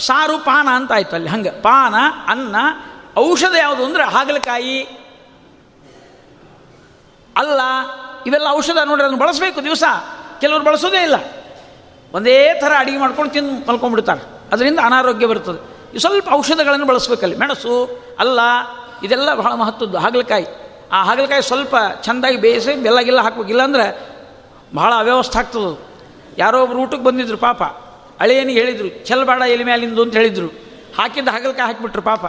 ಸಾರು ಪಾನ ಅಂತ ಆಯ್ತು ಅಲ್ಲಿ, ಹಂಗೆ. ಪಾನ, ಅನ್ನ, ಔಷಧ ಯಾವುದು ಅಂದರೆ ಹಾಗಲಕಾಯಿ, ಅಲ್ಲ, ಇವೆಲ್ಲ ಔಷಧ ನೋಡ್ರಿ, ಅದನ್ನು ಬಳಸಬೇಕು ದಿವಸ. ಕೆಲವರು ಬಳಸೋದೇ ಇಲ್ಲ. ಒಂದೇ ಥರ ಅಡುಗೆ ಮಾಡ್ಕೊಂಡು ತಿಂದು ಮಲ್ಕೊಂಡ್ಬಿಡ್ತಾರೆ. ಅದರಿಂದ ಅನಾರೋಗ್ಯ ಬರ್ತದೆ. ಸ್ವಲ್ಪ ಔಷಧಗಳನ್ನು ಬಳಸಬೇಕಲ್ಲಿ ಮೆಣಸು, ಅಲ್ಲ, ಇದೆಲ್ಲ ಬಹಳ ಮಹತ್ವದ್ದು, ಹಾಗಲಕಾಯಿ. ಆ ಹಾಗಲಕಾಯಿ ಸ್ವಲ್ಪ ಚೆಂದಾಗಿ ಬೇಯಿಸಿ ಬೆಲ್ಲ ಗಿಲ್ಲ ಹಾಕ್ಬೇಕು. ಬಹಳ ಅವ್ಯವಸ್ಥೆ ಆಗ್ತದೆ. ಯಾರೋ ಒಬ್ರು ಊಟಕ್ಕೆ ಬಂದಿದ್ರು ಪಾಪ. ಅಳೆಯನಿಗೆ ಹೇಳಿದರು ಚೆಲ್ಬೇಡ ಎಲೆ ಮ್ಯಾಲಿಂದು ಅಂತ ಹೇಳಿದರು. ಹಾಕಿದ್ದ ಹಾಗಲಕಾಯಿ ಹಾಕಿಬಿಟ್ರು ಪಾಪ.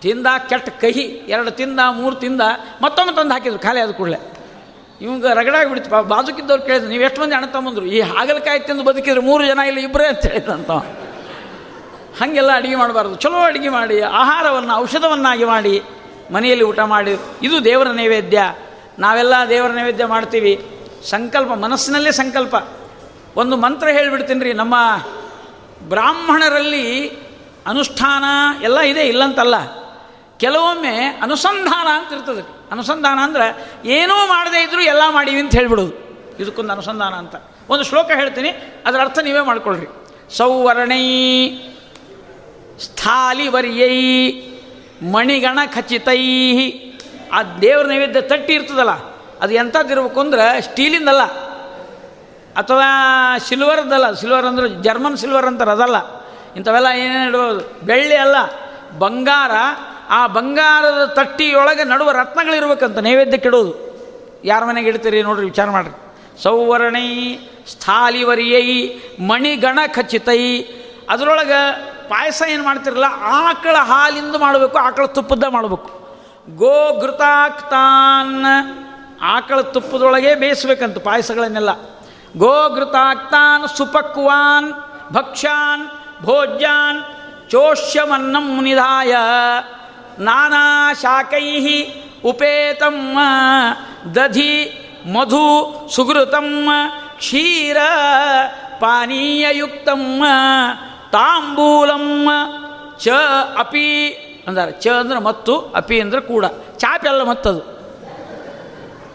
ತಿಂದ ಕೆಟ್ಟ ಕಹಿ, ಎರಡು ತಿಂದ, ಮೂರು ತಿಂದ, ಮತ್ತೊಮ್ಮೆ ತಂದು ಹಾಕಿದ್ರು ಖಾಲಿ ಆದ ಕೂಡಲೇ. ಇವಂಗೆ ರಗಡಾಗಿಬಿಡ್ತು ಪಾಪ. ಬಾಜುಕಿದ್ದವ್ರು ಕೇಳಿದ್ರು, ನೀವು ಎಷ್ಟು ಮಂದಿ ಅಣ್ಣ ತಮ್ಮಂದ್ರು ಈ ಹಾಗಲಕಾಯಿ ತಿಂದು ಬದುಕಿದ್ರೆ ಮೂರು ಜನ ಇಲ್ಲ ಇಬ್ಬರೇ ಅಂತ ಹೇಳಿದಂತ ಹಾಗೆಲ್ಲ ಅಡುಗೆ ಮಾಡಬಾರ್ದು. ಚಲೋ ಅಡುಗೆ ಮಾಡಿ, ಆಹಾರವನ್ನು, ಔಷಧವನ್ನಾಗಿ ಮಾಡಿ, ಮನೆಯಲ್ಲಿ ಊಟ ಮಾಡಿ. ಇದು ದೇವರ ನೈವೇದ್ಯ. ನಾವೆಲ್ಲ ದೇವರ ನೈವೇದ್ಯ ಮಾಡ್ತೀವಿ. ಸಂಕಲ್ಪ, ಮನಸ್ಸಿನಲ್ಲೇ ಸಂಕಲ್ಪ. ಒಂದು ಮಂತ್ರ ಹೇಳಿಬಿಡ್ತೀನಿ ರೀ ನಮ್ಮ ಬ್ರಾಹ್ಮಣರಲ್ಲಿ ಅನುಷ್ಠಾನ ಎಲ್ಲ ಇದೆ, ಇಲ್ಲಂತಲ್ಲ. ಕೆಲವೊಮ್ಮೆ ಅನುಸಂಧಾನ ಅಂತ ಇರ್ತದೆ. ಅನುಸಂಧಾನ ಅಂದ್ರೆ ಏನೂ ಮಾಡದೇ ಇದ್ದರೂ ಎಲ್ಲ ಮಾಡೀವಿ ಅಂತ ಹೇಳಿಬಿಡೋದು. ಇದಕ್ಕೊಂದು ಅನುಸಂಧಾನ ಅಂತ. ಒಂದು ಶ್ಲೋಕ ಹೇಳ್ತೀನಿ, ಅದರ ಅರ್ಥ ನೀವೇ ಮಾಡ್ಕೊಳ್ರಿ. ಸೌವರ್ಣೈ ಸ್ಥಾಲಿವರ್ಯೈ ಮಣಿಗಣ ಖಚಿತೈ ಆ ದೇವ್ರ ನೈವೇದ್ಯ ತಟ್ಟಿ ಇರ್ತದಲ್ಲ, ಅದು ಎಂಥದ್ದಿರ್ಬೇಕು ಅಂದ್ರೆ ಸ್ಟೀಲಿಂದಲ್ಲ ಅಥವಾ ಸಿಲ್ವರ್ದಲ್ಲ ಸಿಲ್ವರ್ ಅಂದ್ರೆ ಜರ್ಮನ್ ಸಿಲ್ವರ್ ಅಂತಾರೆ, ಅದಲ್ಲ. ಇಂಥವೆಲ್ಲ ಏನೇನು ಇಡ್ಬೋದು ಬೆಳ್ಳಿ ಅಲ್ಲ, ಬಂಗಾರ. ಆ ಬಂಗಾರದ ತಟ್ಟಿಯೊಳಗೆ ನಡುವ ರತ್ನಗಳಿರ್ಬೇಕಂತ ನೈವೇದ್ಯಕ್ಕೆ ಇಡೋದು. ಯಾರ ಮನೆಗೆ ಇಡ್ತೀರಿ ನೋಡ್ರಿ, ವಿಚಾರ ಮಾಡ್ರಿ. ಸೌವರ್ಣೈ ಸ್ಥಾಲಿವರಿಯೈ ಮಣಿಗಣ ಖಚಿತೈ ಅದರೊಳಗೆ ಪಾಯಸ ಏನು ಮಾಡ್ತಿರಲ್ಲ, ಆಕಳ ಹಾಲಿಂದ ಮಾಡಬೇಕು, ಆಕಳ ತುಪ್ಪದ ಮಾಡಬೇಕು. ಗೋ ಘೃತಾಕ್ತಾನ್. ಆಕಳ ತುಪ್ಪದೊಳಗೆ ಬೇಯಿಸ್ಬೇಕಂತ ಪಾಯಸಗಳನ್ನೆಲ್ಲ. ಗೋ ಘೃತಾಕ್ತಾನ್ ಸುಪಕ್ವಾನ್ ಭಕ್ಷ್ಯಾನ್ ಭೋಜ್ಯಾನ್ ಚೋಷ್ಯಮನ್ನಂ ನಿಧಾಯ ನಾನಾ ಶಾಕೈ ಉಪೇತಂ, ದಧಿ ಮಧು ಸುಗೃತಂ, ಕ್ಷೀರ ಪಾನೀಯಯುಕ್ತಂ, ತಾಂಬೂಲಂ ಚ ಅಪಿ ಅಂದಾರೆ. ಚ ಅಂದ್ರೆ ಮತ್ತು, ಅಪಿ ಅಂದ್ರೆ ಕೂಡ. ಚಾಪಿ ಅಲ್ಲ ಮತ್ತದು.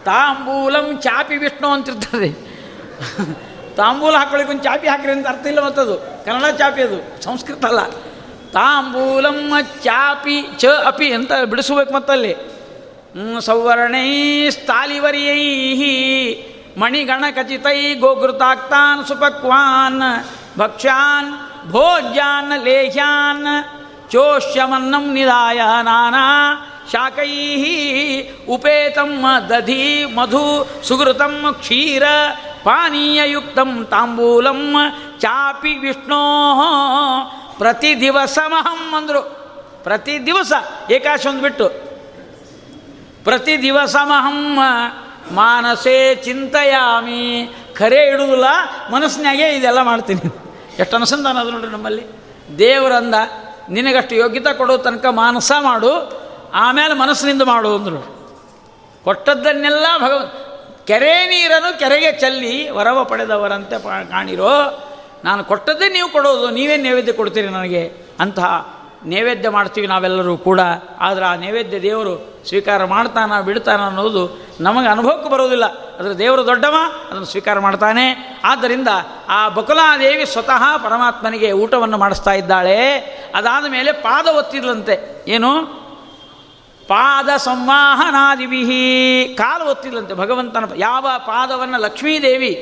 ತಾಂಬೂಲಂ ಚಾಪಿ ವಿಷ್ಣು ಅಂತಿರ್ತದೆ. (laughs) ತಾಂಬೂಲ ಹಾಕೊಳ್ಳಿಕ್ಕೆ ಒಂದು ಚಾಪಿ ಹಾಕ್ರಿ ಅಂತ ಅರ್ಥ ಇಲ್ಲ ಮತ್ತದು. ಕನ್ನಡ ಚಾಪಿ ಅದು, ಸಂಸ್ಕೃತ ಅಲ್ಲ. ತಾಂಬೂಲಂ ಚಾಪಿ ಚ ಅಪಿ ಅಂತ ಬಿಡಿಸ್ಬೇಕು ಮತ್ತಲ್ಲಿ. ಸೌವರ್ಣೈ ಸ್ಥಾಲಿವರಿಯೈ ಮಣಿಗಣ ಖಚಿತೈ ಗೋಗೃತಾಕ್ತಾನ್ ಸುಪಕ್ವಾನ್, ಭಕ್ಷ್ಯಾನ್ ಭೋಜ್ಯಾನ್ ಲೇಹ್ಯಾನ್, ಚೋಷ್ಯಮನ್ನಂ ನಿಧಾಯ ನಾನಾ ಶಾಕೈ ಉಪೇತಂ ದಧಿ ಮಧು ಸುಗೃತಂ ಕ್ಷೀರ ಪಾನೀಯಯುಕ್ತಂ ತಾಂಬೂಲಂ ಚಾಪಿ ವಿಷ್ಣೋ ಪ್ರತಿ ದಿವಸಮಹಂ ಅಂದರು. ಪ್ರತಿ ದಿವಸ ಏಕಾಶ ಒಂದು ಬಿಟ್ಟು. ಪ್ರತಿ ದಿವಸಮಹಂ ಮಾನಸೇ ಚಿಂತೆಯಾಮಿ. ಖರೆ ಇಡುವುದಿಲ್ಲ, ಮನಸ್ಸಿನಾಗೆ ಇದೆಲ್ಲ ಮಾಡ್ತೀನಿ. ಎಷ್ಟು ಅನುಸಂಧಾನ ಅದು ನೋಡ್ರಿ ನಮ್ಮಲ್ಲಿ. ದೇವರಂದ ನಿನಗಷ್ಟು ಯೋಗ್ಯತೆ ಕೊಡೋ ತನಕ ಮಾನಸ ಮಾಡು, ಆಮೇಲೆ ಮನಸ್ಸಿನಿಂದ ಮಾಡು ಅಂದರು. ಕೊಟ್ಟದ್ದನ್ನೆಲ್ಲ ಭಗವ ಕೆರೆ ನೀರನ್ನು ಕೆರೆಗೆ ಚೆಲ್ಲಿ ವರವ ಪಡೆದವರಂತೆ ಕಾಣಿರೋ, ನಾನು ಕೊಟ್ಟದ್ದೇ ನೀವು ಕೊಡೋದು, ನೀವೇ ನೈವೇದ್ಯ ಕೊಡ್ತೀರಿ ನನಗೆ ಅಂತಹ ನೈವೇದ್ಯ ಮಾಡ್ತೀವಿ ನಾವೆಲ್ಲರೂ ಕೂಡ. ಆದರೆ ಆ ನೈವೇದ್ಯ ದೇವರು ಸ್ವೀಕಾರ ಮಾಡ್ತಾನ ಬಿಡ್ತಾನ ಅನ್ನೋದು ನಮಗೆ ಅನುಭವಕ್ಕೆ ಬರೋದಿಲ್ಲ. ಅದರ ದೇವರು ದೊಡ್ಡವ, ಅದನ್ನು ಸ್ವೀಕಾರ ಮಾಡ್ತಾನೆ. ಆದ್ದರಿಂದ ಆ ಬಕುಲಾದೇವಿ ಸ್ವತಃ ಪರಮಾತ್ಮನಿಗೆ ಊಟವನ್ನು ಮಾಡಿಸ್ತಾ ಇದ್ದಾಳೆ. ಅದಾದ ಮೇಲೆ ಪಾದ ಒತ್ತಿದ್ಲಂತೆ. ಏನು? ಪಾದ ಸಂವಾಹನಾದಿವಿಹಿ ಕಾಲು ಒತ್ತಿಲ್ಲಂತೆ ಭಗವಂತನ ಯಾವ ಪಾದವನ್ನು ಲಕ್ಷ್ಮೀದೇವಿ,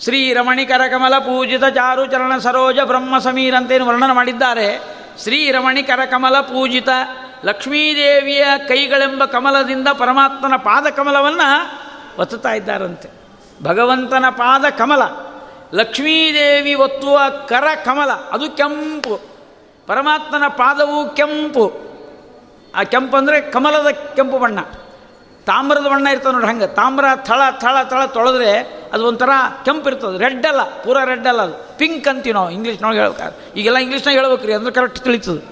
ಶ್ರೀ ರಮಣಿಕರ ಕಮಲ ಪೂಜಿತ ಚಾರು ಚರಣ ಸರೋಜ ಬ್ರಹ್ಮ ಸಮೀರ್ ಅಂತೇನು ವರ್ಣನ ಮಾಡಿದ್ದಾರೆ. ಶ್ರೀ ರಮಣಿಕರ ಕಮಲ ಪೂಜಿತ ಲಕ್ಷ್ಮೀದೇವಿಯ ಕೈಗಳೆಂಬ ಕಮಲದಿಂದ ಪರಮಾತ್ಮನ ಪಾದ ಕಮಲವನ್ನು ಒತ್ತುತ್ತಾ ಇದ್ದಾರಂತೆ. ಭಗವಂತನ ಪಾದ ಕಮಲ ಲಕ್ಷ್ಮೀದೇವಿ ಒತ್ತುವ ಕರ ಕಮಲ ಅದು ಕೆಂಪು. ಪರಮಾತ್ಮನ ಪಾದವು ಕೆಂಪು. ಆ ಕೆಂಪು ಅಂದರೆ ಕಮಲದ ಕೆಂಪು ಬಣ್ಣ. ತಾಮ್ರದ ಬಣ್ಣ ಇರ್ತದೆ ನೋಡಿ ಹಂಗೆ. ತಾಮ್ರ ಥಳ ಥಳ ಥಳ ತೊಳೆದ್ರೆ ಅದು ಒಂಥರ ಕೆಂಪು ಇರ್ತದೆ. ರೆಡ್ ಅಲ್ಲ, ಪೂರ ರೆಡ್ ಅಲ್ಲ ಅದು. ಪಿಂಕ್ ಅಂತೀವಿ ನಾವು ಇಂಗ್ಲೀಷ್ನೊಳಗೆ ಹೇಳ್ಬೇಕು ಈಗೆಲ್ಲ ಇಂಗ್ಲೀಷ್ನಾಗ ಹೇಳ್ಬೇಕು ರೀ, ಅಂದ್ರೆ ಕರೆಕ್ಟ್ ತಿಳಿತದೆ.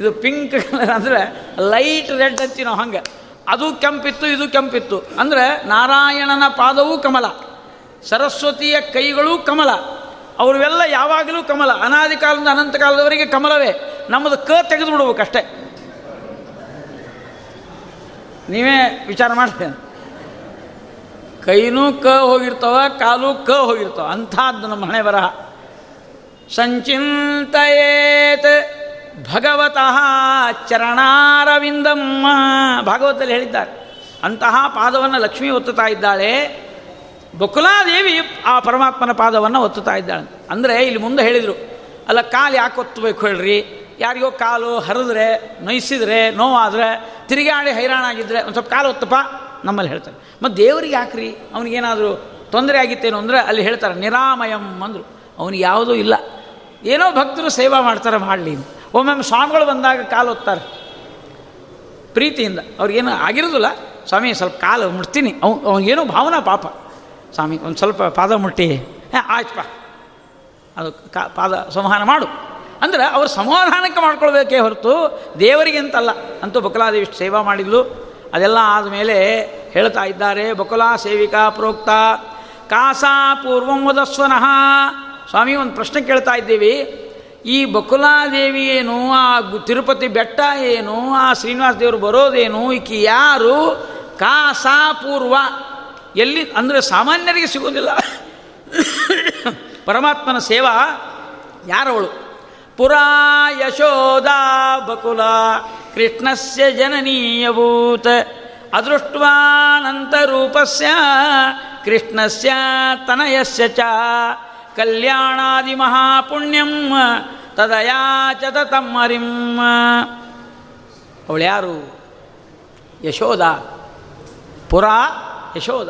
ಇದು ಪಿಂಕ್ ಅಂದರೆ ಲೈಟ್ ರೆಡ್ ಅಂತೀವಿ ನಾವು ಹಂಗೆ. ಅದು ಕೆಂಪಿತ್ತು, ಇದು ಕೆಂಪಿತ್ತು. ಅಂದರೆ ನಾರಾಯಣನ ಪಾದವೂ ಕಮಲ. ಸರಸ್ವತಿಯ ಕೈಗಳೂ ಕಮಲ. ಅವರೆಲ್ಲ ಯಾವಾಗಲೂ ಕಮಲ. ಅನಾದಿ ಕಾಲದಿಂದ ಅನಂತ ಕಾಲದವರೆಗೆ ಕಮಲವೇ. ನಮ್ಮದು ಕ ತೆಗೆದು ಬಿಡ್ಬೇಕು ಅಷ್ಟೇ. ನೀವೇ ವಿಚಾರ ಮಾಡ್ತೇನೆ. ಕೈನೂ ಕ ಹೋಗಿರ್ತವ, ಕಾಲು ಕ ಹೋಗಿರ್ತವ, ಅಂಥದ್ದು ನಮ್ಮ ಹಣೆ ಬರಹ. ಸಂಚಿಂತೆಯೇತ್ ಭಗವತಃ ಚರಣಾರವಿಂದಮ್ಮ ಭಾಗವತದಲ್ಲಿ ಹೇಳಿದ್ದಾರೆ. ಅಂತಹ ಪಾದವನ್ನು ಲಕ್ಷ್ಮಿ ಒತ್ತುತ್ತಾ ಇದ್ದಾಳೆ. ಬಕುಲಾದೇವಿ ಆ ಪರಮಾತ್ಮನ ಪಾದವನ್ನು ಒತ್ತುತ್ತಾ ಇದ್ದಾಳೆ. ಅಂದರೆ ಇಲ್ಲಿ ಮುಂದೆ ಹೇಳಿದರು, ಅಲ್ಲ ಕಾಲು ಯಾಕೆ ಒತ್ತಬೇಕು ಹೇಳ್ರಿ? ಯಾರಿಗೋ ಕಾಲು ಹರಿದ್ರೆ, ನೋಯಿಸಿದ್ರೆ, ನೋವಾದರೆ ತಿರುಗಾಡಿ ಹೈರಾಣಾಗಿದ್ದರೆ ಒಂದು ಸ್ವಲ್ಪ ಕಾಲು ಹೊತ್ತಪ್ಪ, ನಮ್ಮಲ್ಲಿ ಹೇಳ್ತಾರೆ. ಮತ್ತು ದೇವರಿಗೆ ಯಾಕ್ರಿ? ಅವನಿಗೇನಾದರೂ ತೊಂದರೆ ಆಗಿತ್ತೇನು ಅಂದರೆ ಅಲ್ಲಿ ಹೇಳ್ತಾರೆ, ನಿರಾಮಯಂ ಅಂದರು. ಅವನಿಗೆ ಯಾವುದೂ ಇಲ್ಲ. ಏನೋ ಭಕ್ತರು ಸೇವಾ ಮಾಡ್ತಾರೆ, ಮಾಡಲಿ ಒಮ್ಮೊಮ್ಮೆ ಸ್ವಾಮಿಗಳು ಬಂದಾಗ ಕಾಲು ಒತ್ತಾರೆ ಪ್ರೀತಿಯಿಂದ. ಅವ್ರಿಗೇನು ಆಗಿರೋದಿಲ್ಲ. ಸ್ವಾಮಿ, ಸ್ವಲ್ಪ ಕಾಲು ಮುಟ್ತೀನಿ. ಅವ್ನು ಅವನಿಗೇನೋ ಭಾವನಾ ಪಾಪ. ಸ್ವಾಮಿ, ಒಂದು ಸ್ವಲ್ಪ ಪಾದ ಮುಟ್ಟಿ. ಹಾಂ, ಆಯ್ತಪ್ಪ. ಅದು ಕಾ, ಪಾದ ಸಂಹಾರ ಮಾಡು. ಅಂದರೆ ಅವರು ಸಮಾಧಾನಕ್ಕೆ ಮಾಡ್ಕೊಳ್ಬೇಕೇ ಹೊರತು ದೇವರಿಗೆ ಅಂತಲ್ಲ. ಅಂತೂ ಬಕಲಾದೇವಿ ಸೇವಾ ಮಾಡಿದ್ಲು. ಅದೆಲ್ಲ ಆದಮೇಲೆ ಹೇಳ್ತಾ ಇದ್ದಾರೆ, ಬಕುಲಾ ಸೇವಿಕಾ ಪ್ರೋಕ್ತ ಕಾಸಾ ಪೂರ್ವಂ ವದಸ್ವನಃ. ಸ್ವಾಮಿ, ಒಂದು ಪ್ರಶ್ನೆ ಕೇಳ್ತಾ ಇದ್ದೀವಿ. ಈ ಬಕುಲಾದೇವಿ ಏನು, ಆ ತಿರುಪತಿ ಬೆಟ್ಟ ಏನು, ಆ ಶ್ರೀನಿವಾಸ ದೇವರು ಬರೋದೇನು, ಈಕೆ ಯಾರು? ಕಾಸಾ ಪೂರ್ವ. ಎಲ್ಲಿ, ಅಂದರೆ ಸಾಮಾನ್ಯರಿಗೆ ಸಿಗೋದಿಲ್ಲ ಪರಮಾತ್ಮನ ಸೇವಾ ಯಾರವಳು? ಪುರಾ ಯಶೋದಾ ಬಕುಲ ಕೃಷ್ಣಸ್ಯ ಜನನೀಯಭೂತ್ ಅದೃಷ್ಟ್ವಾನಂತರೂಪಸ್ಯ ಕೃಷ್ಣಸ್ಯ ತನಯಸ್ಯ ಚ. ಕಲ್ಯಾಣಾದಿ ಮಹಾಪುಣ್ಯಂ ತದಯಾಚತ ತಮ್ಮರಿಂ ಅವಳು ಯಾರು? ಯಶೋಧ ಪುರಾ ಯಶೋಧ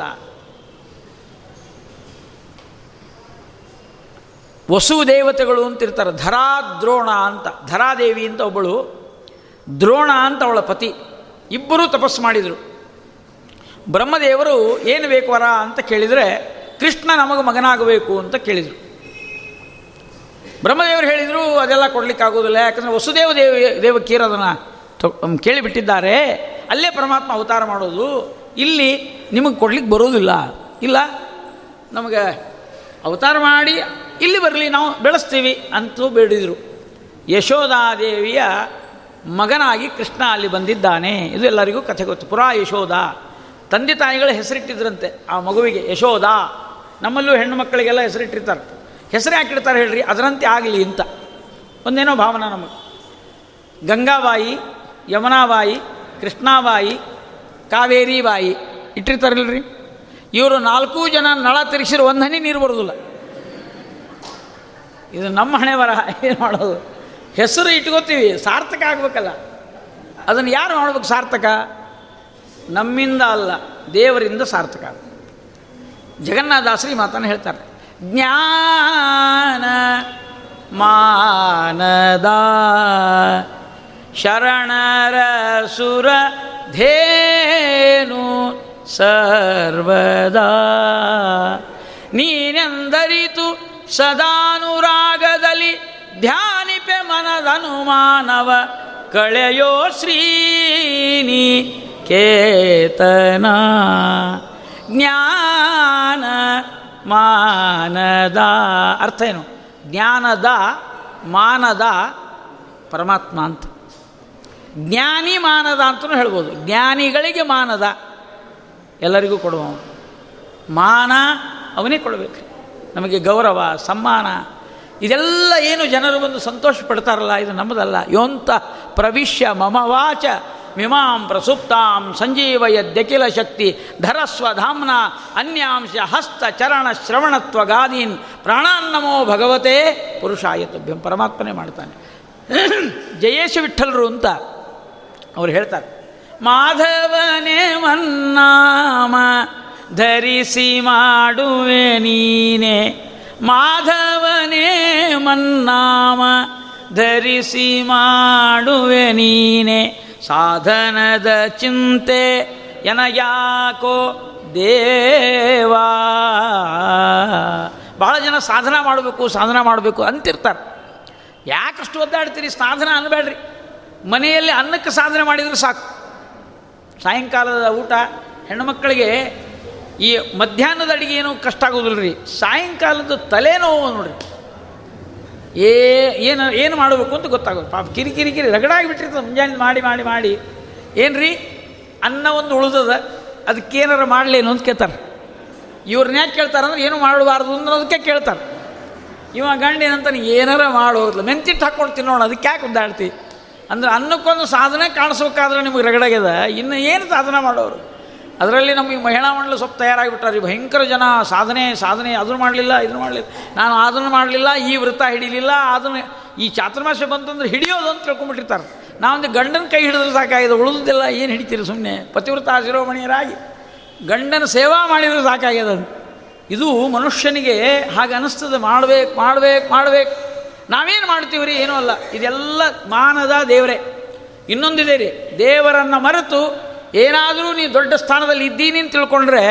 ವಸು ದೇವತೆಗಳು ಅಂತಿರ್ತಾರೆ, ಧರಾ ದ್ರೋಣ ಅಂತ ಧರಾದೇವಿ ಅಂತ ಒಬ್ಬಳು, ದ್ರೋಣ ಅಂತ ಅವಳ ಪತಿ, ಇಬ್ಬರೂ ತಪಸ್ಸು ಮಾಡಿದರು. ಬ್ರಹ್ಮದೇವರು ಏನು ಬೇಕು ವರ ಅಂತ ಕೇಳಿದರೆ, ಕೃಷ್ಣ ನಮಗೆ ಮಗನಾಗಬೇಕು ಅಂತ ಕೇಳಿದರು. ಬ್ರಹ್ಮದೇವರು ಹೇಳಿದರು, ಅದೆಲ್ಲ ಕೊಡಲಿಕ್ಕಾಗೋದಿಲ್ಲ ಯಾಕಂದರೆ ವಸುದೇವ ದೇವ ದೇವಕೀರ್ ಅದನ್ನು ಕೇಳಿಬಿಟ್ಟಿದ್ದಾರೆ, ಅಲ್ಲೇ ಪರಮಾತ್ಮ ಅವತಾರ ಮಾಡೋದು, ಇಲ್ಲಿ ನಿಮಗೆ ಕೊಡ್ಲಿಕ್ಕೆ ಬರೋದಿಲ್ಲ ಇಲ್ಲ, ನಮಗೆ ಅವತಾರ ಮಾಡಿ ಇಲ್ಲಿ ಬರಲಿ, ನಾವು ಬೆಳೆಸ್ತೀವಿ ಅಂತೂ ಬೇಡಿದರು. ಯಶೋಧಾದೇವಿಯ ಮಗನಾಗಿ ಕೃಷ್ಣ ಅಲ್ಲಿ ಬಂದಿದ್ದಾನೆ. ಇದು ಎಲ್ಲರಿಗೂ ಕಥೆ ಗೊತ್ತು. ಪುರಾ ಯಶೋಧ ತಂದೆ ತಾಯಿಗಳ ಹೆಸರಿಟ್ಟಿದ್ರಂತೆ ಆ ಮಗುವಿಗೆ. ಯಶೋಧ ನಮ್ಮಲ್ಲೂ ಹೆಣ್ಣು ಮಕ್ಕಳಿಗೆಲ್ಲ ಹೆಸರಿಟ್ಟಿರ್ತಾರೆ. ಹೆಸರು ಹಾಕಿರ್ತಾರೆ ಹೇಳ್ರಿ, ಅದರಂತೆ ಆಗಲಿ ಅಂತ. ಒಂದೇನೋ ಭಾವನೆ ನಮಗೆ. ಗಂಗಾಬಾಯಿ, ಯಮುನಾಬಾಯಿ, ಕೃಷ್ಣಾಬಾಯಿ ಕಾವೇರಿ ಬಾಯಿ ಇಟ್ಟಿರ್ತಾರಲ್ರಿ. ಇವರು ನಾಲ್ಕೂ ಜನ ನಳ ತಿರುಗಿಸಿರೋ, ಒಂದು ನೀರು ಬರೋದಿಲ್ಲ. ಇದು ನಮ್ಮ ಹಣೆ ಬರ ಏನು ಮಾಡೋದು? ಹೆಸರು ಇಟ್ಕೋತೀವಿ. ಸಾರ್ಥಕ ಆಗ್ಬೇಕಲ್ಲ. ಅದನ್ನು ಯಾರು ಮಾಡ್ಬೇಕು ಸಾರ್ಥಕ? ನಮ್ಮಿಂದ ಅಲ್ಲ, ದೇವರಿಂದ ಸಾರ್ಥಕ ಜಗನ್ನಾಥಾಸರಿ ಮಾತನ್ನು ಹೇಳ್ತಾರೆ. ಜ್ಞಾನ ಮಾನದ ಶರಣರ ಸುರ ಧೇನು ಸರ್ವದಾ ನೀನೆಂದರಿತು ಸದಾನುರಾಗದಲ್ಲಿ ಧ್ಯಾನಿಪೆ ಮನದನುಮಾನವ ಕಳೆಯೋ ಶ್ರೀನಿ ಕೇತನ. ಜ್ಞಾನ ಮಾನದ ಅರ್ಥ ಏನು? ಜ್ಞಾನದ ಮಾನದ ಪರಮಾತ್ಮ ಅಂತ. ಜ್ಞಾನಿ ಮಾನದ ಅಂತಲೂ ಹೇಳ್ಬೋದು. ಜ್ಞಾನಿಗಳಿಗೆ ಮಾನದ ಎಲ್ಲರಿಗೂ ಕೊಡುವ ಮಾನ ಅವನೇ ಕೊಡಬೇಕು. ನಮಗೆ ಗೌರವ, ಸಮ್ಮಾನ, ಇದೆಲ್ಲ ಏನು ಜನರು ಬಂದು ಸಂತೋಷ ಪಡ್ತಾರಲ್ಲ, ಇದು ನಮ್ಮದಲ್ಲ. ಯೋಂತ ಪ್ರವಿಶ್ಯ ಮಮವಾಚ ಮಿಮಾಂ ಪ್ರಸುಪ್ತಾಂ ದಕಿಲ ಶಕ್ತಿ ಧರಸ್ವಧಾಮ್ನ ಅನ್ಯಾಂಶ ಹಸ್ತ ಚರಣ ಶ್ರವಣತ್ವ ಗಾದೀನ್ ಪ್ರಾಣಾನ್ನಮೋ ಭಗವತೆ ಪುರುಷಾಯತಭ್ಯಂ ಪರಮಾತ್ಮನೇ ಮಾಡ್ತಾನೆ. ಜಯೇಶ ವಿಠಲರು ಅಂತ ಅವ್ರು ಹೇಳ್ತಾರೆ. ಮಾಧವನೇ ಮನ್ನಾಮ ಧರಿಸಿ ಮಾಡುವೆ ನೀನೆ. ಮಾಧವನೇ ಮನ್ನಾಮ, ಧರಿಸಿ ಮಾಡುವೆ ನೀನೆ. ಸಾಧನದ ಚಿಂತೆ ಎನಗ್ಯಾಕೋ ದೇವಾ. ಬಹಳ ಜನ ಸಾಧನ ಮಾಡಬೇಕು ಸಾಧನ ಮಾಡಬೇಕು ಅಂತಿರ್ತಾರೆ. ಯಾಕಷ್ಟು ಒದ್ದಾಡ್ತೀರಿ ಸಾಧನ ಅನ್ಬೇಡ್ರಿ. ಮನೆಯಲ್ಲಿ ಅನ್ನಕ್ಕೆ ಸಾಧನೆ ಮಾಡಿದರೆ ಸಾಕು. ಸಾಯಂಕಾಲದ ಊಟ ಹೆಣ್ಣುಮಕ್ಕಳಿಗೆ ಈ ಮಧ್ಯಾಹ್ನದ ಅಡಿಗೆ ಏನೂ ಕಷ್ಟ ಆಗೋದಿಲ್ಲ ರೀ ಸಾಯಂಕಾಲದ ತಲೆನೋವು ನೋಡ್ರಿ. ಏ, ಏನು ಏನು ಮಾಡಬೇಕು ಅಂತ ಗೊತ್ತಾಗೋದು. ಪಾಪ ಕಿರಿ ಕಿರಿ ಕಿರಿ ರಗಡಾಗಿ ಬಿಟ್ಟಿರ್ತದೆ ಮುಂಜಾನೆ ಮಾಡಿ ಮಾಡಿ ಮಾಡಿ. ಏನು ರೀ ಅನ್ನ ಒಂದು ಉಳಿದದ. ಅದಕ್ಕೇನಾರ ಮಾಡಲೇನು ಅಂತ ಕೇಳ್ತಾರೆ. ಇವ್ರನ್ನ ಯಾಕೆ ಕೇಳ್ತಾರೆ ಅಂದ್ರೆ ಏನು ಮಾಡಬಾರ್ದು ಅನ್ನೋದಕ್ಕೆ ಕೇಳ್ತಾರೆ. ಇವ ಗಂಡ ಏನಂತಾನೆ, ಏನಾರ ಮಾಡೋದಿಲ್ಲ ಮೆಂತಿಟ್ಟು ಹಾಕ್ಕೊಂಡು ತಿನ್ನೋಣ ಅದಕ್ಕೆ ಯಾಕೆ ಉದ್ದಾಡ್ತಿ? ಅಂದ್ರೆ ಅನ್ನಕ್ಕೊಂದು ಸಾಧನೆ ಕಾಣಿಸ್ಬೇಕಾದ್ರೆ ನಿಮಗೆ ರಗಡಾಗ್ಯದ ಇನ್ನು ಏನು ಸಾಧನೆ ಮಾಡೋರು? ಅದರಲ್ಲಿ ನಮಗೆ ಮಹಿಳಾ ಮಂಡಳಿ ಸ್ವಲ್ಪ ತಯಾರಾಗಿಬಿಟ್ಟಾರೆ. ಭಯಂಕರ ಜನ, ಸಾಧನೆ ಸಾಧನೆ, ಅದನ್ನು ಮಾಡಲಿಲ್ಲ, ಇದನ್ನು ಮಾಡಲಿಲ್ಲ. ನಾನು ಅದನ್ನು ಮಾಡಲಿಲ್ಲ, ಈ ವೃತ್ತ ಹಿಡಿಲಿಲ್ಲ, ಅದನ್ನು ಈ ಚಾತುರ್ಮಾಸ ಬಂತಂದ್ರೆ ಹಿಡಿಯೋದು ಅಂತ ತಿಳ್ಕೊಂಬಿಟ್ಟಿರ್ತಾರೆ. ಒಂದು ಗಂಡನ ಕೈ ಹಿಡಿದ್ರೆ ಸಾಕಾಗಿದೆ ಉಳಿದಿಲ್ಲ ಏನು ಹಿಡಿತೀರಿ ಸುಮ್ಮನೆ ಪತಿವ್ರತ ಶಿರೋಮಣಿಯರಾಗಿ ಗಂಡನ ಸೇವಾ ಮಾಡಿದರೆ ಸಾಕಾಗ್ಯದ ಇದು ಮನುಷ್ಯನಿಗೆ ಹಾಗೆ ಅನಿಸ್ತದೆ, ಮಾಡಬೇಕು ಮಾಡಬೇಕು ಮಾಡಬೇಕು. ನಾವೇನು ಮಾಡ್ತೀವಿ ರೀ ಏನೂ ಅಲ್ಲ. ಇದೆಲ್ಲ ಮಾನದ ದೇವರೇ. ಇನ್ನೊಂದಿದೆ ರೀ, ದೇವರನ್ನು ಮರೆತು ಏನಾದರೂ ನೀ ದೊಡ್ಡ ಸ್ಥಾನದಲ್ಲಿ ಇದ್ದೀನಿ ಅಂತ ತಿಳ್ಕೊಂಡ್ರೆ,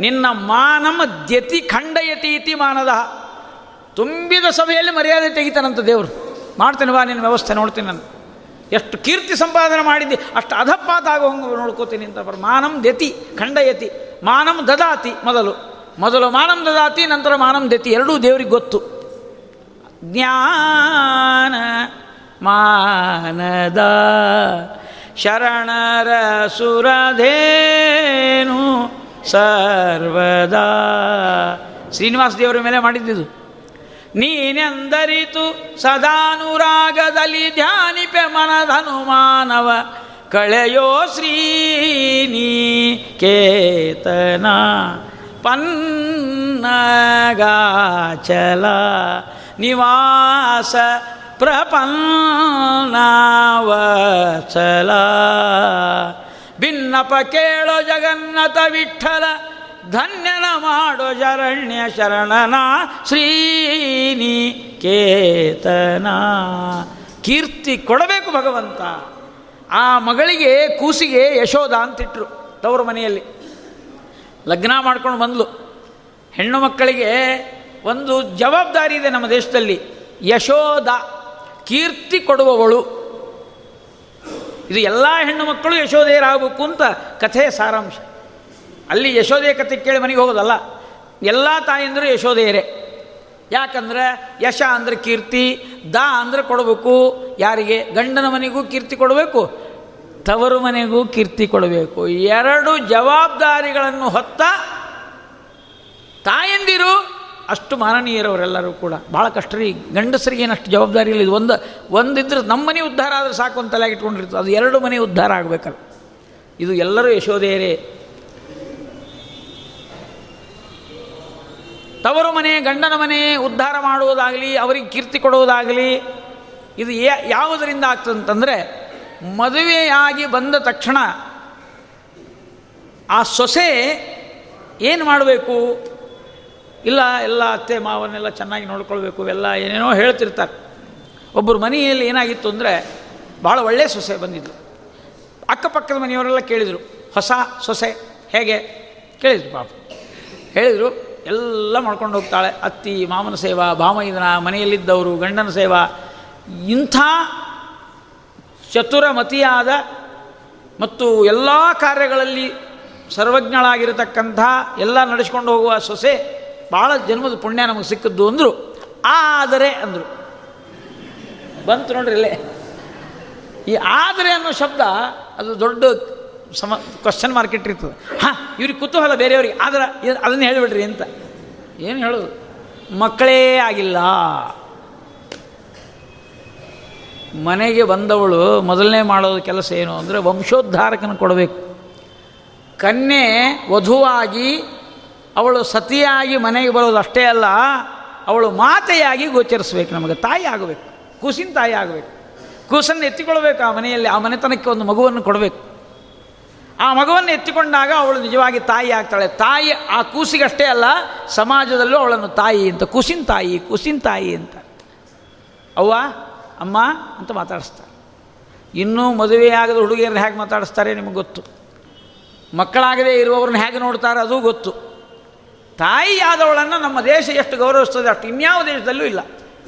ನಿನ್ನ ಮಾನಮ ದ್ಯತಿ ಖಂಡಯತಿ ಇತಿ ಮಾನದ. ತುಂಬಿದ ಸಭೆಯಲ್ಲಿ ಮರ್ಯಾದೆ ತೆಗಿತಾನಂತ ದೇವರು. ಮಾಡ್ತೇನೆ ಬಾ, ನಿನ್ನ ವ್ಯವಸ್ಥೆ ನೋಡ್ತೀನಿ ನಾನು. ಎಷ್ಟು ಕೀರ್ತಿ ಸಂಪಾದನೆ ಮಾಡಿದ್ದೆ, ಅಷ್ಟು ಅಧಪಾತ ಆಗೋ ಹಂಗೆ ನೋಡ್ಕೋತೀನಿ ಅಂತ ಮಾನಂ ದ್ಯತಿ ಖಂಡಯತಿ, ಮಾನಂ ದದಾತಿ ಮೊದಲು. ಮೊದಲು ಮಾನಂ ದದಾತಿ, ನಂತರ ಮಾನಂ ದ್ಯತಿ, ಎರಡೂ ದೇವರಿಗೆ ಗೊತ್ತು. ಜ್ಞಾನ ಮಾನದ ಶರಣರ ಸುರಧೇನು ಸರ್ವದಾ. ಶ್ರೀನಿವಾಸ ದೇವರ ಮೇಲೆ ಮಾಡಿದ್ದಿದ್ದು ನೀನೆಂದರಿತು ಸದಾನುರಾಗದಲ್ಲಿ ಧ್ಯಾನಿಪೆ ಮನಧನುಮಾನವ, ಕಳೆಯೋ ಕೇತನ. ಪನ್ನಗಾಚಲ, ನಿವಾಸ ಪ್ರಪನ್ನಾವಚಲ. ಭಿನ್ನಪ ಕೇಳೋ ಜಗನ್ನತ ವಿಠಲ, ಧನ್ಯನ ಮಾಡೋ ಶರಣ್ಯ ಶರಣನ ಶ್ರೀನಿ ಕೇತನ ಕೀರ್ತಿ ಕೊಡಬೇಕು ಭಗವಂತ. ಆ ಮಗಳಿಗೆ ಕೂಸಿಗೆ ಯಶೋಧ ಅಂತಿಟ್ರು ತವರು ಮನೆಯಲ್ಲಿ. ಲಗ್ನ ಮಾಡ್ಕೊಂಡು ಬಂದ್ಲು. ಹೆಣ್ಣು ಮಕ್ಕಳಿಗೆ ಒಂದು ಜವಾಬ್ದಾರಿ ಇದೆ ನಮ್ಮ ದೇಶದಲ್ಲಿ, ಯಶೋಧ. ಕೀರ್ತಿ ಕೊಡುವವಳು. ಇದು ಎಲ್ಲ ಹೆಣ್ಣು ಮಕ್ಕಳು ಯಶೋಧೆಯರಾಗಬೇಕು ಅಂತ ಕಥೆಯ ಸಾರಾಂಶ. ಅಲ್ಲಿ ಯಶೋಧೆಯ ಕಥೆ ಕೇಳಿ ಮನೆಗೆ ಹೋಗೋದಲ್ಲ. ಎಲ್ಲ ತಾಯಂದರು ಯಶೋಧೆಯರೇ. ಯಾಕಂದರೆ ಯಶ ಅಂದರೆ ಕೀರ್ತಿ, ದ ಅಂದರೆ ಕೊಡಬೇಕು. ಯಾರಿಗೆ? ಗಂಡನ ಮನೆಗೂ ಕೀರ್ತಿ ಕೊಡಬೇಕು. ತವರು ಮನೆಗೂ ಕೀರ್ತಿ ಕೊಡಬೇಕು. ಎರಡು ಜವಾಬ್ದಾರಿಗಳನ್ನು ಹೊತ್ತ ತಾಯಂದಿರು ಅಷ್ಟು ಮಾನನೀಯರವರೆಲ್ಲರೂ ಕೂಡ ಭಾಳ ಕಷ್ಟ ರೀ ಗಂಡಸರಿಗೆ ಏನಷ್ಟು ಜವಾಬ್ದಾರಿ ಇಲ್ಲ. ಇದು ಒಂದು, ಒಂದಿದ್ರೆ ನಮ್ಮ ಮನೆ ಉದ್ಧಾರ ಆದರೆ ಸಾಕು ಅಂತ ಇಟ್ಕೊಂಡಿರ್ತದೆ ಅದು ಎರಡು ಮನೆ ಉದ್ಧಾರ ಆಗಬೇಕಲ್ಲ. ಇದು ಎಲ್ಲರೂ ಯಶೋಧೆಯರೇ. ತವರು ಮನೆ, ಗಂಡನ ಮನೆ ಉದ್ಧಾರ ಮಾಡುವುದಾಗಲಿ, ಅವರಿಗೆ ಕೀರ್ತಿ ಕೊಡುವುದಾಗಲಿ, ಇದು ಯಾವುದರಿಂದ ಆಗ್ತದಂತಂದರೆ ಮದುವೆಯಾಗಿ ಬಂದ ತಕ್ಷಣ ಆ ಸೊಸೆ ಏನು ಮಾಡಬೇಕು? ಇಲ್ಲ, ಎಲ್ಲ ಅತ್ತೆ ಮಾವನ್ನೆಲ್ಲ ಚೆನ್ನಾಗಿ ನೋಡ್ಕೊಳ್ಬೇಕು ಎಲ್ಲ ಏನೇನೋ ಹೇಳ್ತಿರ್ತಾರೆ. ಒಬ್ಬರು ಮನೆಯಲ್ಲಿ ಏನಾಗಿತ್ತು ಅಂದರೆ ಭಾಳ ಒಳ್ಳೆಯ ಸೊಸೆ ಬಂದಿದ್ದರು ಅಕ್ಕಪಕ್ಕದ ಮನೆಯವರೆಲ್ಲ ಕೇಳಿದರು, ಹೊಸ ಸೊಸೆ ಹೇಗೆ? ಕೇಳಿದರು ಪಾಪ. ಹೇಳಿದರು, ಎಲ್ಲ ಮಾಡ್ಕೊಂಡು ಹೋಗ್ತಾಳೆ, ಅತ್ತಿ ಮಾಮನ ಸೇವಾ ಭಾಮೈದನ ಮನೆಯಲ್ಲಿದ್ದವರು, ಗಂಡನ ಸೇವಾ. ಇಂಥ ಚತುರಮತಿಯಾದ ಮತ್ತು ಎಲ್ಲ ಕಾರ್ಯಗಳಲ್ಲಿ ಸರ್ವಜ್ಞಳಾಗಿರತಕ್ಕಂಥ, ಎಲ್ಲ ನಡೆಸ್ಕೊಂಡು ಹೋಗುವ ಸೊಸೆ ಭಾಳ ಜನ್ಮದ ಪುಣ್ಯ ನಮಗೆ ಸಿಕ್ಕದ್ದು ಅಂದರು. ಆದರೆ ಅಂದರು. ಬಂತು ನೋಡ್ರಿ ಇಲ್ಲೇ. ಈ ಆದರೆ ಅನ್ನೋ ಶಬ್ದ ಅದು ದೊಡ್ಡ ಸಮ ಕ್ವಶನ್ ಮಾರ್ಕ್ ಇರ್ತದೆ ಹಾಂ, ಇವ್ರಿಗೆ ಕುತೂಹಲ ಬೇರೆಯವ್ರಿಗೆ. ಆದ್ರೆ ಅದನ್ನ ಹೇಳಿಬಿಡ್ರಿ ಅಂತ. ಏನು ಹೇಳೋದು? ಮಕ್ಕಳೇ ಆಗಿಲ್ಲ. ಮನೆಗೆ ಬಂದವಳು ಮೊದಲನೇ ಮಾಡೋದು ಕೆಲಸ ಏನು ಅಂದರೆ ವಂಶೋದ್ಧಾರಕನ ಕೊಡಬೇಕು. ಕನ್ಯೆ ವಧುವಾಗಿ ಅವಳು ಸತಿಯಾಗಿ ಮನೆಗೆ ಬರೋದು ಅಷ್ಟೇ ಅಲ್ಲ, ಅವಳು ಮಾತೆಯಾಗಿ ಗೋಚರಿಸ್ಬೇಕು ನಮಗೆ, ತಾಯಿ ಆಗಬೇಕು, ಕೂಸಿನ ತಾಯಿ ಆಗಬೇಕು. ಕೂಸನ್ನು ಎತ್ತಿಕೊಳ್ಬೇಕು ಆ ಮನೆಯಲ್ಲಿ, ಆ ಮನೆತನಕ್ಕೆ ಒಂದು ಮಗುವನ್ನು ಕೊಡಬೇಕು. ಆ ಮಗುವನ್ನು ಎತ್ತಿಕೊಂಡಾಗ ಅವಳು ನಿಜವಾಗಿ ತಾಯಿ ಆಗ್ತಾಳೆ. ತಾಯಿ ಆ ಕೂಸಿಗಷ್ಟೇ ಅಲ್ಲ, ಸಮಾಜದಲ್ಲೂ ಅವಳನ್ನು ತಾಯಿ ಅಂತ, ಕುಸಿನ ತಾಯಿ ಕುಸಿನ ತಾಯಿ ಅಂತ. ಅವ್ವ, ಅಮ್ಮ ಅಂತ ಮಾತಾಡಿಸ್ತಾರೆ. ಇನ್ನೂ ಮದುವೆಯಾಗದ ಹುಡುಗಿಯರನ್ನ ಹೇಗೆ ಮಾತಾಡಿಸ್ತಾರೆ ನಿಮಗೆ ಗೊತ್ತು. ಮಕ್ಕಳಾಗದೇ ಇರುವವ್ರನ್ನ ಹೇಗೆ ನೋಡ್ತಾರೆ ಅದು ಗೊತ್ತು. ತಾಯಿಯಾದವಳನ್ನು ನಮ್ಮ ದೇಶ ಎಷ್ಟು ಗೌರವಿಸ್ತದೆ ಅಷ್ಟು ಇನ್ಯಾವ ದೇಶದಲ್ಲೂ ಇಲ್ಲ.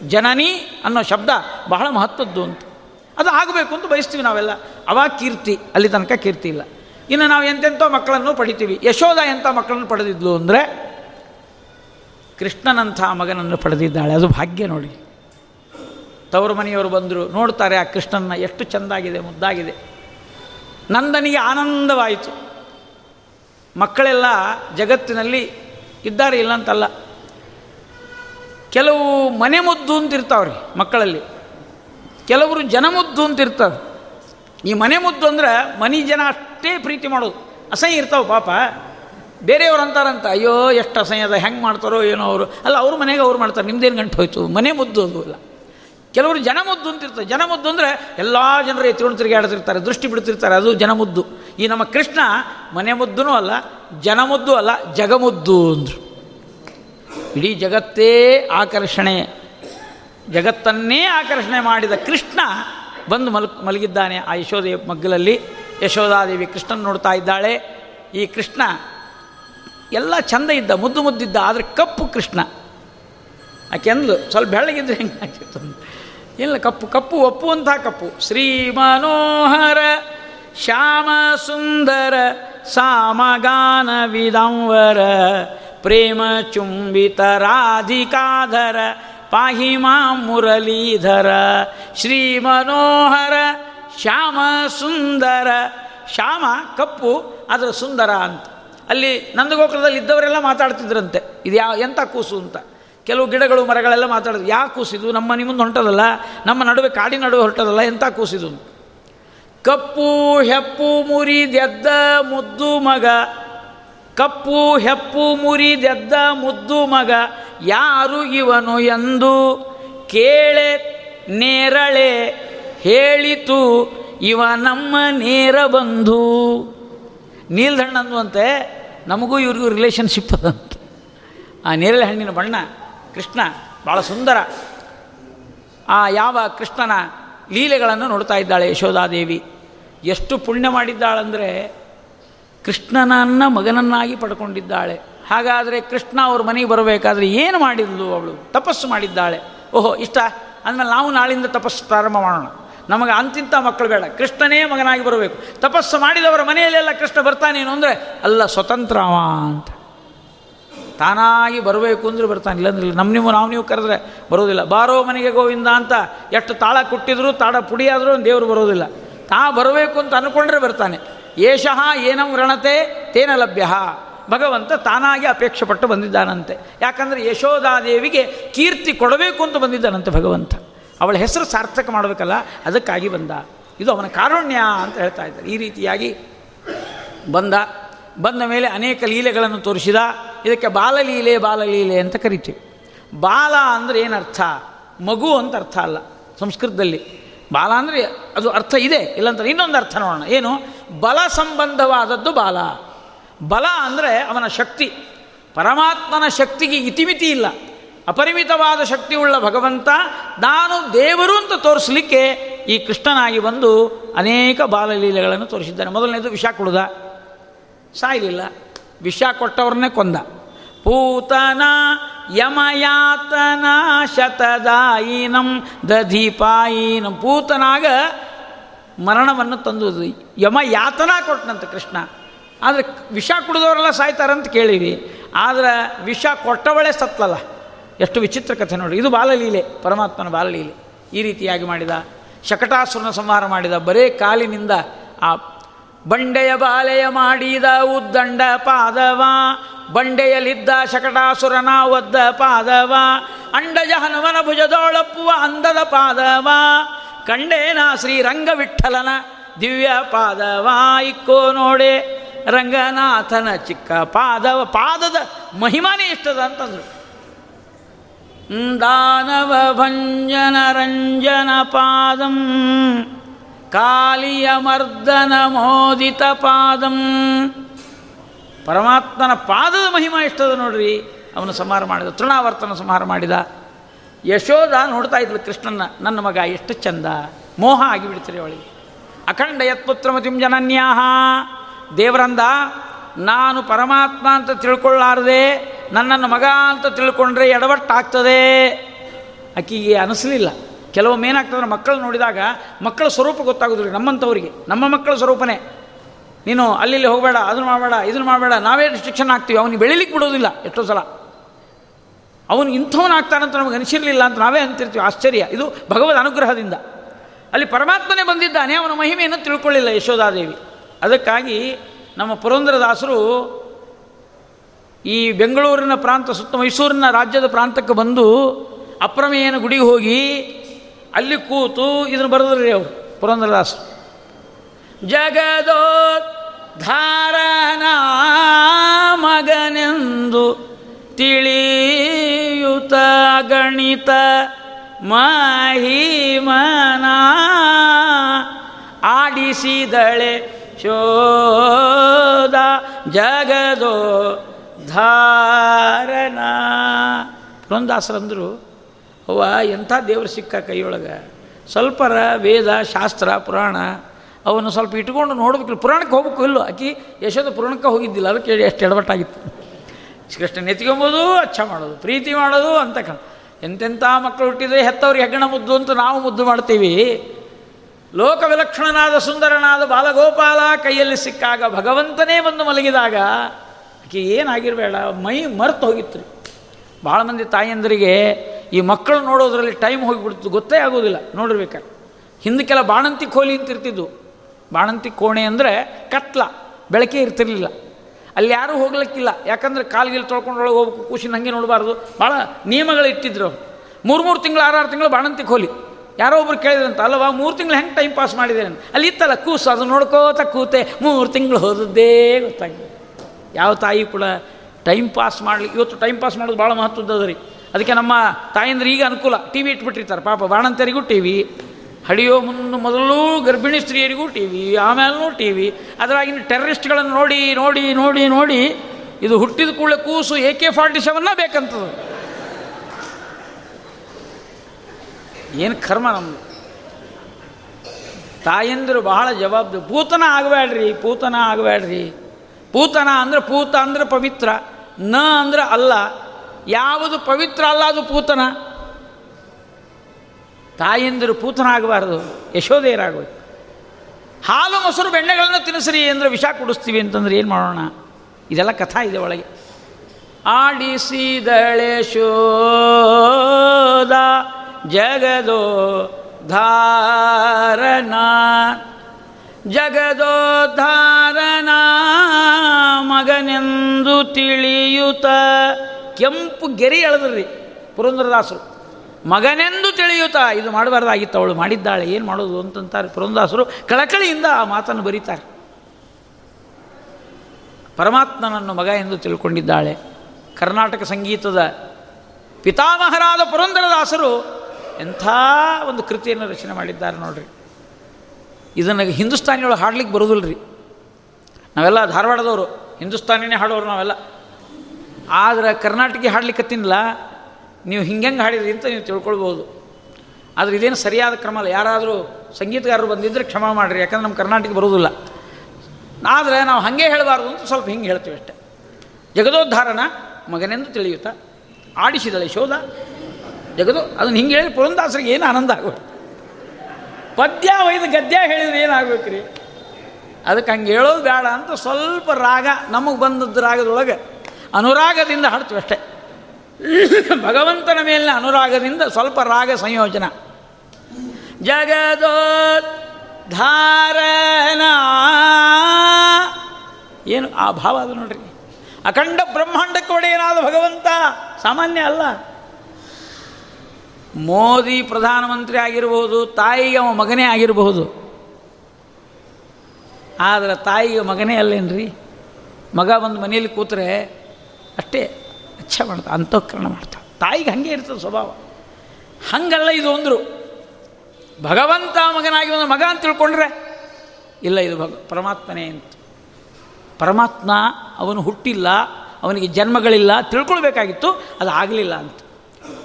ಜನನಿ ಅನ್ನೋ ಶಬ್ದ ಬಹಳ ಮಹತ್ವದ್ದು ಅಂತ. ಅದು ಆಗಬೇಕು ಅಂತ ಬಯಸ್ತೀವಿ ನಾವೆಲ್ಲ. ಅವಾಗ ಕೀರ್ತಿ, ಅಲ್ಲಿ ತನಕ ಕೀರ್ತಿ ಇಲ್ಲ. ಇನ್ನು ನಾವು ಎಂತೆಂಥ ಮಕ್ಕಳನ್ನು ಪಡಿತೀವಿ. ಯಶೋಧ ಎಂಥ ಮಕ್ಕಳನ್ನು ಪಡೆದಿದ್ಲು ಅಂದರೆ ಕೃಷ್ಣನಂಥ ಮಗನನ್ನು ಪಡೆದಿದ್ದಾಳೆ. ಅದು ಭಾಗ್ಯ ನೋಡಿ. ತವರು ಮನೆಯವರು ಬಂದರು, ನೋಡ್ತಾರೆ ಆ ಕೃಷ್ಣನ ಎಷ್ಟು ಚೆಂದಾಗಿದೆ, ಮುದ್ದಾಗಿದೆ. ನಂದನಿಗೆ ಆನಂದವಾಯಿತು. ಮಕ್ಕಳೆಲ್ಲ ಜಗತ್ತಿನಲ್ಲಿ ಇದ್ದಾರೆ ಇಲ್ಲ ಅಂತಲ್ಲ ಕೆಲವು ಮನೆ ಮುದ್ದು ಅಂತ ಇರ್ತಾವ್ರಿ ಮಕ್ಕಳಲ್ಲಿ. ಕೆಲವರು ಜನಮುದ್ದು ಅಂತ ಇರ್ತಾರೆ ಈ ಮನೆ ಮುದ್ದು ಅಂದ್ರೆ ಮನೆ ಜನ ಅಷ್ಟೇ ಪ್ರೀತಿ ಮಾಡೋದು. ಅಸಹ್ಯ ಇರ್ತಾವೆ ಪಾಪ. ಬೇರೆಯವ್ರು ಅಂತಾರಂತ, ಅಯ್ಯೋ, ಎಷ್ಟು ಅಸಹ್ಯ ಅದ, ಹೆಂಗೆ ಮಾಡ್ತಾರೋ ಏನೋ ಅವರು. ಅಲ್ಲ, ಅವ್ರ ಮನೆಗೆ ಅವ್ರು ಮಾಡ್ತಾರೆ, ನಿಮ್ದೇನು ಗಂಟು ಹೋಯ್ತು? ಮನೆ ಮುದ್ದು ಅದು ಇಲ್ಲ. ಕೆಲವರು ಜನಮುದ್ದು ಅಂತಿರ್ತಾರೆ ಜನಮುದ್ದು ಅಂದರೆ ಎಲ್ಲ ಜನರು ಎತ್ತಿಕೊಂಡು ತಿರುಗಾಡ್ತಿರ್ತಾರೆ, ದೃಷ್ಟಿ ಬಿಡ್ತಿರ್ತಾರೆ, ಅದು ಜನಮುದ್ದು ಈ ನಮ್ಮ ಕೃಷ್ಣ ಮನೆ ಮುದ್ದೂ ಅಲ್ಲ, ಜನಮುದ್ದು ಅಲ್ಲ, ಜಗಮುದ್ದು ಅಂದರು. ಇಡೀ ಜಗತ್ತೇ ಆಕರ್ಷಣೆ, ಜಗತ್ತನ್ನೇ ಆಕರ್ಷಣೆ ಮಾಡಿದ ಕೃಷ್ಣ ಬಂದು ಮಲ್, ಮಲಗಿದ್ದಾನೆ. ಆ ಯಶೋದೆ ಮಗ್ಗಲಲ್ಲಿ ಯಶೋಧಾದೇವಿ ಕೃಷ್ಣನ ನೋಡ್ತಾ ಇದ್ದಾಳೆ. ಈ ಕೃಷ್ಣ ಎಲ್ಲ ಚಂದ ಇದ್ದ, ಮುದ್ದು ಮುದ್ದಿದ್ದ, ಆದರೆ ಕಪ್ಪು ಕೃಷ್ಣ. ಆಕೆಂದ್ಲು ಸ್ವಲ್ಪ ಬೆಳ್ಳಗಿದ್ರೆ ಹೆಂಗೆ. ಇಲ್ಲ, ಕಪ್ಪು ಕಪ್ಪು ಒಪ್ಪುವಂಥ ಕಪ್ಪು. ಶ್ರೀ ಮನೋಹರ ಶ್ಯಾಮ ಸುಂದರ ಸಾಮಗಾನ ವಿದಂವರ ಪ್ರೇಮ ಚುಂಬಿತ ರಾಧಿಕಾಧರ ಮಾಂ ಮುರಳೀಧರ ಶ್ರೀ ಮನೋಹರ ಶ್ಯಾಮ ಸುಂದರ ಶ್ಯಾಮ ಕಪ್ಪು ಅದರ ಸುಂದರ ಅಂತ. ಅಲ್ಲಿ ನಂದಗೋಕುಲದಲ್ಲಿ ಇದ್ದವರೆಲ್ಲ ಮಾತಾಡ್ತಿದ್ರಂತೆ. ಇದು ಯಾವ ಎಂಥ ಕೂಸು ಅಂತ. ಕೆಲವು ಗಿಡಗಳು ಮರಗಳೆಲ್ಲ ಮಾತಾಡೋದು ಯಾವ ಕೂಸಿದು? ನಮ್ಮ ಮನೆ ಮುಂದೆ ಹೊಂಟದಲ್ಲ? ನಮ್ಮ ನಡುವೆ ಕಾಡಿ ನಡುವೆ ಹೊರಟದಲ್ಲ? ಎಂಥ ಕೂಸಿದು. ಕಪ್ಪು ಹೆಪ್ಪು ಮುರಿದೆದ್ದ ಮುದ್ದು ಮಗ, ಕಪ್ಪು ಹೆಪ್ಪು ಮುರಿದೆದ್ದ ಮುದ್ದು ಮಗ ಯಾರು ಇವನು ಎಂದು ಕೇಳೆ ನೇರಳೆ ಹೇಳಿತು, ಇವ ನಮ್ಮ ನೇರ ಬಂಧು. ನೀಲ್ದಣ್ಣ ಅಂದುವಂತೆ, ನಮಗೂ ಇವ್ರಿಗೂ ರಿಲೇಷನ್ಶಿಪ್ ಅದಂತೆ. ಆ ನೇರಳೆ ಹಣ್ಣಿನ ಬಣ್ಣ ಕೃಷ್ಣ, ಭಾಳ ಸುಂದರ. ಆ ಯಾವ ಕೃಷ್ಣನ ಲೀಲೆಗಳನ್ನು ನೋಡ್ತಾ ಇದ್ದಾಳೆ ಯಶೋಧಾದೇವಿ ಎಷ್ಟು ಪುಣ್ಯ ಮಾಡಿದ್ದಾಳಂದರೆ ಕೃಷ್ಣನನ್ನು ಮಗನನ್ನಾಗಿ ಪಡ್ಕೊಂಡಿದ್ದಾಳೆ. ಹಾಗಾದರೆ ಕೃಷ್ಣ ಅವ್ರ ಮನೆಗೆ ಬರಬೇಕಾದ್ರೆ ಏನು ಮಾಡಿದ್ಲು ಅವಳು? ತಪಸ್ಸು ಮಾಡಿದ್ದಾಳೆ. ಓಹೋ, ಇಷ್ಟ? ಅಂದಮೇಲೆ ನಾವು ನಾಳಿಂದ ತಪಸ್ಸು ಪ್ರಾರಂಭ ಮಾಡೋಣ. ನಮಗೆ ಅಂತಿಂತ ಮಕ್ಕಳು ಬೇಡ. ಕೃಷ್ಣನೇ ಮಗನಾಗಿ ಬರಬೇಕು. ತಪಸ್ಸು ಮಾಡಿದವರ ಮನೆಯಲ್ಲೆಲ್ಲ ಕೃಷ್ಣ ಬರ್ತಾನೇನು ಅಂದರೆ, ಅಲ್ಲ, ಸ್ವತಂತ್ರವ ಅಂತ. ತಾನಾಗಿ ಬರಬೇಕು ಅಂದರೆ ಬರ್ತಾನೆ ಇಲ್ಲಂದ್ರೆ ಇಲ್ಲ. ನಮ್ಮ ನಿಮ್ಮ ನಾವು ನೀವು ಕರೆದ್ರೆ ಬರೋದಿಲ್ಲ. ಬಾರೋ ಮನೆಗೆ ಗೋವಿಂದ ಅಂತ ಎಷ್ಟು ತಾಳ ಕೊಟ್ಟಿದ್ರು ತಾಳ ಪುಡಿಯಾದರೂ ದೇವರು ಬರೋದಿಲ್ಲ. ತಾ ಬರಬೇಕು ಅಂತ ಅಂದ್ಕೊಂಡ್ರೆ ಬರ್ತಾನೆ. ಏಷಃ ಏನಂ ವ್ರಣತೆ ತೇನ ಲಭ್ಯ. ಭಗವಂತ ತಾನಾಗಿ ಅಪೇಕ್ಷೆ ಪಟ್ಟು ಬಂದಿದ್ದಾನಂತೆ. ಯಾಕಂದರೆ ಯಶೋಧಾದೇವಿಗೆ ಕೀರ್ತಿ ಕೊಡಬೇಕು ಅಂತ ಬಂದಿದ್ದಾನಂತೆ ಭಗವಂತ. ಅವಳ ಹೆಸರು ಸಾರ್ಥಕ ಮಾಡಬೇಕಲ್ಲ, ಅದಕ್ಕಾಗಿ ಬಂದ. ಇದು ಅವನ ಕಾರುಣ್ಯ ಅಂತ ಹೇಳ್ತಾ ಇದ್ದಾರೆ. ಈ ರೀತಿಯಾಗಿ ಬಂದ. ಬಂದ ಮೇಲೆ ಅನೇಕ ಲೀಲೆಗಳನ್ನು ತೋರಿಸಿದ. ಇದಕ್ಕೆ ಬಾಲಲೀಲೆ ಬಾಲಲೀಲೆ ಅಂತ ಕರಿತೀವಿ. ಬಾಲ ಅಂದರೆ ಏನರ್ಥ ಮಗು ಅಂತ ಅರ್ಥ ಅಲ್ಲ ಸಂಸ್ಕೃತದಲ್ಲಿ. ಬಾಲ ಅಂದರೆ ಅದು ಅರ್ಥ ಇದೆ ಇಲ್ಲಂತಾರೆ ಇನ್ನೊಂದು ಅರ್ಥ ನೋಡೋಣ. ಏನು? ಬಲ ಸಂಬಂಧವಾದದ್ದು ಬಾಲ. ಬಲ ಅಂದರೆ ಅವನ ಶಕ್ತಿ. ಪರಮಾತ್ಮನ ಶಕ್ತಿಗೆ ಇತಿಮಿತಿ ಇಲ್ಲ. ಅಪರಿಮಿತವಾದ ಶಕ್ತಿಯುಳ್ಳ ಭಗವಂತ ನಾನು ದೇವರು ಅಂತ ತೋರಿಸಲಿಕ್ಕೆ ಈ ಕೃಷ್ಣನಾಗಿ ಬಂದು ಅನೇಕ ಬಾಲಲೀಲೆಗಳನ್ನು ತೋರಿಸಿದ್ದಾನೆ. ಮೊದಲನೇದು ವಿಷ ಕುಡ್ದ. ಸಾಯಲಿಲ್ಲ. ವಿಷ ಕೊಟ್ಟವ್ರನ್ನೇ ಕೊಂದ. ಪೂತನ ಯಮಯಾತನ ಶತದಾಯಿನಂ ದಧಿಪಾಯಿನಂ. ಪೂತನಾಗ ಮರಣವನ್ನು ತಂದು ಯಮ ಯಾತನಾ ಕೊಟ್ಟನಂತೆ ಕೃಷ್ಣ. ಆದರೆ ವಿಷ ಕುಡಿದವರೆಲ್ಲ ಸಾಯ್ತಾರಂತ ಕೇಳಿರಿ ಆದರೆ ವಿಷ ಕೊಟ್ಟವಳೆ ಸತ್ತಲ್ಲ ಎಷ್ಟು ವಿಚಿತ್ರ ಕಥೆ ನೋಡಿ. ಇದು ಬಾಲಲೀಲೆ, ಪರಮಾತ್ಮನ ಬಾಲಲೀಲೆ. ಈ ರೀತಿಯಾಗಿ ಮಾಡಿದ, ಶಕಟಾಸುರನ ಸಂಹಾರ ಮಾಡಿದ, ಬರೇ ಕಾಲಿನಿಂದ ಆ ಬಂಡೆಯ ಬಾಲೆಯ ಮಾಡಿದ ಉದ್ದಂಡ ಪಾದವ, ಬಂಡೆಯಲ್ಲಿದ್ದ ಶಕಟಾಸುರನ ಒದ್ದ ಪಾದವ, ಅಂಡಜ ಹನುಮನ ಭುಜದೊಳಪ್ಪುವ ಅಂದದ ಪಾದವ, ಕಂಡೇನ ಶ್ರೀರಂಗ ವಿಠಲನ ದಿವ್ಯ ಪಾದವ. ಇಕ್ಕೋ ನೋಡೆ, ರಂಗನಾಥನ ಚಿಕ್ಕ ಪಾದವ. ಪಾದದ ಮಹಿಮಾನೇ ಇಷ್ಟದ ಅಂತಂದ್ರು. ದಾನವ ಭಂಜನ ರಂಜನ ಪಾದಂ. ಕಾಲಿಯ ಮರ್ದನ ಮೋದಿತ ಪಾದಂ. ಪರಮಾತ್ಮನ ಪಾದದ ಮಹಿಮಾ ಎಷ್ಟದ ನೋಡ್ರಿ. ಅವನು ಸಂಹಾರ ಮಾಡಿದ, ತೃಣಾವರ್ತನ ಸಂಹಾರ ಮಾಡಿದ. ಯಶೋಧ ನೋಡ್ತಾ ಇದ್ಲು ಕೃಷ್ಣನ ನನ್ನ ಮಗ ಎಷ್ಟು ಚಂದ. ಮೋಹ ಆಗಿಬಿಡ್ತೀರಿ ಅವಳಿಗೆ ಅಖಂಡ ಯತ್ಪುತ್ರಮತಿಂ ಜನನ್ಯಾಹ. ದೇವರಂದ, ನಾನು ಪರಮಾತ್ಮ ಅಂತ ತಿಳ್ಕೊಳ್ಳಾರದೆ, ನನ್ನನ್ನು ಮಗ ಅಂತ ತಿಳ್ಕೊಂಡ್ರೆ ಎಡವಟ್ಟಾಗ್ತದೆ. ಆಕಿಗೆ ಅನಿಸ್ಲಿಲ್ಲ. ಕೆಲವೊಮ್ಮೆ ಏನಾಗ್ತದೆ ಮಕ್ಕಳು ನೋಡಿದಾಗ ಮಕ್ಕಳ ಸ್ವರೂಪ ಗೊತ್ತಾಗೋದಿಲ್ಲ ನಮ್ಮಂಥವ್ರಿಗೆ. ನಮ್ಮ ಮಕ್ಕಳ ಸ್ವರೂಪನೇ. ನೀನು ಅಲ್ಲಿ ಹೋಗಬೇಡ, ಅದನ್ನು ಮಾಡಬೇಡ, ಇದನ್ನು ಮಾಡಬೇಡ, ನಾವೇ ರಿಸ್ಟ್ರಿಕ್ಷನ್ ಆಗ್ತೀವಿ ಅವನಿಗೆ ಬೆಳಿಲಿಕ್ಕೆ ಬಿಡೋದಿಲ್ಲ ಎಷ್ಟೋ ಸಲ. ಅವನು ಅಂತ ನಮಗೆ ಅನಿಸಿರಲಿಲ್ಲ ಅಂತ ನಾವೇ ಅಂತಿರ್ತೀವಿ. ಆಶ್ಚರ್ಯ. ಇದು ಭಗವದ್ ಅನುಗ್ರಹದಿಂದ. ಅಲ್ಲಿ ಪರಮಾತ್ಮನೇ ಬಂದಿದ್ದಾನೆ, ಅವನ ಮಹಿಮೆಯನ್ನು ತಿಳ್ಕೊಳ್ಳಿಲ್ಲ ಯಶೋಧಾದೇವಿ ಅದಕ್ಕಾಗಿ ನಮ್ಮ ಪುರಂದರದಾಸರು ಈ ಬೆಂಗಳೂರಿನ ಪ್ರಾಂತ ಸುತ್ತ ಮೈಸೂರಿನ ರಾಜ್ಯದ ಪ್ರಾಂತಕ್ಕೆ ಬಂದು ಅಪ್ರಮೇಯನ ಗುಡಿಗೆ ಹೋಗಿ ಅಲ್ಲಿ ಕೂತು ಇದನ್ನು ಬರೆದ್ರಿ ಅವರು ಜಗದೋ ಧಾರನಾ ಮಗನೆಂದು ತಿಳಿಯುತ ಗಣಿತ ಮಹಿಮನ ಆಡಿಸಿದಳೆ ಶೋಧ ಜಗದೋ ಧಾರಣ ಪುರಂದಾಸರಂದರು ಅವ್ವ ಎಂಥ ದೇವ್ರು ಸಿಕ್ಕ ಕೈಯೊಳಗೆ? ಸ್ವಲ್ಪರ ವೇದ, ಶಾಸ್ತ್ರ, ಪುರಾಣ ಅವನು ಸ್ವಲ್ಪ ಇಟ್ಕೊಂಡು ನೋಡ್ಬೇಕಿಲ್ಲ. ಪುರಾಣಕ್ಕೆ ಹೋಗ್ಬೇಕು ಇಲ್ಲೋ? ಆಕಿ ಯಶೋದ ಪುರಾಣಕ್ಕೆ ಹೋಗಿದ್ದಿಲ್ಲ, ಅದಕ್ಕೆ ಹೇಳಿ ಎಷ್ಟು ಎಡವಟ್ಟಾಗಿತ್ತು. ಶ್ರೀಕೃಷ್ಣ ಎತ್ಕೊಂಬೋದು ಅಚ್ಚ ಮಾಡೋದು, ಪ್ರೀತಿ ಮಾಡೋದು ಅಂತ ಕಣ. ಎಂತೆಂಥ ಮಕ್ಕಳು ಹುಟ್ಟಿದ್ರೆ ಹೆತ್ತವ್ರಿಗೆ ಹೆಗ್ಗಣ ಮುದ್ದು ಅಂತ ನಾವು ಮುದ್ದು ಮಾಡ್ತೀವಿ. ಲೋಕ ವಿಲಕ್ಷಣನಾದ ಸುಂದರನಾದ ಬಾಲಗೋಪಾಲ ಕೈಯಲ್ಲಿ ಸಿಕ್ಕಾಗ ಭಗವಂತನೇ ಬಂದು ಮಲಗಿದಾಗ ಆಕೆ ಏನಾಗಿರಬೇಡ, ಮೈ ಮರ್ತು ಹೋಗಿತ್ತು. ರೀ ಭಾಳ ಮಂದಿ ತಾಯಂದರಿಗೆ ಈ ಮಕ್ಕಳು ನೋಡೋದ್ರಲ್ಲಿ ಟೈಮ್ ಹೋಗಿಬಿಡ್ತು. ಗೊತ್ತೇ ಆಗೋದಿಲ್ಲ. ನೋಡಿರ್ಬೇಕಾದ್ರೆ. ಹಿಂದಕ್ಕೆಲ್ಲ ಬಾಣಂತಿ ಕೋಲಿ ಅಂತ ಇರ್ತಿದ್ದು ಬಾಣಂತಿ ಕೋಣೆ ಅಂದರೆ ಕತ್ಲ. ಬೆಳಕೆ ಇರ್ತಿರ್ಲಿಲ್ಲ. ಅಲ್ಲಿ ಯಾರೂ ಹೋಗ್ಲಿಕ್ಕಿಲ್ಲ. ಯಾಕಂದ್ರೆ ಕಾಲ್ಗಿಲ್ ತೊಳ್ಕೊಂಡೊಳಗೆ ಹೋಗ್ಬೇಕು ಕೂಸಿನ ಹಂಗೆ ನೋಡಬಾರ್ದು. ಭಾಳ ನಿಯಮಗಳು ಇಟ್ಟಿದ್ರು ಅವ್ರು. ಮೂರು ಮೂರು ತಿಂಗಳು ಆರಾರು ತಿಂಗಳು ಬಾಣಂತಿ ಕೋಲಿ. ಯಾರೋ ಒಬ್ರು ಕೇಳಿದ್ರಂತ ಅಲ್ಲವಾ ಮೂರು ತಿಂಗಳು ಹೆಂಗೆ ಟೈಮ್ ಪಾಸ್ ಮಾಡಿದೆ ಅಲ್ಲಿ ಇತ್ತಲ್ಲ, ಕೂಸು. ಅದು ನೋಡ್ಕೋತ ಕೂತೆ ಮೂರು ತಿಂಗಳು ಹೋದದ್ದೇ ಗೊತ್ತಾಗಿದೆ ಯಾವ ತಾಯಿ ಕೂಡ ಟೈಮ್ ಪಾಸ್ ಮಾಡಲಿ ಇವತ್ತು ಟೈಮ್ ಪಾಸ್ ಮಾಡೋದು ಭಾಳ ಮಹತ್ವದ ರೀ. ಅದಕ್ಕೆ ನಮ್ಮ ತಾಯಂದ್ರೆ ಈಗ ಅನುಕೂಲ. ಟಿ ವಿ ಇಟ್ಬಿಟ್ಟಿರ್ತಾರೆ. ಪಾಪ ಬಾಣಂತರಿಗೂ ಟಿ ವಿ ಹಡಿಯೋ ಮುನ್ನ ಮೊದಲು ಗರ್ಭಿಣಿ ಸ್ತ್ರೀಯರಿಗೂ ಟಿ ವಿ ಆಮೇಲೂ ಟಿ ವಿ ಅದರಾಗಿನ ಟೆರರಿಸ್ಟ್ಗಳನ್ನು ನೋಡಿ ನೋಡಿ ನೋಡಿ ನೋಡಿ ಇದು ಹುಟ್ಟಿದ ಕೂಡಲೇ ಕೂಸು ಎ ಕೆ ಫಾರ್ಟಿ ಸೆವೆನ್ನ ಬೇಕಂತದು. ಏನು ಕರ್ಮ ನಮ್ಮದು ತಾಯಂದಿರು ಬಹಳ ಜವಾಬ್ದಾರಿ ಪೂತನ ಆಗಬೇಡ್ರಿ ಪೂತನ ಆಗಬೇಡ್ರಿ ಪೂತನ ಅಂದ್ರೆ ಪೂತ ಅಂದರೆ ಪವಿತ್ರ, ನ ಅಂದ್ರೆ ಅಲ್ಲ. ಯಾವುದು ಪವಿತ್ರ ಅಲ್ಲ ಅದು ಪೂತನ. ತಾಯಂದಿರು ಪೂತನ ಆಗಬಾರ್ದು ಯಶೋಧೆಯರಾಗಬೇಕು. ಹಾಲು ಮೊಸರು ಬೆಣ್ಣೆಗಳನ್ನು ತಿನ್ನಿಸ್ರಿ ಅಂದ್ರೆ ವಿಷ ಕುಡಿಸ್ತೀವಿ ಅಂತಂದ್ರೆ ಏನು ಮಾಡೋಣ? ಇದೆಲ್ಲ ಕಥಾ ಇದೆ ಒಳಗೆ. ಆಡಿಸಿದಳೆ ಶೋದ ಜಗದೋ ಧಾರಣ ಜಗದೋದ್ಧಾರಣ ಮಗನೆಂದು ತಿಳಿಯುತ್ತ ಕೆಂಪು ಗೆರಿ ಎಳೆದ್ರಿ ಪುರಂದರದಾಸರು. ಮಗನೆಂದು ತಿಳಿಯುತ್ತಾ, ಇದು ಮಾಡಬಾರ್ದಾಗಿತ್ತು, ಅವಳು ಮಾಡಿದ್ದಾಳೆ, ಏನು ಮಾಡೋದು ಅಂತಂತಾರೆ ಪುರಂದಾಸರು ಕಳಕಳಿಯಿಂದ ಆ ಮಾತನ್ನು ಬರೀತಾರೆ. ಪರಮಾತ್ಮನನ್ನು ಮಗ ಎಂದು ತಿಳ್ಕೊಂಡಿದ್ದಾಳೆ. ಕರ್ನಾಟಕ ಸಂಗೀತದ ಪಿತಾಮಹರಾದ ಪುರಂದರದಾಸರು ಎಂಥ ಒಂದು ಕೃತಿಯನ್ನು ರಚನೆ ಮಾಡಿದ್ದಾರೆ ನೋಡ್ರಿ. ಇದನ್ನು ಹಿಂದೂಸ್ತಾನಿಯೊಳಗೆ ಹಾಡ್ಲಿಕ್ಕೆ ಬರೋದಿಲ್ಲ ರೀ ನಾವೆಲ್ಲ ಧಾರವಾಡದವರು, ಹಿಂದೂಸ್ತಾನಿನೇ ಹಾಡೋರು ನಾವೆಲ್ಲ. ಆದರೆ ಕರ್ನಾಟಕ ಹಾಡ್ಲಿಕ್ಕತ್ತಿನಲ್ಲ ನೀವು ಹಿಂಗೆ ಹಾಡಿದ್ರಿ ಅಂತ ನೀವು ತಿಳ್ಕೊಳ್ಬೋದು. ಆದರೆ ಇದೇನು ಸರಿಯಾದ ಕ್ರಮ ಅಲ್ಲ. ಯಾರಾದರೂ ಸಂಗೀತಗಾರರು ಬಂದಿದ್ದರೆ ಕ್ಷಮ ಮಾಡಿರಿ, ಯಾಕಂದ್ರೆ ನಮ್ಮ ಕರ್ನಾಟಕ ಬರೋದಿಲ್ಲ ಆದರೆ ನಾವು ಹಾಗೆ ಹೇಳಬಾರ್ದು ಅಂತ ಸ್ವಲ್ಪ ಹಿಂಗೆ ಹೇಳ್ತೀವಿ ಅಷ್ಟೆ. ಜಗದೋದ್ಧಾರಣ ಮಗನೆಂದು ತಿಳಿಯುತ್ತಾ, ಆಡಿಸಿದಳೆ ಶೋಧ. ಜಗದು, ಅದನ್ನು ಹಿಂಗೆ ಹೇಳಿ ಪುರಂದಾಸರಿಗೆ ಏನು ಆನಂದ ಆಗೋದು? ಪದ್ಯ ಒಯ್ದು ಗದ್ಯ ಹೇಳಿದ್ರೆ ಏನಾಗಬೇಕು ರೀ ಅದಕ್ಕೆ ಹಂಗೆ ಹೇಳೋದು ಬೇಡ ಅಂತ ಸ್ವಲ್ಪ ರಾಗ, ನಮಗೆ ಬಂದದ್ದು ರಾಗದೊಳಗೆ ಅನುರಾಗದಿಂದ ಹಾಡ್ತೀವಿ ಅಷ್ಟೇ. ಭಗವಂತನ ಮೇಲಿನ ಅನುರಾಗದಿಂದ ಸ್ವಲ್ಪ ರಾಗ ಸಂಯೋಜನ. ಜಗದೋದ್ಧಾರಣ ಏನು ಆ ಭಾವ ಅದು ನೋಡ್ರಿ. ಅಖಂಡ ಬ್ರಹ್ಮಾಂಡಕ್ಕೆ ಒಡೆಯನಾದ ಭಗವಂತ ಸಾಮಾನ್ಯ ಅಲ್ಲ. ಮೋದಿ ಪ್ರಧಾನಮಂತ್ರಿ ಆಗಿರಬಹುದು ತಾಯಿಗೆ ಅವ ಮಗನೇ ಆಗಿರಬಹುದು ಆದರೆ ತಾಯಿಗೆ ಮಗನೇ ಅಲ್ಲೇನ್ರಿ? ಮಗ ಬಂದು ಮನೆಯಲ್ಲಿ ಕೂತ್ರೆ ಅಷ್ಟೇ ಅಚ್ಚ ಮಾಡ್ತಾಳೆ, ಅಂತಃಕರಣ ಮಾಡ್ತಾಳೆ. ತಾಯಿಗೆ ಹಾಗೆ ಇರ್ತದೆ ಸ್ವಭಾವ. ಹಂಗಲ್ಲ ಇದು ಅಂದರು. ಭಗವಂತ ಮಗನಾಗಿ ಒಂದು ಮಗ ಅಂತ ತಿಳ್ಕೊಂಡ್ರೆ, ಇಲ್ಲ ಇದು ಭಗ, ಪರಮಾತ್ಮನೇ ಅಂತ. ಪರಮಾತ್ಮ ಅವನು ಹುಟ್ಟಿಲ್ಲ, ಅವನಿಗೆ ಜನ್ಮಗಳಿಲ್ಲ, ತಿಳ್ಕೊಳ್ಬೇಕಾಗಿತ್ತು, ಅದು ಆಗಲಿಲ್ಲ ಅಂತ.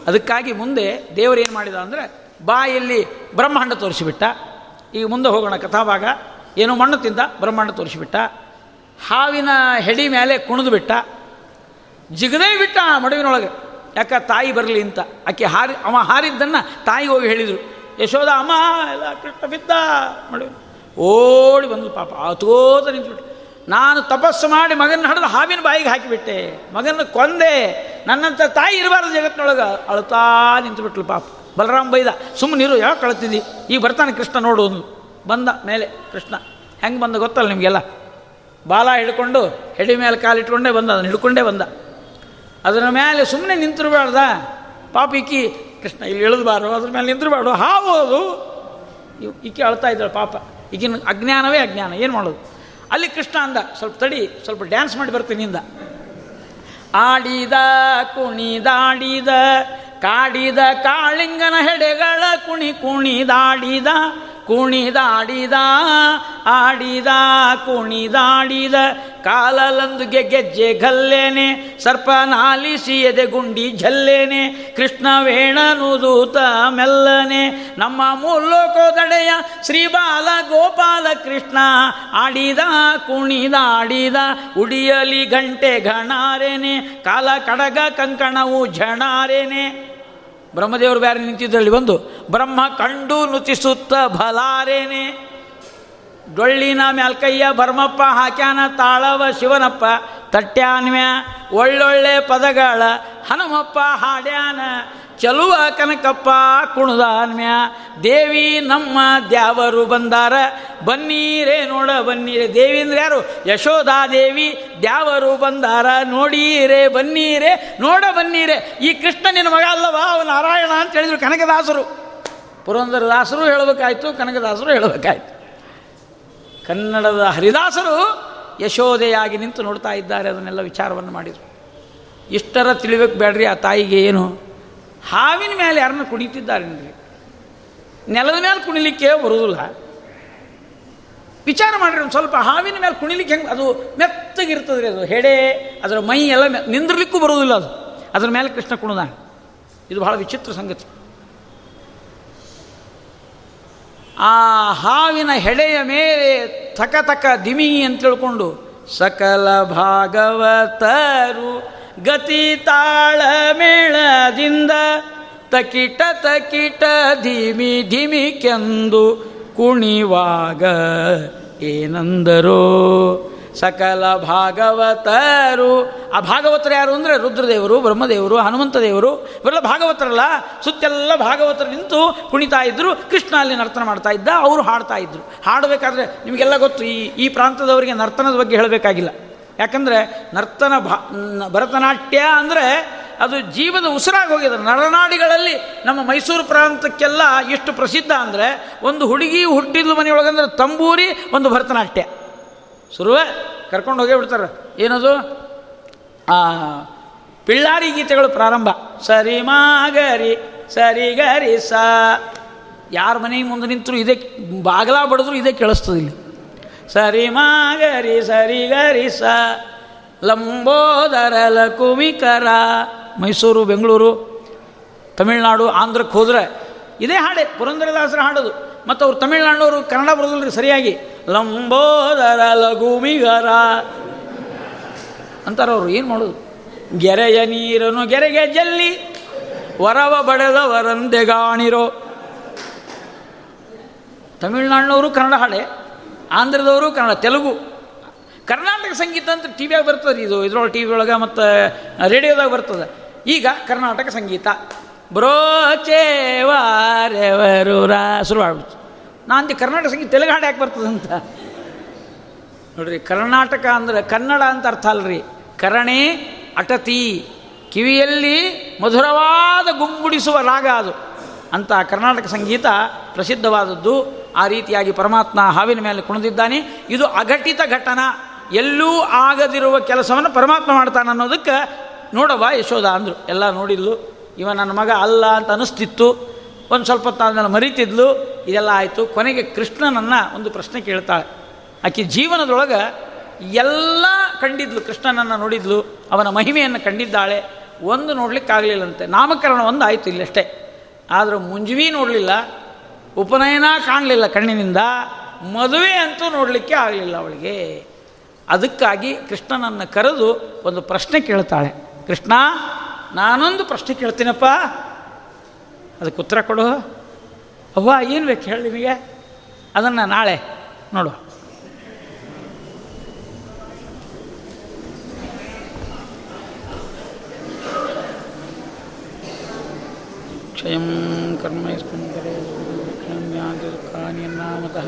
ಅದಕ್ಕಾಗಿ ಮುಂದೆ ದೇವರು ಏನು ಮಾಡಿದ ಅಂದರೆ, ಬಾಯಲ್ಲಿ ಬ್ರಹ್ಮಾಂಡ ತೋರಿಸಿಬಿಟ್ಟ. ಈಗ ಮುಂದೆ ಹೋಗೋಣ ಕಥಾಭಾಗ. ಏನೋ ಮಣ್ಣು ತಿಂದ, ಬ್ರಹ್ಮಾಂಡ ತೋರಿಸಿಬಿಟ್ಟ. ಹಾವಿನ ಹೆಡಿ ಮೇಲೆ ಕುಣಿದು ಬಿಟ್ಟ. ಜಿಗದೇ ಬಿಟ್ಟ ಆ ಮಡುವಿನೊಳಗೆ. ಯಾಕ ತಾಯಿ ಬರಲಿ ಅಂತ. ಆಕೆ ಹಾರಿ, ಅವ ಹಾರಿದ್ದನ್ನು ತಾಯಿಗೆ ಹೋಗಿ ಹೇಳಿದರು. ಯಶೋಧ, ಅಮ್ಮ, ಎಲ್ಲ ಕೃಷ್ಣ ಬಿದ್ದ ಮಡುವಿನ ಓಡಿ ಬಂದು ಪಾಪ. ಆತೋತ ನಿಂತ್ಬಿಟ್ಟು ನಾನು ತಪಸ್ಸು ಮಾಡಿ ಮಗನ ಹಡಿದು ಹಾವಿನ ಬಾಯಿಗೆ ಹಾಕಿಬಿಟ್ಟೆ. ಮಗನ ಕೊಂದೆ. ನನ್ನಂಥ ತಾಯಿ ಇರಬಾರ್ದು ಜಗತ್ತಿನೊಳಗೆ. ಅಳ್ತಾ ನಿಂತುಬಿಟ್ಲು ಪಾಪ. ಬಲರಾಮ್ ಬೈದ ಸುಮ್ಮನಿರು ಯಾವ ಕಳ್ತಿದ್ದಿ? ಈಗ ಬರ್ತಾನೆ ಕೃಷ್ಣ ನೋಡು ಬಂದ ಮೇಲೆ ಕೃಷ್ಣ, ಹೆಂಗೆ ಬಂದ ಗೊತ್ತಲ್ಲ ನಿಮಗೆಲ್ಲ? ಬಾಲ ಹಿಡ್ಕೊಂಡು, ಹೆಡಿ ಮೇಲೆ ಕಾಲಿಟ್ಕೊಂಡೇ ಬಂದ, ಅದನ್ನು ಹಿಡ್ಕೊಂಡೇ ಬಂದ. ಅದರ ಮೇಲೆ ಸುಮ್ಮನೆ ನಿಂತಿರಬಾರ್ದ? ಪಾಪ ಈಕಿ, ಕೃಷ್ಣ ಇಲ್ಲಿ ಇಳಿದಬಾರ್ದು, ಅದ್ರ ಮೇಲೆ ನಿಂತಿರಬಾರ್ದು. ಹಾವು ಅದು. ಈಕೆ ಅಳ್ತಾ ಇದ್ದಾಳೆ ಪಾಪ. ಈಗಿನ ಅಜ್ಞಾನವೇ ಅಜ್ಞಾನ. ಏನು ಮಾಡೋದು? ಅಲ್ಲಿ ಕೃಷ್ಣ ಅಂದ, ಸ್ವಲ್ಪ ತಡಿ, ಸ್ವಲ್ಪ ಡ್ಯಾನ್ಸ್ ಮಾಡಿ ಬರ್ತೀನಿ ಇಂದ ಆಡಿದ ಕುಣಿದಾಡಿದ ಕಾಡಿದ ಕಾಳಿಂಗನ ಹೆಡೆಗಳ ಕುಣಿ ಕುಣಿದಾಡಿದ ಕುಣಿದಾಡಿದ ಆಡಿದ ಕುಣಿದಾಡಿದ ಕಾಲಲಂದುಗೆ ಗೆಜ್ಜೆ ಗಲ್ಲೇನೆ ಸರ್ಪ ನಾಲಿಸಿ ಗುಂಡಿ ಝಲ್ಲೇನೆ ಕೃಷ್ಣ ವೇಣನುದೂತ ಮೆಲ್ಲನೆ, ನಮ್ಮ ಮೂಲೋಕೋದಡೆಯ ಶ್ರೀಬಾಲ ಗೋಪಾಲ ಕೃಷ್ಣ ಆಡಿದ, ಕುಣಿದಾಡಿದ, ಉಡಿಯಲಿ ಗಂಟೆ ಘಣಾರೇನೆ, ಕಾಲ ಕಡಗ ಕಂಕಣವು ಝಣಾರೇನೆ. ಬ್ರಹ್ಮದೇವರು ಬೇರೆ ನಿಂತಿದ್ದಲ್ಲಿ ಬಂದು ಬ್ರಹ್ಮ ಕಂಡು ನುತಿಸುತ್ತ ಬಲಾರೇನೆ, ಡೊಳ್ಳಿನ ಮ್ಯಾಲ್ಕಯ್ಯ ಬರ್ಮಪ್ಪ, ಹಾಕ್ಯಾನ ತಾಳವ ಶಿವನಪ್ಪ ತಟ್ಯಾನ್ಮ್ಯ ಒಳ್ಳೊಳ್ಳೆ ಪದಗಳ ಹನುಮಪ್ಪ ಹಾಡ್ಯಾನ ಚಲುವ ಕನಕಪ್ಪ ಕುಣದಾನ್ಮ್ಯ ದೇವಿ ನಮ್ಮ ದ್ಯಾವರು ಬಂದಾರ. ಬನ್ನೀರೇ ನೋಡ ಬನ್ನೀರೆ. ದೇವಿ ಅಂದ್ರೆ ಯಾರು? ಯಶೋಧಾದೇವಿ ದ್ಯಾವರು ಬಂದಾರ. ನೋಡೀರೇ ಬನ್ನೀರೇ, ನೋಡ ಬನ್ನೀರೆ. ಈ ಕೃಷ್ಣ ನಿನ್ನ ಮಗ ಅಲ್ಲವಾ? ಅವ ನಾರಾಯಣ ಅಂತ ಹೇಳಿದ್ರು ಕನಕದಾಸರು. ಪುರಂದರದಾಸರು ಹೇಳಬೇಕಾಯ್ತು, ಕನಕದಾಸರು ಹೇಳಬೇಕಾಯ್ತು. ಕನ್ನಡದ ಹರಿದಾಸರು ಯಶೋಧೆಯಾಗಿ ನಿಂತು ನೋಡ್ತಾ ಇದ್ದಾರೆ, ಅದನ್ನೆಲ್ಲ ವಿಚಾರವನ್ನು ಮಾಡಿದರು. ಇಷ್ಟರ ತಿಳಿಬೇಕು ಬೇಡ್ರಿ, ಆ ತಾಯಿಗೆ ಏನು? ಹಾವಿನ ಮೇಲೆ ಯಾರನ್ನ ಕುಣಿತಿದ್ದಾರೇನ್ರಿ ನೆಲದ ಮೇಲೆ ಕುಣಿಲಿಕ್ಕೆ ಬರುವುದಿಲ್ಲ. ವಿಚಾರ ಮಾಡಿರಿ ಒಂದು ಸ್ವಲ್ಪ, ಹಾವಿನ ಮೇಲೆ ಕುಣಿಲಿಕ್ಕೆ ಹೆಂಗೆ ಅದು ಮೆತ್ತಗಿರ್ತದೆ ರೀ ಅದು, ಹೆಡೆ, ಅದರ ಮೈ ಎಲ್ಲ ನಿಂದಿರ್ಲಿಕ್ಕೂ ಬರುವುದಿಲ್ಲ ಅದು. ಅದರ ಮೇಲೆ ಕೃಷ್ಣ ಕುಣಿದ. ಇದು ಬಹಳ ವಿಚಿತ್ರ ಸಂಗತಿ. ಆ ಹಾವಿನ ಹೆಡೆಯ ಮೇಲೆ ತಕ ತಕ ದಿಮಿ ಅಂತ ತಿಳ್ಕೊಂಡು, ಸಕಲ ಭಾಗವತರು ಗತಿ ತಾಳ ಮೇಳದಿಂದ ತಕಿಟ ತಕಿಟ ಧಿಮಿ ಧಿಮಿ ಕೆಂದು ಕುಣಿವಾಗ ಏನಂದರೋ? ಸಕಲ ಭಾಗವತರು, ಆ ಭಾಗವತರು ಯಾರು ಅಂದರೆ ರುದ್ರದೇವರು, ಬ್ರಹ್ಮದೇವರು ಹನುಮಂತ ದೇವರು ಇವರೆಲ್ಲ ಭಾಗವತರಲ್ಲ, ಸುತ್ತೆಲ್ಲ ಭಾಗವತರು ನಿಂತು ಕುಣಿತಾ ಇದ್ರು, ಕೃಷ್ಣ ಅಲ್ಲಿ ನರ್ತನ ಮಾಡ್ತಾ ಇದ್ದ, ಅವರು ಹಾಡ್ತಾ ಇದ್ರು. ಹಾಡಬೇಕಾದ್ರೆ ನಿಮಗೆಲ್ಲ ಗೊತ್ತು, ಈ ಈ ಪ್ರಾಂತದವರಿಗೆ ನರ್ತನದ ಬಗ್ಗೆ ಹೇಳಬೇಕಾಗಿಲ್ಲ. ಯಾಕಂದರೆ ನರ್ತನ ಭಾ ಭರತನಾಟ್ಯ ಅಂದರೆ ಅದು ಜೀವದ ಉಸಿರಾಗಿ ಹೋಗಿದೆ. ನರನಾಡಿಗಳಲ್ಲಿ ನಮ್ಮ ಮೈಸೂರು ಪ್ರಾಂತಕ್ಕೆಲ್ಲ ಎಷ್ಟು ಪ್ರಸಿದ್ಧ ಅಂದರೆ ಒಂದು ಹುಡುಗಿ ಹುಟ್ಟಿದ್ಲು ಮನೆಯೊಳಗಂದ್ರೆ ತಂಬೂರಿ, ಒಂದು ಭರತನಾಟ್ಯ. ಶುರುವೆ ಕರ್ಕೊಂಡು ಹೋಗೇ ಬಿಡ್ತಾರೆ. ಏನದು? ಪಿಳ್ಳಾರಿ ಗೀತೆಗಳು ಪ್ರಾರಂಭ. ಸರಿ ಮಾಗರಿ, ಸರಿ ಗರಿ ಸಾ ಯಾರ ಮನೆ ಮುಂದೆ ನಿಂತರೂ ಇದೇ ಬಾಗಲ ಬಡಿದ್ರು ಇದೇ ಕೇಳಿಸ್ತದೆ ಇಲ್ಲಿ. ಸರಿ ಮಾಗರಿ ಸರಿ ಗರಿ ಸ ಲಂಬೋದರ ಲಕುಮಿಕರ ಮೈಸೂರು, ಬೆಂಗಳೂರು, ತಮಿಳ್ನಾಡು, ಆಂಧ್ರಕ್ಕೆ ಹೋದರೆ ಇದೇ ಹಾಡೆ, ಪುರಂದರದಾಸರ ಹಾಡೋದು. ಮತ್ತು ಅವ್ರು ತಮಿಳ್ನಾಡವರು ಕನ್ನಡ ಬರೋದಿಲ್ಲ ಸರಿಯಾಗಿ. ಲಂಬೋದರ ಲಘುಮಿಗರ ಅಂತಾರೆ ಅವರು, ಏನು ಮಾಡೋದು? ಗೆರೆಯ ನೀರನ್ನು ಗೆರೆಗೆ ಜಲ್ಲಿ, ವರವ ಬಡೆದವರಂದೆಗಾಣಿರೋ ತಮಿಳ್ನಾಡಿನವರು ಕನ್ನಡ ಹಾಡೆ. ಆಂಧ್ರದವರು, ಕನ್ನಡ, ತೆಲುಗು. ಕರ್ನಾಟಕ ಸಂಗೀತ ಅಂತ ಟಿ ವಿಯಾಗ ಬರ್ತದೆ ಇದು. ಇದ್ರೊಳಗೆ ಟಿ ವಿಯೊಳಗೆ ಮತ್ತು ರೇಡಿಯೋದಾಗ ಬರ್ತದೆ. ಈಗ ಕರ್ನಾಟಕ ಸಂಗೀತ. ಬ್ರೋಚೇವಾರೆವರು ಶುರು ಆಗ್ಬಿಡ್ತು. ನಾನು ಕರ್ನಾಟಕ ಸಂಗೀತ ತೆಲುಗು ಹಾಡು ಯಾಕೆ ಬರ್ತದೆ ಅಂತ? ನೋಡ್ರಿ, ಕರ್ನಾಟಕ ಅಂದರೆ ಕನ್ನಡ ಅಂತ ಅರ್ಥ ಅಲ್ರಿ. ಕರಣೆ, ಅಟತಿ, ಕಿವಿಯಲ್ಲಿ ಮಧುರವಾದ ಗುಂಗುಡಿಸುವ ರಾಗ ಅದು. ಅಂತ ಕರ್ನಾಟಕ ಸಂಗೀತ ಪ್ರಸಿದ್ಧವಾದದ್ದು. ಆ ರೀತಿಯಾಗಿ ಪರಮಾತ್ಮ ಹಾವಿನ ಮೇಲೆ ಕುಣಿದಿದ್ದಾನೆ. ಇದು ಅಘಟಿತ ಘಟನ. ಎಲ್ಲೂ ಆಗದಿರುವ ಕೆಲಸವನ್ನು ಪರಮಾತ್ಮ ಮಾಡ್ತಾನೆ ಅನ್ನೋದಕ್ಕೆ ನೋಡವ ಯಶೋಧ ಅಂದರು. ಎಲ್ಲ ನೋಡಿದ್ಲು. ಇವ ನನ್ನ ಮಗ ಅಲ್ಲ ಅಂತ ಅನಿಸ್ತಿತ್ತು. ಒಂದು ಸ್ವಲ್ಪ ಹೊತ್ತು ಮರಿತಿದ್ಲು. ಇದೆಲ್ಲ ಆಯಿತು. ಕೊನೆಗೆ ಕೃಷ್ಣನನ್ನು ಒಂದು ಪ್ರಶ್ನೆ ಕೇಳ್ತಾಳೆ. ಆಕೆ ಜೀವನದೊಳಗೆ ಎಲ್ಲ ಕಂಡಿದ್ಲು. ಕೃಷ್ಣನನ್ನು ನೋಡಿದ್ಲು. ಅವನ ಮಹಿಮೆಯನ್ನು ಕಂಡಿದ್ದಾಳೆ. ಒಂದು ನೋಡಲಿಕ್ಕಾಗಲಿಲ್ಲಂತೆ. ನಾಮಕರಣ ಒಂದು ಆಯಿತು ಇಲ್ಲಷ್ಟೇ. ಆದರೂ ಮುಂಜುವಿ ನೋಡಲಿಲ್ಲ, ಉಪನಯನ ಕಾಣಲಿಲ್ಲ ಕಣ್ಣಿನಿಂದ, ಮದುವೆ ಅಂತೂ ನೋಡಲಿಕ್ಕೆ ಆಗಲಿಲ್ಲ ಅವಳಿಗೆ. ಅದಕ್ಕಾಗಿ ಕೃಷ್ಣನನ್ನು ಕರೆದು ಒಂದು ಪ್ರಶ್ನೆ ಕೇಳ್ತಾಳೆ. ಕೃಷ್ಣ, ನಾನೊಂದು ಪ್ರಶ್ನೆ ಕೇಳ್ತೀನಪ್ಪ. ಅದಕ್ಕೆ ಉತ್ತರ ಕೊಡು. ಅವ್ವ, ಏನು ಬೇಕು ಹೇಳಿ ನಿಮಗೆ ಅದನ್ನು ನಾಳೆ ನೋಡು ಕ್ಷಯಂ ಕರ್ಮ ಯಸ್ಮಿನ್ ಕರೆ ಕ್ಷಮ್ಯಾದಿರ್ಕಾನಿ ನಾಮತಃ